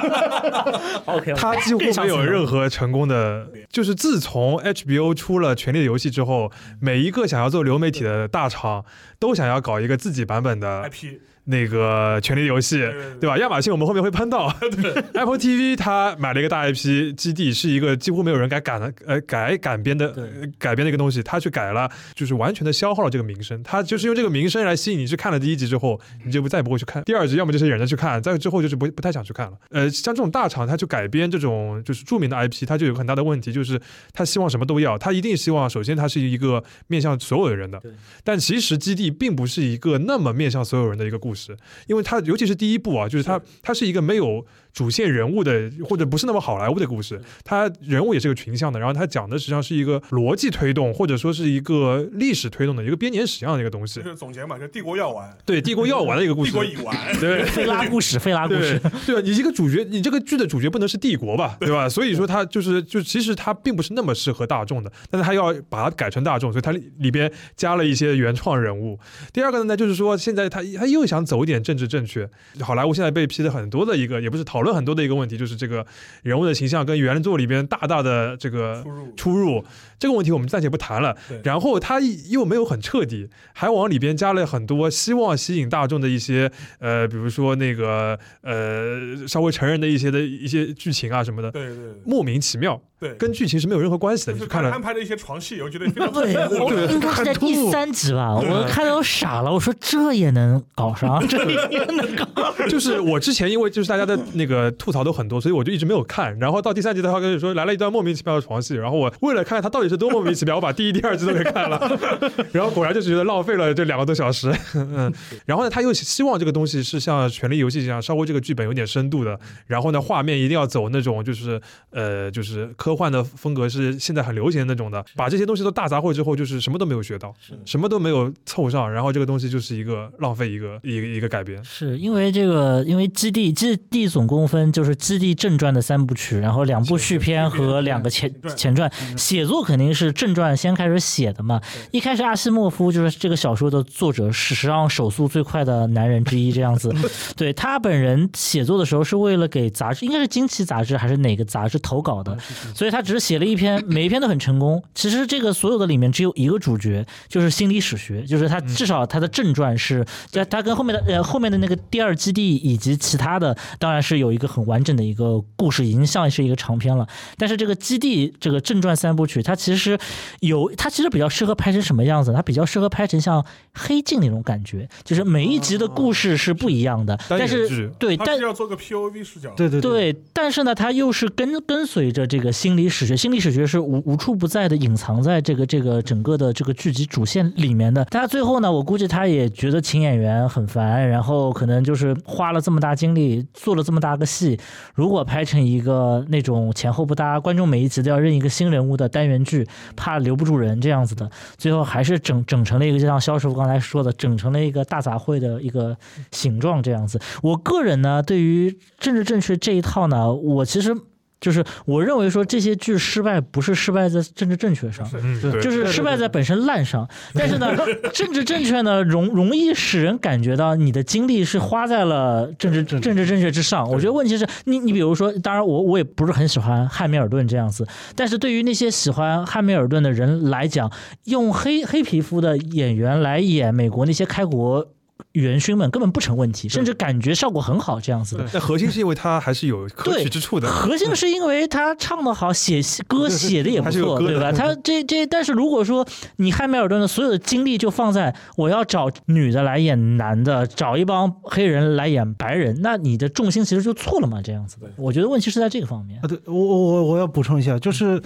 OK，他几乎没有任何成功的，就是自从 HBO 出了《权力的游戏》之后，每一个想要做流媒体的大厂都想要搞一个自己版本的 IP。那个《权力游戏》，对吧？亚马逊我们后面会喷到，Apple TV 它买了一个大 IP 基地，是一个几乎没有人敢改的呃改改编的呃改编的一个东西，它去改了，就是完全的消耗了这个名声。它就是用这个名声来吸引你去看了第一集之后，你就不再也不会去看。第二集，要么就是忍着去看，再之后就是不不太想去看了。呃，像这种大厂，它去改编这种就是著名的 IP，它就有很大的问题，就是他希望什么都要，他一定希望首先他是一个面向所有的人的，但其实基地并不是一个那么面向所有人的一个故事。因为它尤其是第一部啊，就是它它是一个没有主线人物的，或者不是那么好莱坞的故事，它人物也是个群像的，然后它讲的实际上是一个逻辑推动，或者说是一个历史推动的一个编年史一样的一个东西。就。是总结嘛，就帝国要完，对帝国要完的一个故事，帝国已完，对。费拉故事，费拉故事，对。对吧？你这个主角，你这个剧的主角不能是帝国吧，对。吧？所以说它就是就其实它并不是那么适合大众的，但是它要把它改成大众，所以它里里边加了一些原创人物。第二个呢，就是说现在他他又想走一点政治正确，好莱坞现在被批的很多的一个，也不是讨论很多的一个问题，就是这个人物的形象跟原作里边大大的这个出入。这个问题我们暂且不谈了。然后他又没有很彻底，还往里边加了很多希望吸引大众的一些呃，比如说那个呃稍微成人的一些的一些剧情啊什么的，对对，莫名其妙，对跟剧情是没有任何关系的。你就是看了安排的一些床戏，我觉得非常 对，我应该是在第三集吧，我看到我傻了，我说这也能搞上，这也能搞。就是我之前因为就是大家的那个吐槽都很多，所以我就一直没有看。然后到第三集，的话跟你说来了一段莫名其妙的床戏，然后我为了看他到底是多莫名其妙，我把第一、第二季都给看了。然后果然就是觉得浪费了这两个多小时。嗯，然后呢，他又希望这个东西是像《权力游戏》一样，稍微这个剧本有点深度的。然后呢，画面一定要走那种就是呃就是科幻的风格，是现在很流行的那种的。把这些东西都大杂烩之后，就是什么都没有学到，什么都没有凑上，然后这个东西就是一个浪费一个一个一个改编。是因为这个，因为基地基地总共分就是基地正传的三部曲，然后两部续篇和两个前前传。写作肯定是正传先开始写的嘛。一开始阿西莫夫就是这个小说的作者，史上手速最快的男人之一，这样子。对他本人写作的时候是为了给杂志，应该是《惊奇》杂志还是哪个杂志投稿的，所以他只是写了一篇，每一篇都很成功。其实这个所有的里面只有一个主角，就是心理史学，就是他至少他的正传是，在他跟后面的呃后面的那个第二基地以及其他的，当然是有一个很完整的一个故事，已经像是一个长篇了。但是这个基地这个正传三部曲，它其实有，它其实比较适合拍成什么样子？它比较适合拍成像黑镜那种感觉，就是每一集的故事是不一样的，但是对，但是要做个 POV 视角，对对对，但是呢，它又是跟跟随着这个心理史学，心理史学是无无处不在的，隐藏在这个这个整个的这个剧集主线里面的。但他最后呢，我估计他也觉得请演员很烦，然后可能就是花了这么大精力做了这么大个戏，如果拍成一个那种前后不搭，观众每一集都要认一个新人物的单元剧，怕留不住人这样子的，最后还是整整成了一个，就像肖师傅刚才说的，整成了一个大杂烩的一个形状这样子。我个人呢，对于政治正确这一套呢，我其实。就是我认为说这些剧失败不是失败在政治正确上，嗯对就是失败在本身烂上。但是呢，政治正确呢容容易使人感觉到你的精力是花在了政治政治正确之上。我觉得问题是你你比如说，当然我我也不是很喜欢汉密尔顿这样子，但是对于那些喜欢汉密尔顿的人来讲，用黑黑皮肤的演员来演美国那些开国。元勋们根本不成问题，甚至感觉效果很好，这样子的。但核心是因为他还是有 可取之处的。核心是因为他唱的好，写歌 写的也不错，对吧？他 这这，但是如果说你汉密尔顿的所有的精力就放在我要找女的来演男的，找一帮黑人来演白人，那你的重心其实就错了嘛，这样子的。我觉得问题是在这个方面。啊，对我我我我要补充一下，就是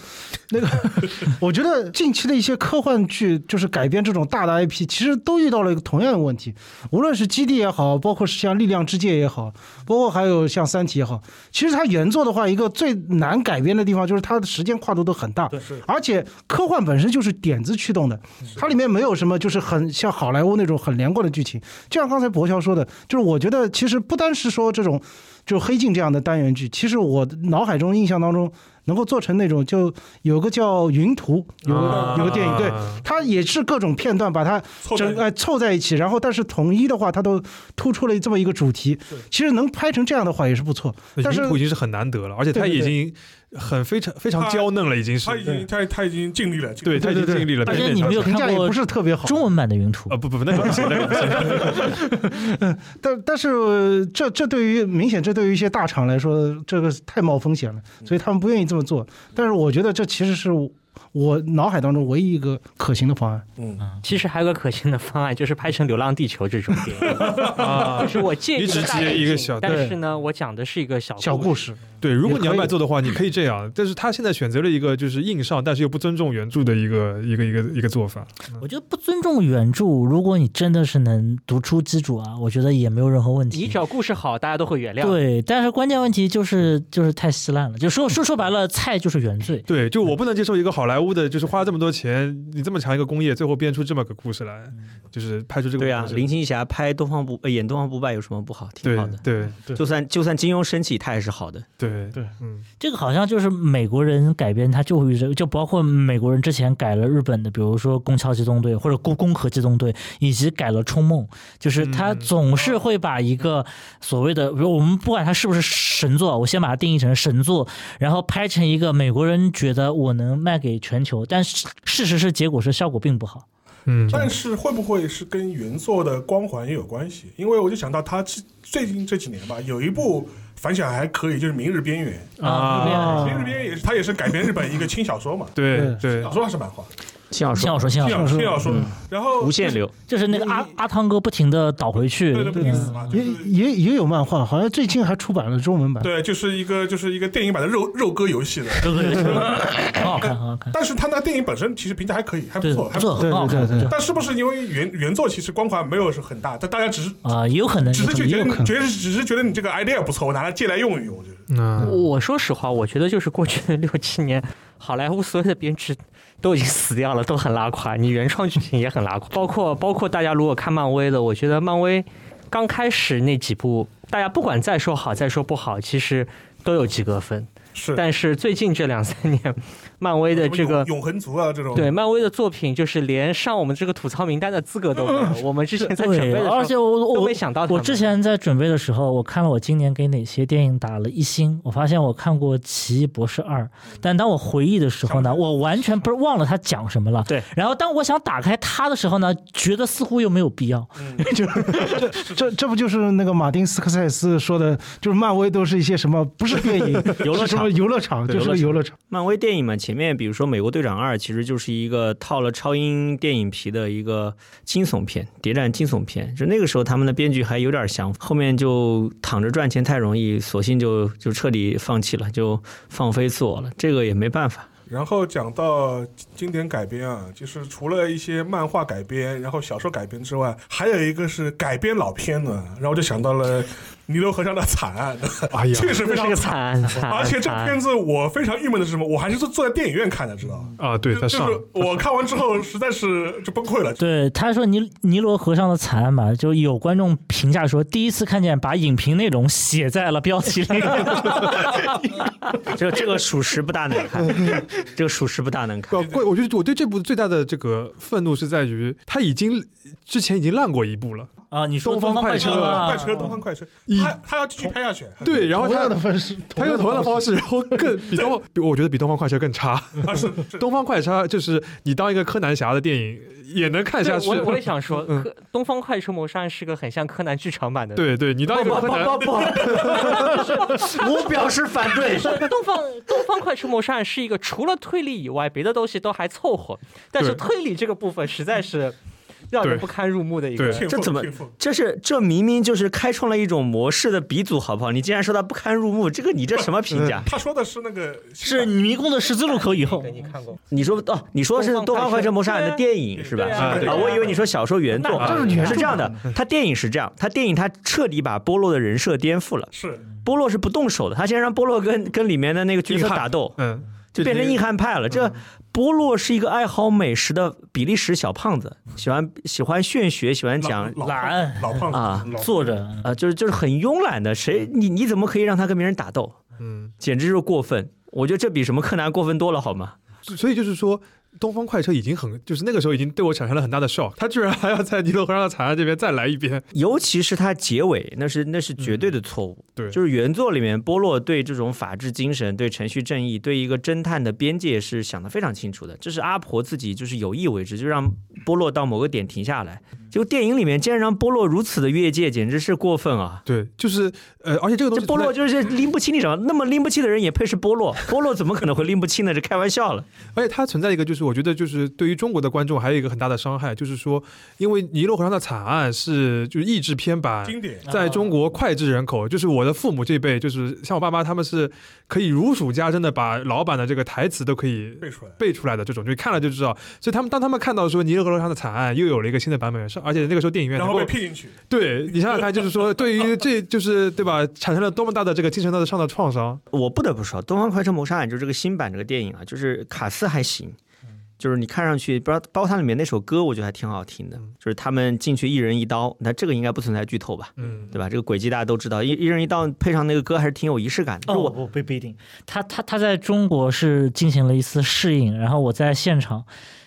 那个，我觉得近期的一些科幻剧，就是改编这种大的 IP，其实都遇到了一个同样的问题。无论是基地也好，包括是像力量之界也好，包括还有像三体也好，其实它原作的话，一个最难改编的地方就是它的时间跨度都很大，而且科幻本身就是点子驱动的，它里面没有什么就是很像好莱坞那种很连贯的剧情。就像刚才博乔说的，就是我觉得其实不单是说这种。就黑镜这样的单元剧，其实我脑海中印象当中能够做成那种，就有个叫《云图》，有个有个电影，对，它也是各种片段把它整哎凑在一起，然后但是统一的话，它都突出了这么一个主题。其实能拍成这样的话也是不错。但是云图已经是很难得了，而且它已经。很非常非常娇嫩了，已经是他已经他他已经尽力了，对他已经尽力了。而且你没有看过，不是特别好。中文版的云图啊，不不不，那个不行，那个不行。但但是这这对于明显这对于一些大厂来说，这个太冒风险了，所以他们不愿意这么做。但是我觉得这其实是。我脑海当中唯一一个可行的方案，嗯，其实还有个可行的方案，就是拍成《流浪地球》这种电影，就是我建议大家一个小，但是呢，我讲的是一个小小故事。对，如果你要卖座的话，你可以这样。但是他现在选择了一个就是硬上，但是又不尊重原著的一个一个一个一个做法。我觉得不尊重原著，如果你真的是能独出机主啊，我觉得也没有任何问题。你只要故事好，大家都会原谅。对，但是关键问题就是就是太稀烂了，就说说说白了，菜就是原罪。对，就我不能接受一个好莱坞。的就是花了这么多钱，你这么强一个工业，最后编出这么个故事来，就是拍出这个。对啊，林青霞拍东方不演东方不败有什么不好？挺好的。对，就算就算金庸生气，他也是好的。对对对，嗯，这个好像就是美国人改编，他就会这就包括美国人之前改了日本的，比如说《宫桥机动队》或者《攻攻壳机动队》，以及改了《冲梦》，就是他总是会把一个所谓的，比如我们不管他是不是神作，我先把它定义成神作，然后拍成一个美国人觉得我能卖给全。全球，但是事实是，结果是效果并不好。嗯，但是会不会是跟原作的光环也有关系？因为我就想到他最近这几年吧，有一部反响还可以，就是《明日边缘》啊，《明日边缘》也是，它也是改编日本一个轻小说嘛。对对，小说还是漫画。轻小说，轻小说，轻小说，然后无限流，就是那个阿阿汤哥不停的倒回去，也也也有漫画，好像最近还出版了中文版。对，就是一个就是一个电影版的肉肉鸽游戏的，很好看，很好看。但是他那电影本身其实评价还可以，还不错，还不错，很好看。但是不是因为原原作其实光环没有是很大，但大家只是啊，也有可能只是觉得觉得只是觉得你这个 idea 不错，我拿来借来用一用，就是。我说实话，我觉得就是过去六七年，好莱坞所有的编剧。都已经死掉了，都很拉垮。你原创剧情也很拉垮，包括包括大家如果看漫威的，我觉得漫威刚开始那几部，大家不管再说好再说不好，其实都有及格分。是，但是最近这两三年，漫威的这个永恒族啊，这种对漫威的作品，就是连上我们这个吐槽名单的资格都没有。我们之前在准备的时候，而且我我没想到，我之前在准备的时候，我看了我今年给哪些电影打了一星，我发现我看过《奇异博士二》，但当我回忆的时候呢，我完全不是忘了他讲什么了。对，然后当我想打开它的时候呢，觉得似乎又没有必要。就 这这这不就是那个马丁斯科塞斯说的，就是漫威都是一些什么不是电影，游乐场。游乐场就是游乐场。漫威电影嘛，前面比如说《美国队长二》，其实就是一个套了超英电影皮的一个惊悚片，谍战惊悚片。就那个时候他们的编剧还有点想，后面就躺着赚钱太容易，索性就就彻底放弃了，就放飞自我了。这个也没办法。然后讲到经典改编啊，就是除了一些漫画改编，然后小说改编之外，还有一个是改编老片的。然后我就想到了。尼罗河上的惨案，哎呀，确实非常惨。而且这片子我非常郁闷的是什么？我还是坐坐在电影院看的，知道啊，对，就是我看完之后实在是就崩溃了。对，他说尼尼罗河上的惨案嘛，就有观众评价说，第一次看见把影评内容写在了标题里。这 这个属实不大能看，这个属实不大能看。怪我觉得我对这部最大的这个愤怒是在于，他已经之前已经烂过一部了。啊，你说东方快车，快车，东方快车，他他要继续拍下去。对，然后他的方式，他用同样的方式，然后更比东，比我觉得比东方快车更差。是东方快车，就是你当一个柯南侠的电影也能看下去。我我也 想说，东方快车谋杀案是个很像柯南剧场版的。对对，你当一个柯南，不不不，我表示反对。东方东方快车谋杀案是一个除了推理以外，别的东西都还凑合，但是推理这个部分实在是。让人不堪入目的一个。这怎么？这是这明明就是开创了一种模式的鼻祖，好不好？你竟然说他不堪入目，这个你这什么评价？他说的是那个是迷宫的十字路口以后，你看过？你说哦，你说是《东方快车谋杀案》的电影是吧？啊，我以为你说小说原作。是这样的，他电影是这样，他电影他彻底把波洛的人设颠覆了。是波洛是不动手的，他先让波洛跟跟里面的那个角色打斗，嗯，就变成硬汉派了。这波洛是一个爱好美食的比利时小胖子，喜欢喜欢炫学，喜欢讲懒老胖子啊，坐着啊，就是就是很慵懒的。谁你你怎么可以让他跟别人打斗？嗯，简直就是过分。我觉得这比什么柯南过分多了，好吗？所以就是说。东方快车已经很，就是那个时候已经对我产生了很大的 shock，他居然还要在尼罗河上的惨案这边再来一遍，尤其是他结尾，那是那是绝对的错误。对，就是原作里面波洛对这种法治精神、对程序正义、对一个侦探的边界是想得非常清楚的。这是阿婆自己就是有意为之，就让波洛到某个点停下来。就电影里面竟然让波洛如此的越界，简直是过分啊！对，就是呃，而且这个东西，波洛就是拎不清，你什么？那么拎不清的人也配是波洛？波洛怎么可能会拎不清呢？这开玩笑了。而且它存在一个，就是我觉得就是对于中国的观众还有一个很大的伤害，就是说，因为尼罗河上的惨案是就是译制片版，经典，在中国脍炙人口。就是我的父母这辈，就是像我爸妈他们是可以如数家珍的把老版的这个台词都可以背出来背出来的这种，就看了就知道。所以他们当他们看到说尼罗河上的惨案又有了一个新的版本，是而且那个时候电影院。然后被骗进去，对你想想看，就是说，对于这就是对吧，产生了多么大的这个精神上的创伤。我不得不说，《东方快车谋杀案》就是这个新版这个电影啊，就是卡斯还行，就是你看上去不知道，包括它里面那首歌，我觉得还挺好听的，就是他们进去一人一刀，那这个应该不存在剧透吧？嗯，对吧？这个轨迹大家都知道，一一人一刀配上那个歌还是挺有仪式感的。哦，不不不一定，他他他在中国是进行了一次适应，然后我在现场。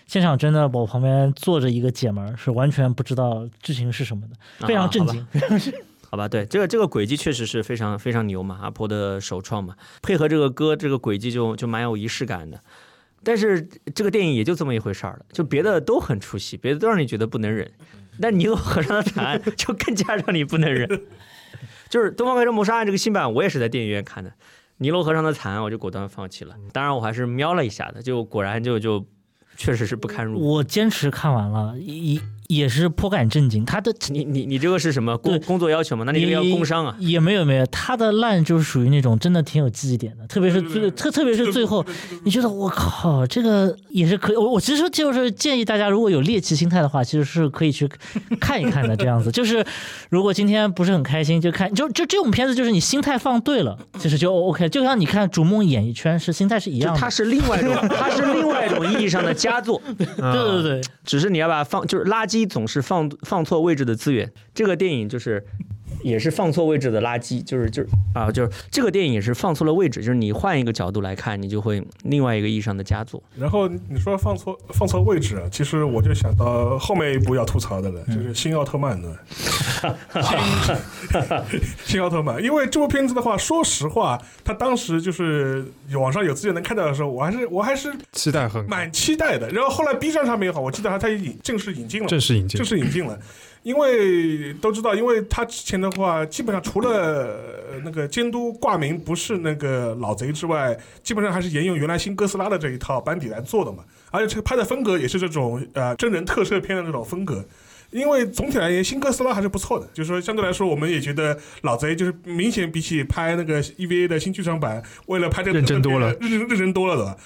现场真的，我旁边坐着一个姐们儿，是完全不知道剧情是什么的，非常震惊。好吧，对这个这个轨迹确实是非常非常牛嘛，阿婆的首创嘛，配合这个歌，这个轨迹就就蛮有仪式感的。但是这个电影也就这么一回事儿了，就别的都很出戏，别的都让你觉得不能忍，但尼罗河上的惨案 就更加让你不能忍。就是《东方快车谋杀案》这个新版，我也是在电影院看的，《尼罗河上的惨案》我就果断放弃了。当然我还是瞄了一下的，就果然就就。确实是不堪入目。我坚持看完了，一。也是颇感震惊，他的你你你这个是什么工工作要求吗？那你这个要工伤啊？也没有没有，他的烂就是属于那种真的挺有记忆点的，特别是最特特别是最后，你觉得我靠，这个也是可以。我我其实就是建议大家，如果有猎奇心态的话，其实是可以去看一看的。这样子就是，如果今天不是很开心，就看就就这种片子，就是你心态放对了，其实就 OK。就像你看《逐梦演艺圈》是心态是一样的，它是另外一种，它是另外一种意义上的佳作。对对对，只是你要把它放就是垃圾。总是放放错位置的资源，这个电影就是。也是放错位置的垃圾，就是就是啊，就是这个电影也是放错了位置，就是你换一个角度来看，你就会另外一个意义上的佳作。然后你说放错放错位置，其实我就想到后面一部要吐槽的了，就是《新奥特曼》的 《新奥特曼》，因为这部片子的话，说实话，他当时就是网上有资源能看到的时候，我还是我还是期待很蛮期待的。然后后来 B 站上面也好，我记得他他引正式引进了，正式引进，正式引进了。因为都知道，因为他之前的话，基本上除了那个监督挂名不是那个老贼之外，基本上还是沿用原来新哥斯拉的这一套班底来做的嘛。而且这个拍的风格也是这种呃真人特摄片的那种风格。因为总体而言，新哥斯拉还是不错的，就是说相对来说，我们也觉得老贼就是明显比起拍那个 EVA 的新剧场版，为了拍这个认真多了，认认真多了的。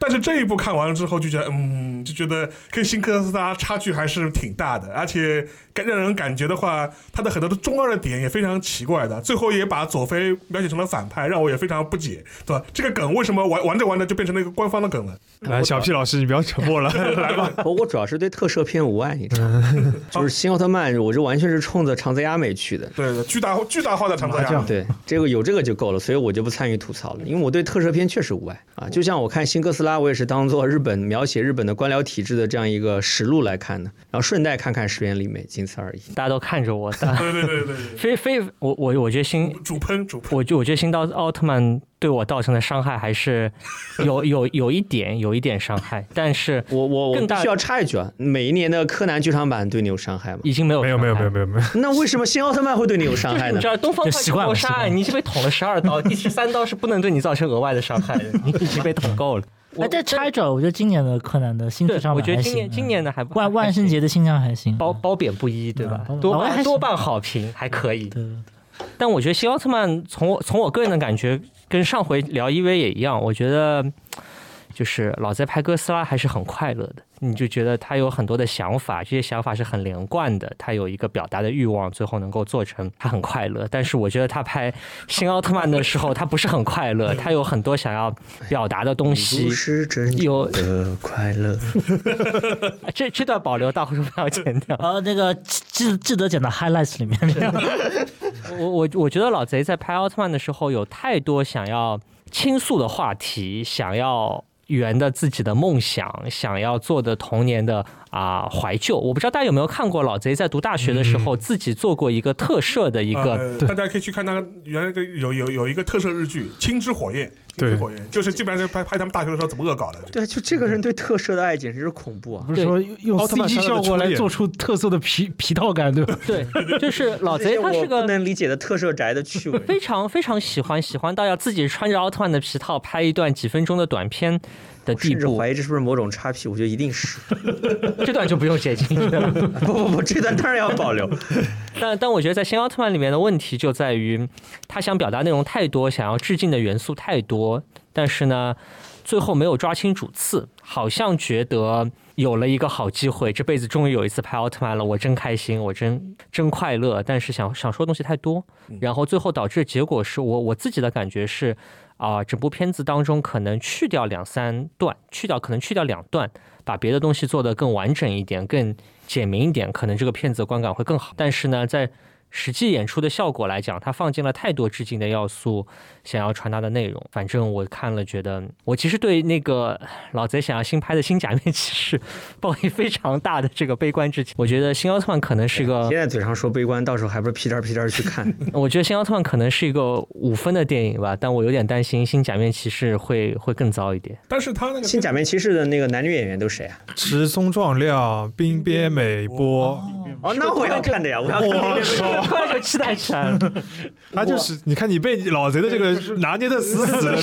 但是这一部看完了之后，就觉得，嗯，就觉得跟新哥斯拉差距还是挺大的，而且让人感觉的话，他的很多的中二的点也非常奇怪的，最后也把佐菲描写成了反派，让我也非常不解，对吧？这个梗为什么玩玩着玩着就变成了一个官方的梗了？来，小 P 老师，你不要沉默了，来吧。我我主要是对特摄片无爱，你知道吗？就是新奥特曼，我这完全是冲着长泽雅美去的。对对，巨大巨大化的长泽雅美。对，这个有这个就够了，所以我就不参与吐槽了，因为我对特摄片确实无爱啊。就像我看新哥斯拉，我也是当做。日本描写日本的官僚体制的这样一个实录来看的，然后顺带看看石原里美，仅此而已。大家都看着我，对对对对，非非我我我觉得新主喷主喷，我就我觉得新刀奥特曼对我造成的伤害还是有 有有一点有一点伤害，但是我我我需要插一句啊，每一年的柯南剧场版对你有伤害吗？已经没有没有没有没有没有没有。那为什么新奥特曼会对你有伤害呢？你知道东方快车谋杀案，你已经被捅了十二刀，第十三刀是不能对你造成额外的伤害的，你已经被捅够了。哎，再插一脚，我觉得今年的柯南的新剧场版我觉得今年今年的还不万万圣节的新象还行，褒褒贬不一，对吧？嗯多半多半好评，还可以。但我觉得新奥特曼从我从我个人的感觉，跟上回聊 EV 也一样，我觉得就是老在拍哥斯拉还是很快乐的。你就觉得他有很多的想法，这些想法是很连贯的，他有一个表达的欲望，最后能够做成，他很快乐。但是我觉得他拍新奥特曼的时候，他不是很快乐，他有很多想要表达的东西。不是真有的快乐。这这段保留，到时候不要剪掉。呃，那个记记得剪到 highlights 里面。我我我觉得老贼在拍奥特曼的时候，有太多想要倾诉的话题，想要圆的自己的梦想，想要做的童年的啊、怀旧。我不知道大家有没有看过老贼在读大学的时候、自己做过一个特摄的一个。呃大家可以去看他原来个有有有一个特摄日剧《青之火焰》，青之火焰就是基本上是拍拍他们大学的时候怎么恶搞的。对，就这个人对特摄的爱简直是恐怖啊！不是说用奥特曼效果来做出特色的皮皮套感，对吧？对，就是老贼 他是个不能理解的特摄宅的趣味。非常非常喜欢，喜欢到要自己穿着奥特曼的皮套拍一段几分钟的短片的地甚至步。怀疑这是不是某种插皮，我觉得一定是。这段就不用写进去了。不不不，这段当然要保留。但但我觉得在新奥特曼里面的问题就在于，他想表达内容太多，想要致敬的元素太多，但是呢，最后没有抓清主次，好像觉得有了一个好机会，这辈子终于有一次拍奥特曼了，我真开心，我真真快乐。但是想想说的东西太多，然后最后导致的结果是我我自己的感觉是。啊、整部片子当中可能去掉两三段，去掉可能去掉两段，把别的东西做得更完整一点、更简明一点，可能这个片子观感会更好。但是呢，在实际演出的效果来讲，它放进了太多致敬的要素，想要传达的内容。反正我看了，觉得我其实对那个老贼想要新拍的新假面骑士 抱以非常大的这个悲观之情。我觉得新奥特曼可能是一个现在嘴上说悲观，到时候还不是屁颠儿屁颠儿去看。我觉得新奥特曼可能是一个五分的电影吧，但我有点担心新假面骑士会会更糟一点。但是他那个新假面骑士的那个男女演员都谁啊？池松壮亮、冰边美波。哦，那我要看的呀，我要看我靠突然就期待起来了。他就是你看你被老贼的这个拿捏的死死的，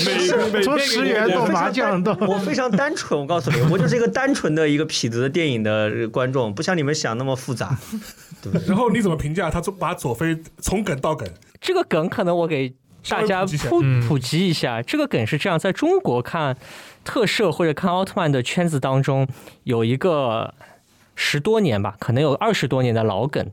每每从十元到麻将到我非常单纯，我告诉你，我就是一个单纯的一个痞子的电影的观众，不像你们想那么复杂。然后你怎么评价他把佐菲从梗到梗？这个梗可能我给大家普普及一下，这个梗是这样，在中国看特摄或者看奥特曼的圈子当中，有一个十多年吧，可能有二十多年的老梗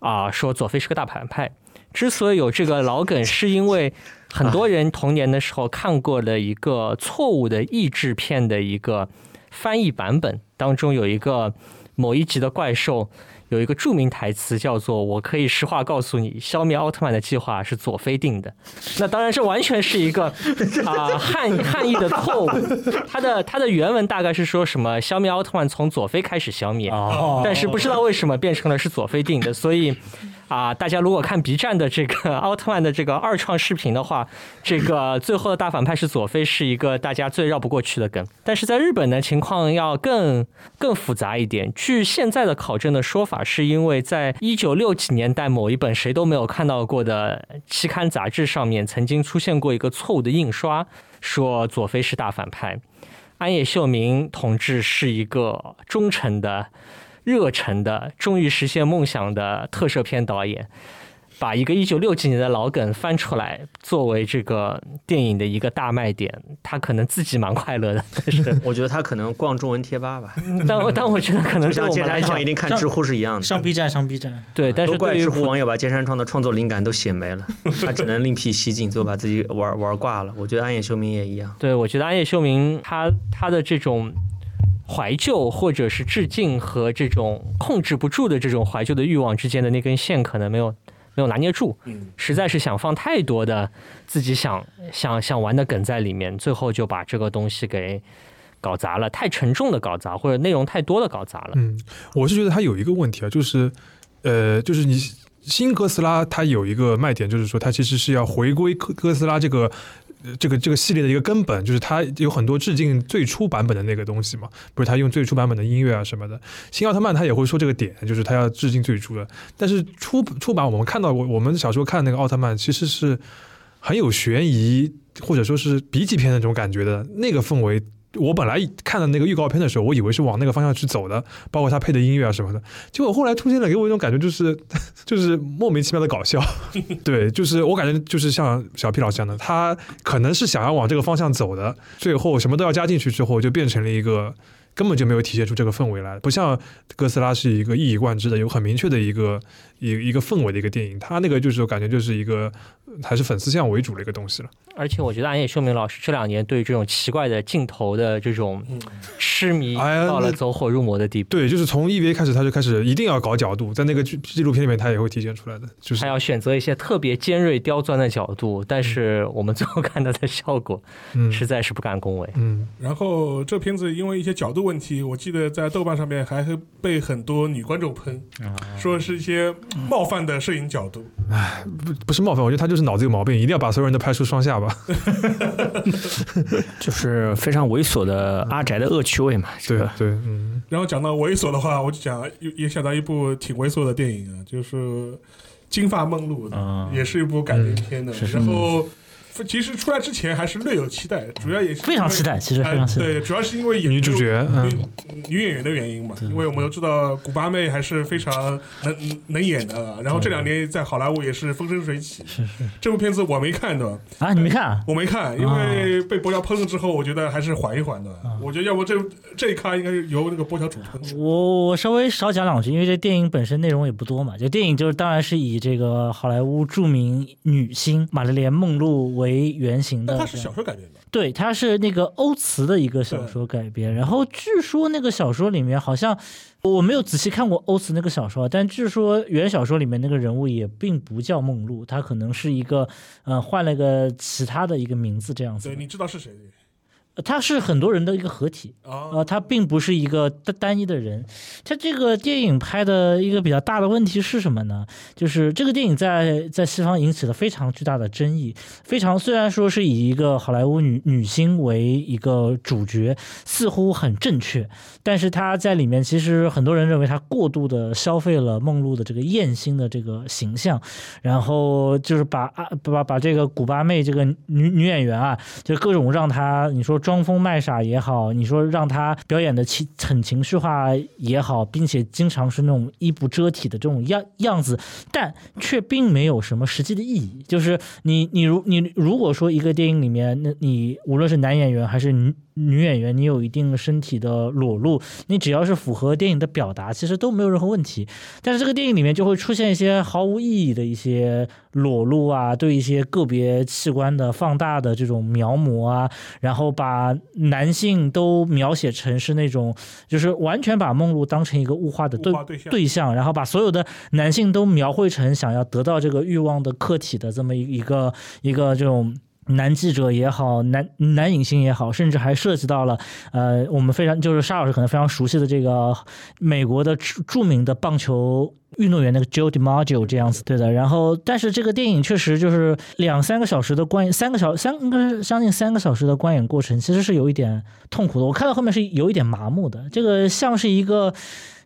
啊，说佐菲是个大反派。之所以有这个老梗，是因为很多人童年的时候看过了一个错误的译制片的一个翻译版本，当中有一个某一集的怪兽。有一个著名台词叫做“我可以实话告诉你，消灭奥特曼的计划是佐菲定的”。那当然，这完全是一个 啊、汉汉译的错误。它的它的原文大概是说什么消灭奥特曼从佐菲开始消灭，但是不知道为什么变成了是佐菲定的，所以。啊，大家如果看 B 站的这个 奥特曼的这个二创视频的话，这个最后的大反派是佐菲，是一个大家最绕不过去的梗。但是在日本呢，情况要更更复杂一点。据现在的考证的说法，是因为在一九六几年代某一本谁都没有看到过的期刊杂志上面，曾经出现过一个错误的印刷，说佐菲是大反派，安野秀明同志是一个忠诚的。热忱的、终于实现梦想的特摄片导演，把一个一九六几年的老梗翻出来，作为这个电影的一个大卖点，他可能自己蛮快乐的。但是 我觉得他可能逛中文贴吧吧。但我但我觉得可能就像剑山创一定看知乎是一样的。上 B 站，上 B 站。对，但是都怪知乎网友把剑山创的创作灵感都写没了，他只能另辟蹊径，最后把自己玩玩挂了。我觉得暗夜修明也一样。对，我觉得暗夜修明他他的这种。怀旧或者是致敬和这种控制不住的这种怀旧的欲望之间的那根线可能没有没有拿捏住，实在是想放太多的自己想想想玩的梗在里面，最后就把这个东西给搞砸了，太沉重的搞砸或者内容太多的搞砸了。嗯，我是觉得它有一个问题啊，就是呃，就是你新哥斯拉它有一个卖点，就是说它其实是要回归哥哥斯拉这个。这个这个系列的一个根本就是它有很多致敬最初版本的那个东西嘛，不是它用最初版本的音乐啊什么的。新奥特曼他也会说这个点，就是他要致敬最初的。但是初初版我们看到我我们小时候看那个奥特曼其实是很有悬疑或者说是 B 级片那种感觉的那个氛围我本来看的那个预告片的时候，我以为是往那个方向去走的，包括他配的音乐啊什么的。结果后来出现了，给我一种感觉，就是 就是莫名其妙的搞笑。对，就是我感觉就是像小 P 老师讲的，他可能是想要往这个方向走的，最后什么都要加进去之后，就变成了一个。根本就没有体现出这个氛围来，不像哥斯拉是一个一以贯之的、有很明确的一个一一个氛围的一个电影，他那个就是感觉就是一个还是粉丝向为主的一个东西了。而且我觉得安野秀明老师这两年对这种奇怪的镜头的这种痴迷到了走火入魔的地步。对，就是从 EVA 开始，他就开始一定要搞角度，在那个纪纪录片里面他也会体现出来的，就是他要选择一些特别尖锐刁钻的角度，但是我们最后看到的效果实在是不敢恭维。嗯，然后这片子因为一些角度问题，我记得在豆瓣上面还会被很多女观众喷，说是一些冒犯的摄影角度。唉，不不是冒犯，我觉得他就是脑子有毛病，一定要把所有人都拍出双下巴。就是非常猥琐的阿宅的恶趣味嘛。对对，嗯。然后讲到猥琐的话，我就讲也也想到一部挺猥琐的电影啊，就是《金发梦露》，也是一部改编片的。然后。其实出来之前还是略有期待，主要也是非常期待，其实非常期待。对，主要是因为女主角、女演员的原因嘛。因为我们都知道古巴妹还是非常能能演的，然后这两年在好莱坞也是风生水起。是是。这部片子我没看的啊，你没看？我没看，因为被波乔喷了之后，我觉得还是缓一缓的。我觉得要不这这一咖应该由那个波乔主喷。我我稍微少讲两句，因为这电影本身内容也不多嘛。就电影就是当然是以这个好莱坞著名女星玛丽莲梦露为原型。的它是小说改编的，对，它是那个欧茨的一个小说改编。然后据说那个小说里面好像我没有仔细看过欧茨那个小说，但据说原小说里面那个人物也并不叫梦露，他可能是一个呃换了个其他的一个名字这样子。对，你知道是谁？它是很多人的一个合体啊，他并不是一个单单一的人。他这个电影拍的一个比较大的问题是什么呢？就是这个电影在在西方引起了非常巨大的争议。非常虽然说是以一个好莱坞女女星为一个主角，似乎很正确，但是他在里面其实很多人认为他过度的消费了梦露的这个艳星的这个形象，然后就是把啊把把这个古巴妹这个女女演员啊，就各种让她你说。装疯卖傻也好，你说让他表演的情很情绪化也好，并且经常是那种衣不遮体的这种样样子，但却并没有什么实际的意义。就是你你如你如果说一个电影里面，那你无论是男演员还是女。女演员，你有一定身体的裸露，你只要是符合电影的表达，其实都没有任何问题。但是这个电影里面就会出现一些毫无意义的一些裸露啊，对一些个别器官的放大的这种描摹啊，然后把男性都描写成是那种，就是完全把梦露当成一个物化的对对象，然后把所有的男性都描绘成想要得到这个欲望的客体的这么一个一个这种。男记者也好，男男影星也好，甚至还涉及到了，呃，我们非常就是沙老师可能非常熟悉的这个美国的著名的棒球运动员那个 Joe DiMaggio 这样子，对的。然后，但是这个电影确实就是两三个小时的观，三个小三应该是将近三个小时的观演过程，其实是有一点痛苦的。我看到后面是有一点麻木的，这个像是一个。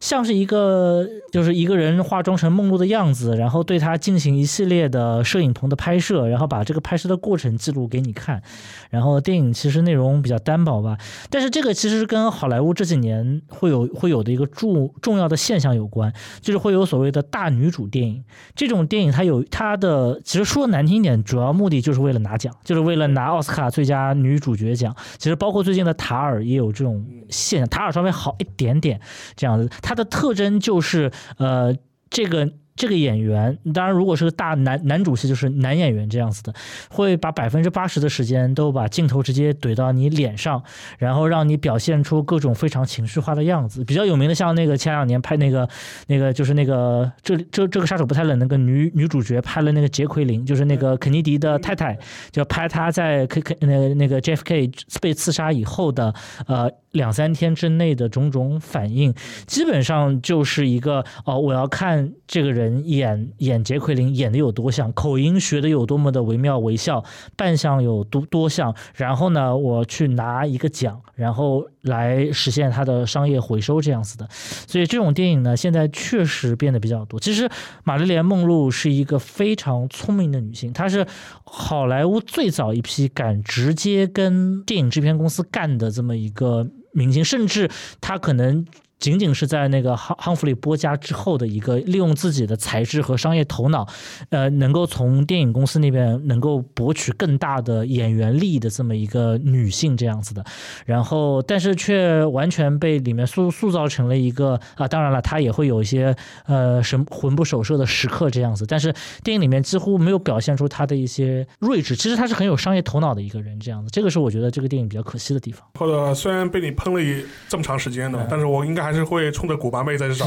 像是一个，就是一个人化妆成梦露的样子，然后对他进行一系列的摄影棚的拍摄，然后把这个拍摄的过程记录给你看。然后电影其实内容比较单薄吧，但是这个其实跟好莱坞这几年会有会有的一个重重要的现象有关，就是会有所谓的大女主电影。这种电影它有它的，其实说难听点，主要目的就是为了拿奖，就是为了拿奥斯卡最佳女主角奖。其实包括最近的塔尔也有这种现象，塔尔稍微好一点点这样子。它的特征就是，呃，这个。这个演员，当然，如果是个大男男主戏，就是男演员这样子的，会把百分之八十的时间都把镜头直接怼到你脸上，然后让你表现出各种非常情绪化的样子。比较有名的，像那个前两年拍那个那个就是那个这这这个杀手不太冷那个女女主角拍了那个杰奎琳，就是那个肯尼迪的太太，就拍她在 K K 那个那个 JFK 被刺杀以后的呃两三天之内的种种反应，基本上就是一个哦，我要看这个人。演演杰奎琳演的有多像，口音学的有多么的惟妙惟肖，扮相有多多像，然后呢，我去拿一个奖，然后来实现它的商业回收这样子的。所以这种电影呢，现在确实变得比较多。其实玛丽莲梦露是一个非常聪明的女性，她是好莱坞最早一批敢直接跟电影制片公司干的这么一个明星，甚至她可能。仅仅是在那个亨亨弗里波加之后的一个利用自己的才智和商业头脑，呃，能够从电影公司那边能够博取更大的演员利益的这么一个女性这样子的，然后但是却完全被里面塑塑造成了一个啊，当然了，她也会有一些呃神魂不守舍的时刻这样子，但是电影里面几乎没有表现出她的一些睿智，其实她是很有商业头脑的一个人这样子，这个是我觉得这个电影比较可惜的地方。或者虽然被你喷了一这么长时间的，但是我应该。还是会冲着古巴妹在这找，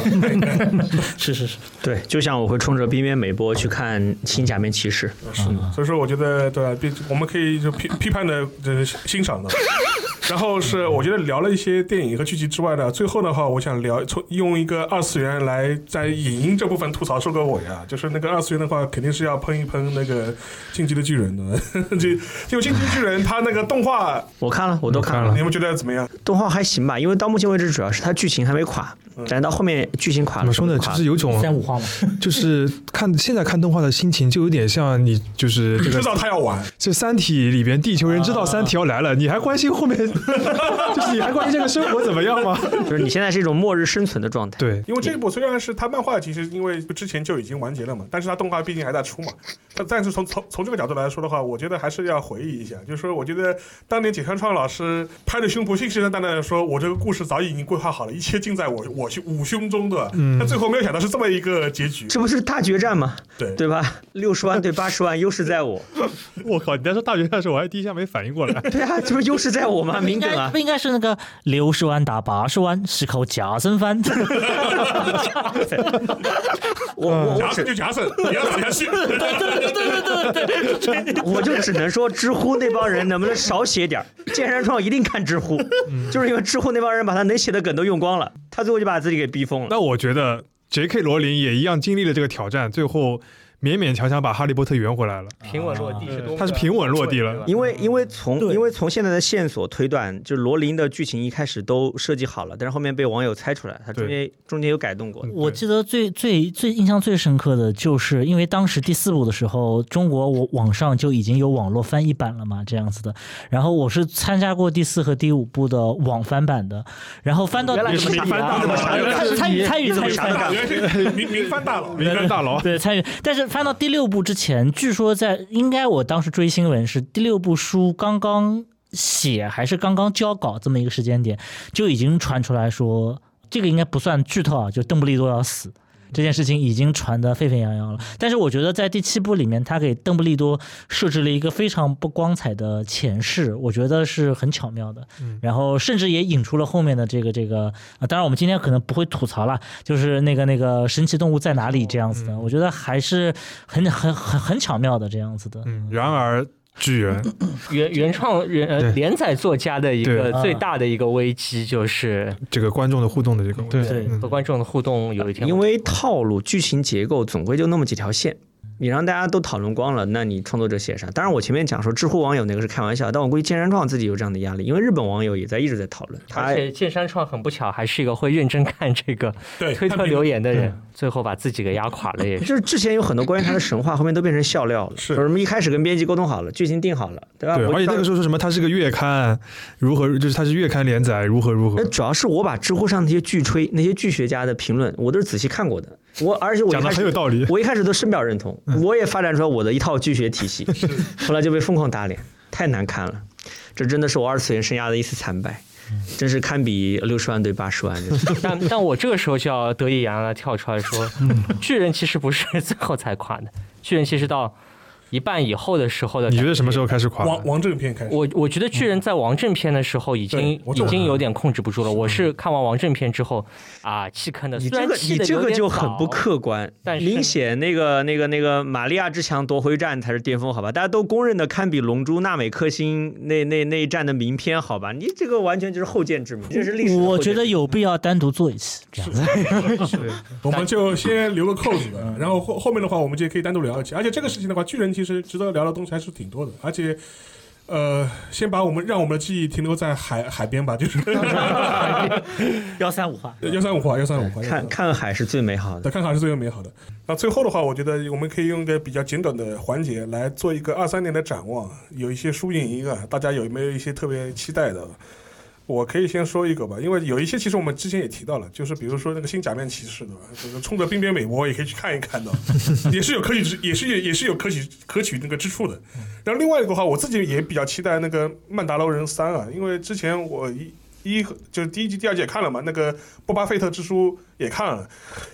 是是是，对，就像我会冲着冰面美波去看《新假面骑士》，是，所以说我觉得对，我们可以就批批判的，就是欣赏的。然后是我觉得聊了一些电影和剧集之外的，最后的话，我想聊从用一个二次元来在影音这部分吐槽收个尾啊，就是那个二次元的话，肯定是要喷一喷那个《进击的巨人》的，就就《进击的巨人》它那个动画，我看了，我都看了，你们觉得怎么样？动画还行吧，因为到目前为止，主要是它剧情还还没垮。展到后面剧情垮了，怎么说呢？就是有种三五话嘛，就是看现在看动画的心情，就有点像你就是这个 知道他要玩。这《三体》里边，地球人知道《三体》要来了，你还关心后面？就是你还关心这个生活怎么样吗？就是你现在是一种末日生存的状态。对，因为这一部虽然是他漫画，其实因为之前就已经完结了嘛，但是他动画毕竟还在出嘛。但但是从从从这个角度来说的话，我觉得还是要回忆一下，就是说，我觉得当年井上创老师拍着胸脯信誓旦旦的说，我这个故事早已经规划好了，一切尽在我我去五胸中的。嗯，他最后没有想到是这么一个结局。这不是大决战吗？对对吧？六十万对八十万，优势在我。我靠！你在说大决战的时候，我还第一下没反应过来。对啊，这不优势在我吗？明梗啊！不应该是那个六十万打八十万是靠加深翻。我加深就加深，你要打下去？对对对对对对。我就只能说，知乎那帮人能不能少写点？剑山创一定看知乎，就是因为知乎那帮人把他能写的梗都用光了，他最后就把把自己给逼疯了。那我觉得 J.K. 罗琳也一样经历了这个挑战，最后。勉勉强强把哈利波特圆回来了，平稳落地是多，他是平稳落地了，因为因为从因为从现在的线索推断，就罗琳的剧情一开始都设计好了，但是后面被网友猜出来，他中间中间有改动过。我记得最最最印象最深刻的就是，因为当时第四部的时候，中国我网上就已经有网络翻译版了嘛，这样子的。然后我是参加过第四和第五部的网翻版的，然后翻到原来是翻大佬，参与参与参与参与，民民翻大佬，民翻大佬，对参与，但是。翻到第六部之前，据说在应该我当时追新闻是第六部书刚刚写还是刚刚交稿这么一个时间点，就已经传出来说这个应该不算剧透啊，就邓布利多要死。这件事情已经传得沸沸扬扬了，但是我觉得在第七部里面，他给邓布利多设置了一个非常不光彩的前世，我觉得是很巧妙的。然后甚至也引出了后面的这个这个啊，当然我们今天可能不会吐槽了，就是那个那个神奇动物在哪里这样子的，我觉得还是很很很很巧妙的这样子的。嗯，然而。巨人。原原创原呃连载作家的一个最大的一个危机就是这个观众的互动的这个对和观众的互动有一天因为套路剧情结构总归就那么几条线。你让大家都讨论光了，那你创作者写啥？当然，我前面讲说知乎网友那个是开玩笑，但我估计剑山创自己有这样的压力，因为日本网友也在一直在讨论。而且剑山创很不巧，还是一个会认真看这个 推特留言的人，最后把自己给压垮了。也就是之前有很多关于他的神话，后面都变成笑料了。是说什么一开始跟编辑沟通好了，剧情定好了，对吧？对。而且那个时候说什么，他是个月刊，如何就是他是月刊连载，如何如何。主要是我把知乎上那些剧吹、那些剧学家的评论，我都是仔细看过的。我而且我讲的很有道理，我一开始都深表认同，我也发展出来我的一套拒学体系，后来就被疯狂打脸，太难看了，这真的是我二次元生涯的一次惨败，真是堪比六十万对八十万。但但我这个时候就要得意洋洋的跳出来说，巨人其实不是 最后才垮的，巨人其实到一半以后的时候的。你觉得什么时候开始垮？王王正片开始。我我觉得巨人在王正片的时候已经已经有点控制不住了。我是看完王正片之后啊弃坑的。你这个你这个就很不客观，但是明显那个那个那个玛利亚之墙夺回战才是巅峰，好吧？大家都公认的堪比龙珠纳美克星那那那一战的名片，好吧？你这个完全就是后见之明，这是历史。我觉得有必要单独做一次这样子。我们就先留个扣子吧，然后后后面的话我们就可以单独聊一期。而且这个事情的话，巨人其实值得聊的东西还是挺多的，而且。呃，先把我们让我们的记忆停留在海海边吧，就是 幺三五话，幺三五话，幺三五话，看看海是最美好的，看海是最美好的。那最后的话，我觉得我们可以用一个比较简短的环节来做一个二三年的展望，有一些输赢一个，大家有没有一些特别期待的？我可以先说一个吧，因为有一些其实我们之前也提到了，就是比如说那个新假面骑士，对吧？就是冲着冰边美国也可以去看一看的，也是有可取之，也是也也是有可取可取那个之处的。然后另外一个话，我自己也比较期待那个《曼达洛人三》啊，因为之前我一一就是第一季、第二季也看了嘛，那个《波巴费特之书》也看了，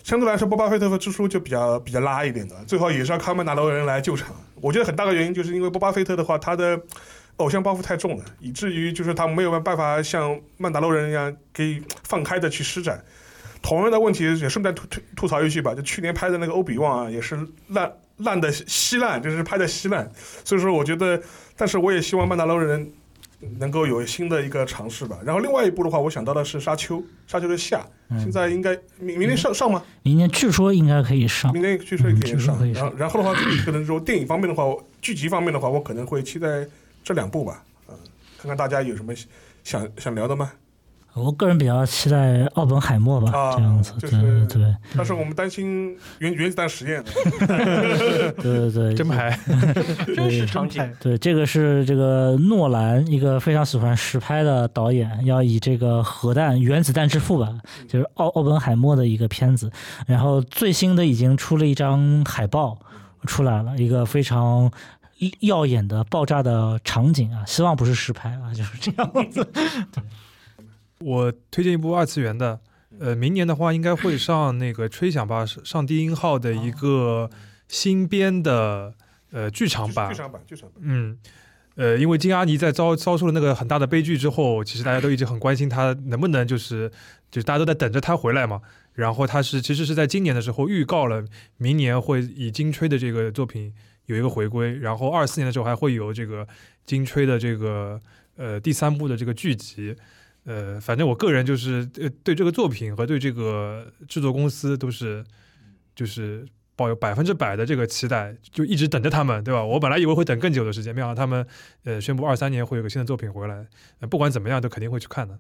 相对来说，《波巴费特之书》就比较比较拉一点的，最后也是要靠曼达洛人来救场。我觉得很大的原因就是因为波巴费特的话，他的。偶像包袱太重了，以至于就是他没有办法像曼达洛人一样可以放开的去施展。同样的问题也顺便吐吐吐槽一句吧，就去年拍的那个欧比旺啊，也是烂烂的稀烂，就是拍的稀烂。所以说，我觉得，但是我也希望曼达洛人能够有新的一个尝试吧。然后另外一部的话，我想到的是沙丘，沙丘的夏，现在应该明明年上上吗？明年据说应该可以上，明年据说也可以上。然后然后的话，可能说电影方面的话，剧集方面的话，我可能会期待。这两部吧，嗯，看看大家有什么想想聊的吗？我个人比较期待奥本海默吧，这样子，对对。但是我们担心原原子弹实验。对对对，真拍，真实场景。对，这个是这个诺兰一个非常喜欢实拍的导演，要以这个核弹原子弹之父吧，就是奥奥本海默的一个片子。然后最新的已经出了一张海报出来了，一个非常。耀眼的爆炸的场景啊，希望不是实拍啊，就是这样子。我推荐一部二次元的，呃，明年的话应该会上那个吹响吧，上低音号的一个新编的呃剧场版。剧场版，剧场版。嗯，呃，因为金阿尼在遭遭受了那个很大的悲剧之后，其实大家都一直很关心他能不能就是就是大家都在等着他回来嘛。然后他是其实是在今年的时候预告了明年会以金吹的这个作品。有一个回归，然后二四年的时候还会有这个金吹的这个呃第三部的这个剧集，呃，反正我个人就是对这个作品和对这个制作公司都是就是抱有百分之百的这个期待，就一直等着他们，对吧？我本来以为会等更久的时间，没想到他们呃宣布二三年会有个新的作品回来，不管怎么样都肯定会去看的。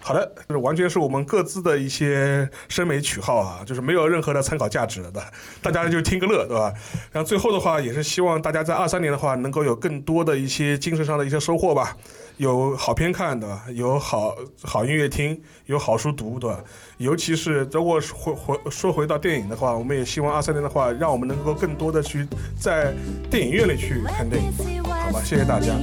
好的，就是完全是我们各自的一些审美取号啊，就是没有任何的参考价值的，大家就听个乐，对吧？然后最后的话，也是希望大家在二三年的话，能够有更多的一些精神上的一些收获吧，有好片看，对吧？有好好音乐听，有好书读，对吧？尤其是如果回回说回到电影的话，我们也希望二三年的话，让我们能够更多的去在电影院里去看电影，好吧？谢谢大家。